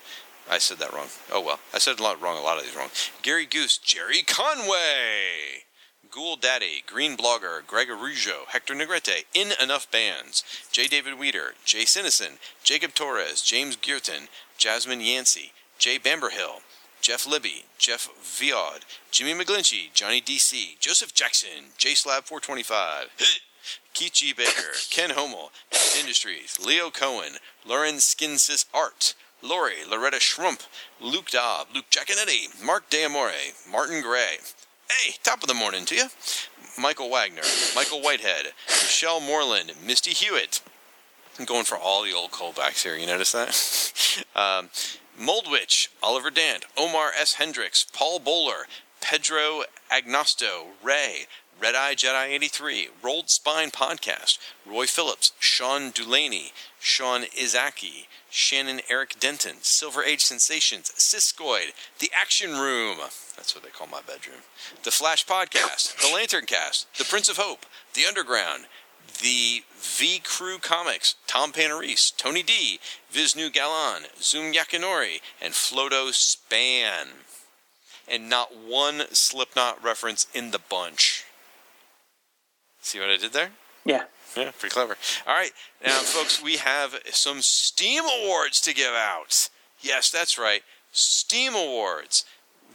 I said that wrong. Oh well, I said a lot wrong. A lot of these wrong. Gary Goose, Gerry Conway, Ghoul Daddy, Green Blogger, Greg Arujo, Hector Negrete, In Enough Bands, J. David Weeder, Jay Sinison, Jacob Torres, James Gearton, Jasmine Yancey, Jay Bamberhill, Jeff Libby, Jeff Viod, Jimmy McGlinchey, Johnny DC, Joseph Jackson, J Slab 425, [laughs] Keith G. Baker, Ken Homel, Industries, Leo Cohen, Lauren Skinsis Art, Lori, Loretta Schrump, Luke Dobb, Luke Giaconetti, Mark D'Amore, Martin Gray. Hey, top of the morning to you. Michael Wagner, Michael Whitehead, Michelle Moreland, Misty Hewitt. I'm going for all the old callbacks here. You notice that? [laughs] um, Moldwitch, Oliver Dant, Omar S. Hendricks, Paul Bowler, Pedro Agnosto, Ray, Red Eye Jedi 83, Rolled Spine Podcast, Roy Phillips, Sean Dulaney, Sean Izaki, Shannon Eric Denton, Silver Age Sensations, Siskoid, The Action Room, that's what they call my bedroom, The Flash Podcast, The Lantern Cast, The Prince of Hope, The Underground, the V Crew Comics, Tom Panarese, Tony D, Viznu Galan, Zoom Yakinori, and Floto Span. And not one Slipknot reference in the bunch. See what I did there? Yeah. Yeah, pretty clever. All right, now, folks, we have some Steam Awards to give out. Yes, that's right, Steam Awards.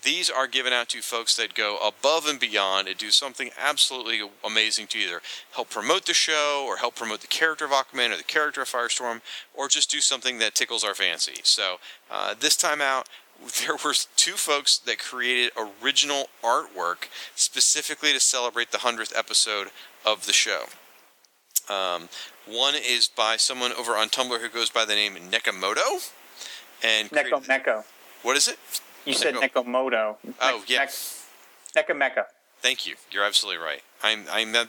These are given out to folks that go above and beyond and do something absolutely amazing to either help promote the show or help promote the character of Aquaman or the character of Firestorm or just do something that tickles our fancy. So, uh, this time out, [laughs] there were two folks that created original artwork specifically to celebrate the 100th episode of the show. Um, one is by someone over on Tumblr who goes by the name Nekamoto, and Neko Meko. What is it? You said Neko- Nekomoto. Oh, Nek- yeah. Nek- Neko Thank you. You're absolutely right. I'm. I'm. Eh,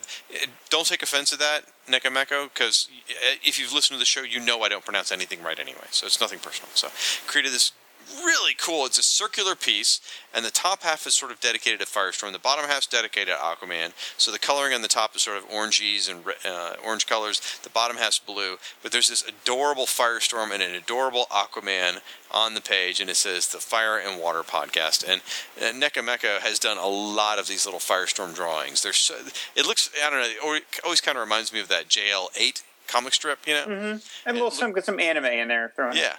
don't take offense to that, Nekameko, because if you've listened to the show, you know I don't pronounce anything right anyway. So it's nothing personal. So created this really cool. It's a circular piece, and the top half is sort of dedicated to Firestorm. The bottom half is dedicated to Aquaman. So the coloring on the top is sort of oranges and uh, orange colors. The bottom half's blue. But there's this adorable Firestorm and an adorable Aquaman on the page, and it says the Fire and Water Podcast. And uh, Nekameko has done a lot of these little Firestorm drawings. There's so, it looks I don't know. It always- kind of reminds me of that JL8 comic strip, you know. Mm-hmm. And a little some some anime in there thrown. in. Yeah.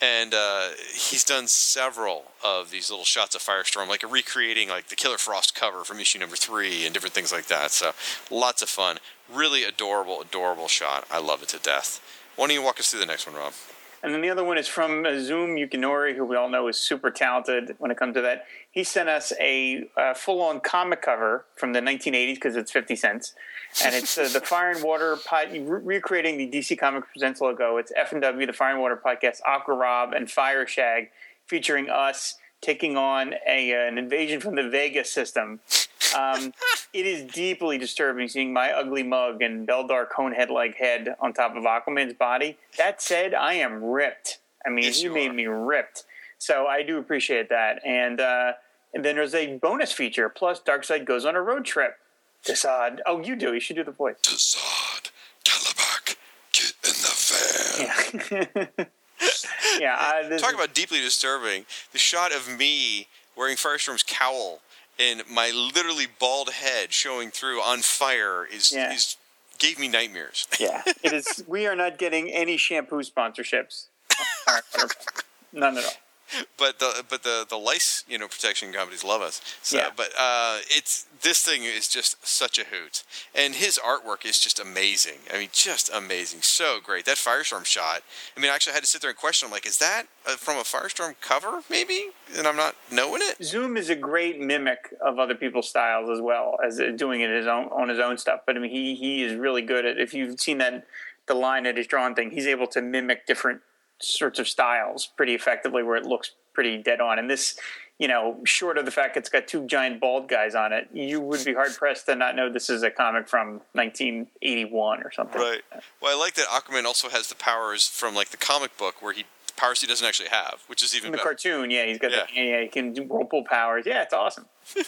And uh, he's done several of these little shots of Firestorm, like recreating like the Killer Frost cover from issue number three and different things like that. So lots of fun. Really adorable, adorable shot. I love it to death. Why don't you walk us through the next one, Rob? And then the other one is from Zoom Yukinori, who we all know is super talented when it comes to that. He sent us a uh, full-on comic cover from the 1980s because it's 50 cents, and it's uh, the Fire and Water pod, re- recreating the DC Comics Presents logo. It's F and W, the Fire and Water podcast, Aqua Rob and Fire Shag, featuring us taking on a uh, an invasion from the Vega system. Um, it is deeply disturbing seeing my ugly mug and Beldar Conehead like head on top of Aquaman's body. That said, I am ripped. I mean, Yes, you you made me ripped. So I do appreciate that. And uh, and then there's a bonus feature. Plus, Darkseid goes on a road trip. Desaad. Oh, you do. You should do the voice. Desaad, Kalibak, get in the van. Yeah. [laughs] yeah. This Talk is- about deeply disturbing. The shot of me wearing Firestorm's cowl and my literally bald head showing through on fire is, Yeah. is gave me nightmares. [laughs] Yeah, it is. We are not getting any shampoo sponsorships. [laughs] None at all. [laughs] but the but the the lice you know protection companies love us. So, Yeah. but uh, it's this thing is just such a hoot, and his artwork is just amazing. I mean, just amazing, so great. That firestorm shot. I mean, I actually had to sit there and question. I'm like, is that uh, from a firestorm cover? Maybe, and I'm not knowing it. Zoom is a great mimic of other people's styles as well as uh, doing it his own on his own stuff. But I mean, he he is really good at. If you've seen that the line that he's drawn thing, he's able to mimic different sorts of styles pretty effectively, where it looks pretty dead on. And this, you know, short of the fact it's got two giant bald guys on it, you would be hard pressed to not know this is a comic from 1981 or something. Right. Well, I like that Aquaman also has the powers from like the comic book where he powers he doesn't actually have, which is even In the better. cartoon, yeah, he's got Yeah. The, yeah, he can do whirlpool powers. Yeah, it's awesome. [laughs]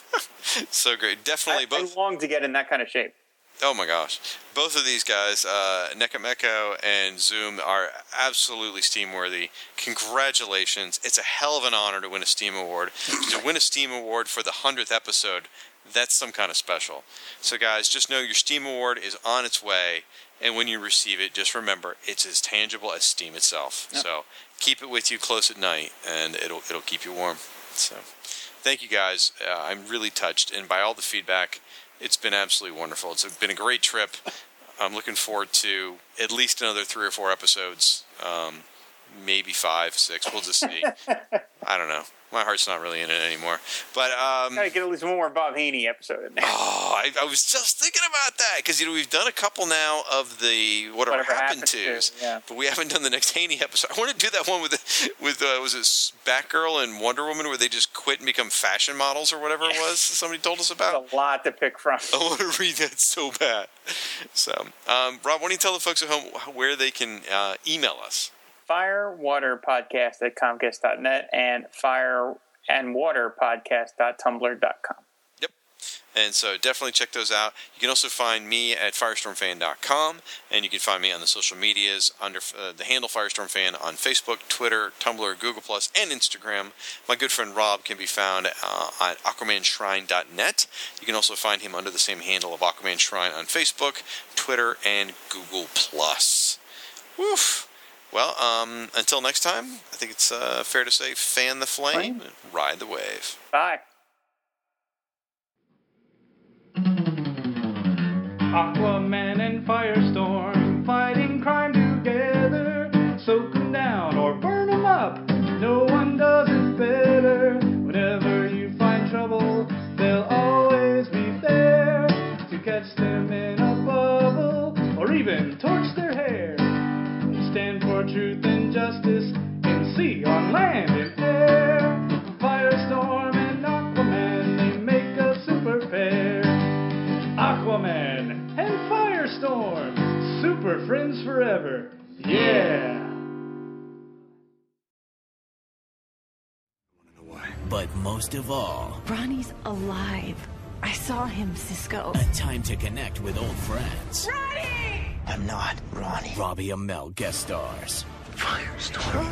So great. I, Definitely both. I long to get in that kind of shape. Oh my gosh. Both of these guys, uh, Nekameko and Zoom, are absolutely Steam worthy. Congratulations. It's a hell of an honor to win a Steam Award. to win a Steam Award for the 100th episode, that's some kind of special. So, guys, just know your Steam Award is on its way. And when you receive it, just remember it's as tangible as Steam itself. So keep it with you close at night, and it'll it'll keep you warm. So, thank you guys. Uh, I'm really touched, and by all the feedback, it's been absolutely wonderful. It's been a great trip. I'm looking forward to at least another three or four episodes, um, maybe five, six. We'll just see. [laughs] I don't know. My heart's not really in it anymore. But um, Gotta get at least one more Bob Haney episode in there. oh, I, I was just thinking about that because you know we've done a couple now of the whatever, Whatever happened, Happened to, To, yeah. but we haven't done the next Haney episode. I want to do that one with with uh, was it Batgirl and Wonder Woman where they just quit and become fashion models or whatever it was. Somebody told us about. There's a lot to pick from. [laughs] I want to read that so bad. So, um, Rob, why don't you tell the folks at home where they can uh, email us? Firewaterpodcast at Comcast.net and fire and water. Yep. And so definitely check those out. You can also find me at firestormfan.com, and you can find me on the social medias under uh, the handle firestormfan on Facebook, Twitter, Tumblr, Google Plus, and Instagram. My good friend Rob can be found uh, at AquamanShrine.net. You can also find him under the same handle of Aquaman Shrine on Facebook, Twitter, and Google Plus. Woof. Well, um, until next time, I think it's uh, fair to say fan the flame, Flame. and ride the wave. Bye. Aquaman on land and air. Firestorm and Aquaman, they make a super pair. Aquaman and Firestorm, super friends forever. Yeah! But most of all, Ronnie's alive. I saw him, Cisco. A time to connect with old friends. Ronnie! I'm not Ronnie. Robbie Amell guest stars. Firestorm.